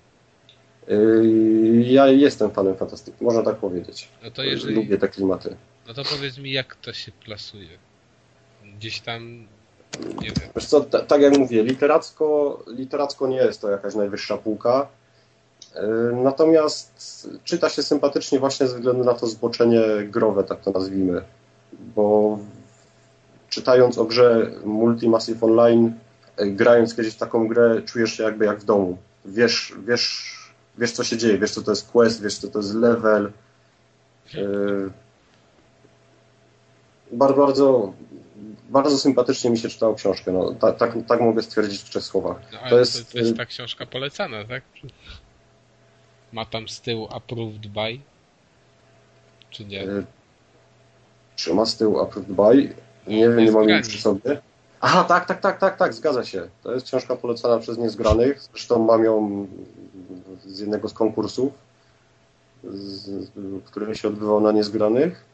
Yy, ja jestem fanem fantastyki, można tak powiedzieć. No to jeżeli... Lubię te klimaty. No to powiedz mi, jak to się plasuje? Gdzieś tam, nie wiem. Wiesz co, tak jak mówię, literacko, literacko nie jest to jakaś najwyższa półka. E, Natomiast czyta się sympatycznie właśnie ze względu na to zboczenie growe, tak to nazwijmy. Bo czytając o grze Multimassive Online, e, grając kiedyś w taką grę, czujesz się jakby jak w domu. Wiesz, wiesz, wiesz co się dzieje, wiesz co to jest quest, wiesz co to jest level. E, Bardzo, bardzo, bardzo sympatycznie mi się czytało książkę. No, tak, tak, tak mogę stwierdzić w trzech słowach. No, ale To jest, to jest ta książka polecana, tak? Ma tam z tyłu approved by? Czy nie? E, Czy ma z tyłu Approved by? Nie wiem, nie mam jej przy sobie. Aha, tak, tak, tak, tak, tak, zgadza się. To jest książka polecana przez niezgranych. Zresztą mam ją z jednego z konkursów, z, który się odbywał na niezgranych.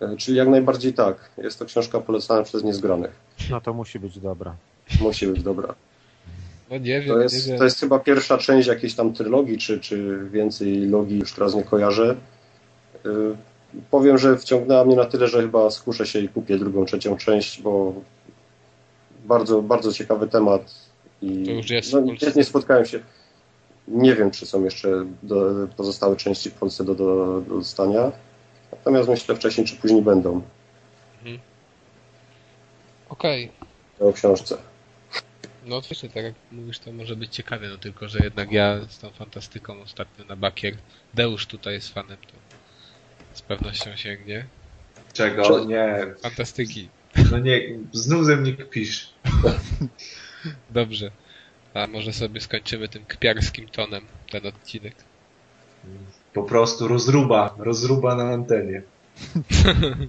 E, Czyli jak najbardziej tak. Jest to książka polecana przez niezgranych. No to musi być dobra. Musi być dobra. No nie wiem, To nie jest, wiem. to jest chyba pierwsza część jakiejś tam trylogii, czy, czy więcej logii, już teraz nie kojarzę. Yy, powiem, że wciągnęła mnie na tyle, że chyba skuszę się i kupię drugą, trzecią część, bo bardzo, bardzo ciekawy temat. I To już jest no, nie, nie spotkałem się. Nie wiem, czy są jeszcze do, pozostałe części w Polsce do, do, do dostania. Natomiast myślę wcześniej czy później będą Okej. o książce. No oczywiście, tak jak mówisz, to może być ciekawe, no tylko, że jednak ja z tą fantastyką ostatnio na bakier, Deusz tutaj jest fanem, to z pewnością sięgnie. Czego? Czy- Nie, Fantastyki. no nie, znów ze mnie kpisz. Dobrze. A może sobie skończymy tym kpiarskim tonem ten odcinek. Po prostu rozruba, rozruba na antenie.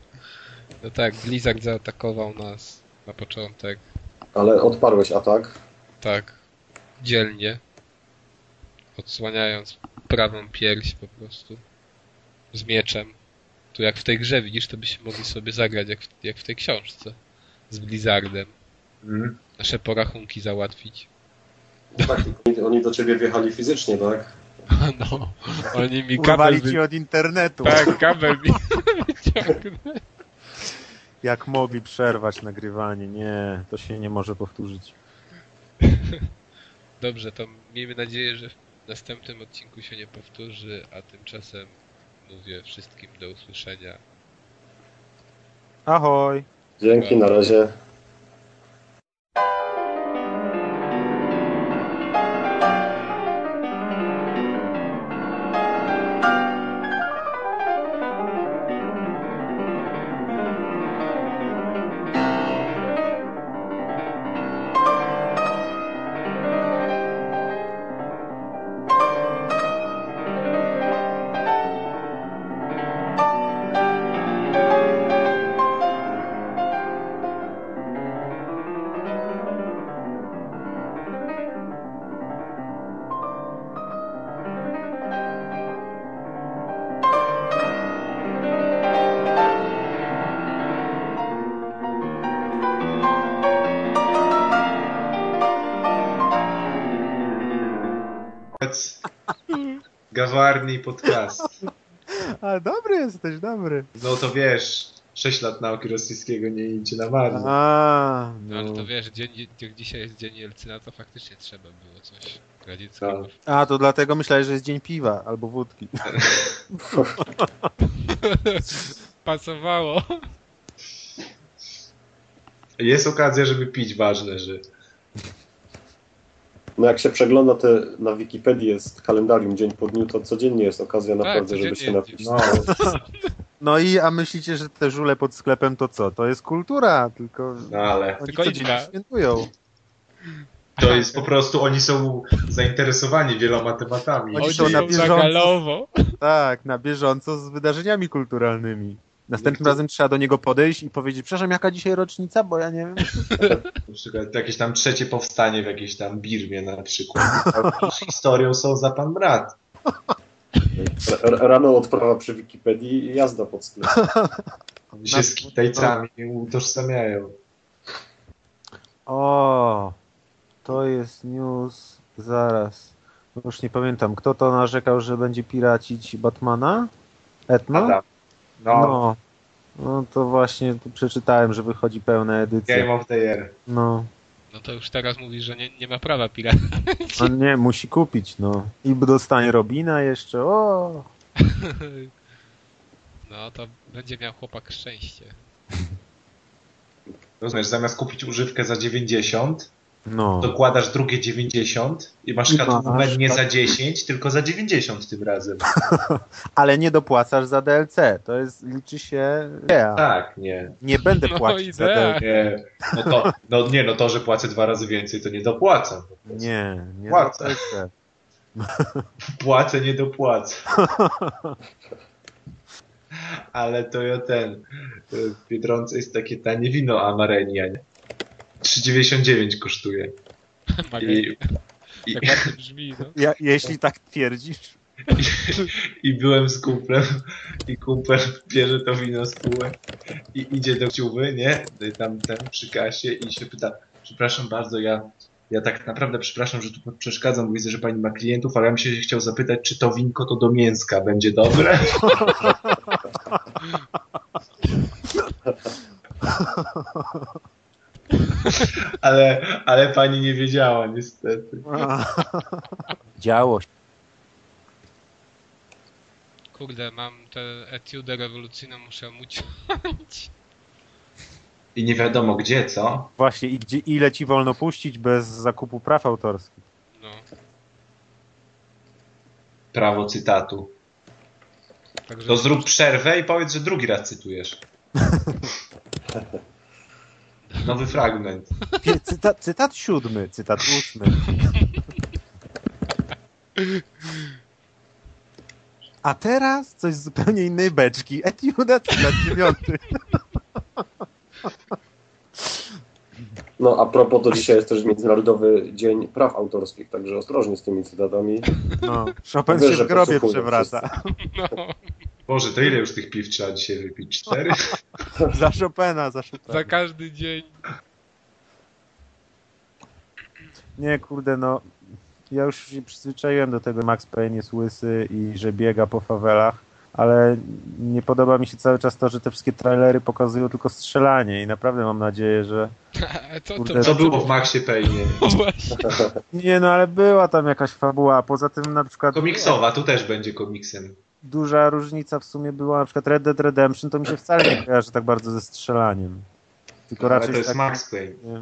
No tak, Blizzard zaatakował nas na początek. Ale odparłeś atak. Tak, dzielnie. Odsłaniając prawą pierś po prostu. Z mieczem. Tu jak w tej grze widzisz, to byśmy mogli sobie zagrać jak w, jak w tej książce. Z Blizzardem. Mm. Nasze porachunki załatwić. Tak, oni, do ciebie wjechali fizycznie, tak? No, oni mi kabel... ci Wy... od internetu. Tak, kabel mi. Jak mogli przerwać nagrywanie? Nie, to się nie może powtórzyć. Dobrze, to miejmy nadzieję, że w następnym odcinku się nie powtórzy, a tymczasem mówię wszystkim do usłyszenia. Ahoj! Dzięki, na razie. Wiesz, 6 lat nauki rosyjskiego nie idzie na marne. A, No ale no. to wiesz, dzień, jak dzisiaj jest dzień Jelcyna, to faktycznie trzeba było coś radzieckiego. Tak. A, to dlatego myślałeś, że jest dzień piwa albo wódki. Pasowało. Jest okazja, żeby pić, ważne, że No jak się przegląda te na Wikipedii jest kalendarium dzień po dniu, to codziennie jest okazja naprawdę, żeby się napić. no, No i, a myślicie, że te żule pod sklepem to co? To jest kultura, tylko no ale oni Tylko codziennie inna. świętują. to jest po prostu, oni są zainteresowani wieloma tematami. Oni Oni są na bieżąco. Tak, na bieżąco z wydarzeniami kulturalnymi. Następnym razem trzeba do niego podejść i powiedzieć, przepraszam, jaka dzisiaj rocznica, bo ja nie wiem. Na przykład jakieś tam trzecie powstanie w jakiejś tam Birmie na przykład. Historią są za pan brat. Rano odprawa przy Wikipedii i jazda pod sklep. Oni się z Kitajcami utożsamiają. O, to jest news. Zaraz. Już nie pamiętam. Kto to narzekał, że będzie piracić Batmana? Etno? Adam. No, No. No to właśnie tu przeczytałem, że wychodzi pełna edycja. Game of the Year. No. No to już teraz mówisz, że nie, nie ma prawa pirata. No nie, musi kupić, no. I dostanie Robina jeszcze, o! No to będzie miał chłopak szczęście. Rozumiesz, zamiast kupić używkę za 90, No. dokładasz drugie 90 i masz masz, nie tak. za 10, tylko za 90 tym razem. Ale nie dopłacasz za DLC, to jest, liczy się... Tak, nie. nie będę No, płacić za idea. DLC. Nie, no to, no nie, no to, że płacę dwa razy więcej, to nie dopłacam. Nie, nie Płacę. za DLC. Płacę, nie dopłacę. Ale to ja ten, w Biedronce jest takie tanie wino Amarenia, nie? 3,99 kosztuje. I, i, Jak ładnie brzmi, no. Ja, jeśli tak twierdzisz. I byłem z kumplem i kumpel bierze to wino z półek i idzie do ciuby, nie? Tam ten przy kasie i się pyta, przepraszam bardzo, ja, ja tak naprawdę przepraszam, że tu przeszkadzam, bo widzę, że pani ma klientów, ale ja bym się chciał zapytać, czy to winko to do mięska będzie dobre? ale, ale pani nie wiedziała niestety. Działo się. Kurde, mam tę etiudę rewolucyjną, muszę uciąć. I nie wiadomo gdzie, co? Właśnie, i gdzie, ile ci wolno puścić bez zakupu praw autorskich? No, Prawo cytatu. także... To zrób przerwę i powiedz, że drugi raz cytujesz. Nowy fragment. Pie- Cytat, siódmy, cytat ósmy. A teraz coś z zupełnie innej beczki. Etiuda, cytat dziewiąty. No a propos, to dzisiaj jest też Międzynarodowy Dzień Praw Autorskich, także ostrożnie z tymi cytatami. No, Chopin się że w grobie przewraca. No, Boże, to ile już tych piw trzeba dzisiaj wypić? Cztery? Za Chopina, za za Chopina. każdy dzień. Nie, kurde, no. Ja już się przyzwyczaiłem do tego, że Max Payne jest łysy i że biega po fawelach, ale nie podoba mi się cały czas to, że te wszystkie trailery pokazują tylko strzelanie i naprawdę mam nadzieję, że... Co Kurde, to Co było w Maxie Payne? No. Nie, no ale była tam jakaś fabuła, poza tym na przykład... Komiksowa, tu też będzie komiksem. Duża różnica w sumie była na przykład Red Dead Redemption, to mi się wcale nie kojarzy tak bardzo ze strzelaniem. Tylko Ale raczej to jest tak, Max Payne.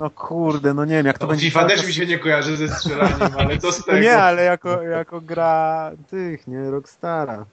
No kurde, no nie wiem, jak to No, będzie... FIFA też mi się nie kojarzy ze strzelaniem, ale co z No tego? nie, ale jako, jako gra tych, nie, Rockstara.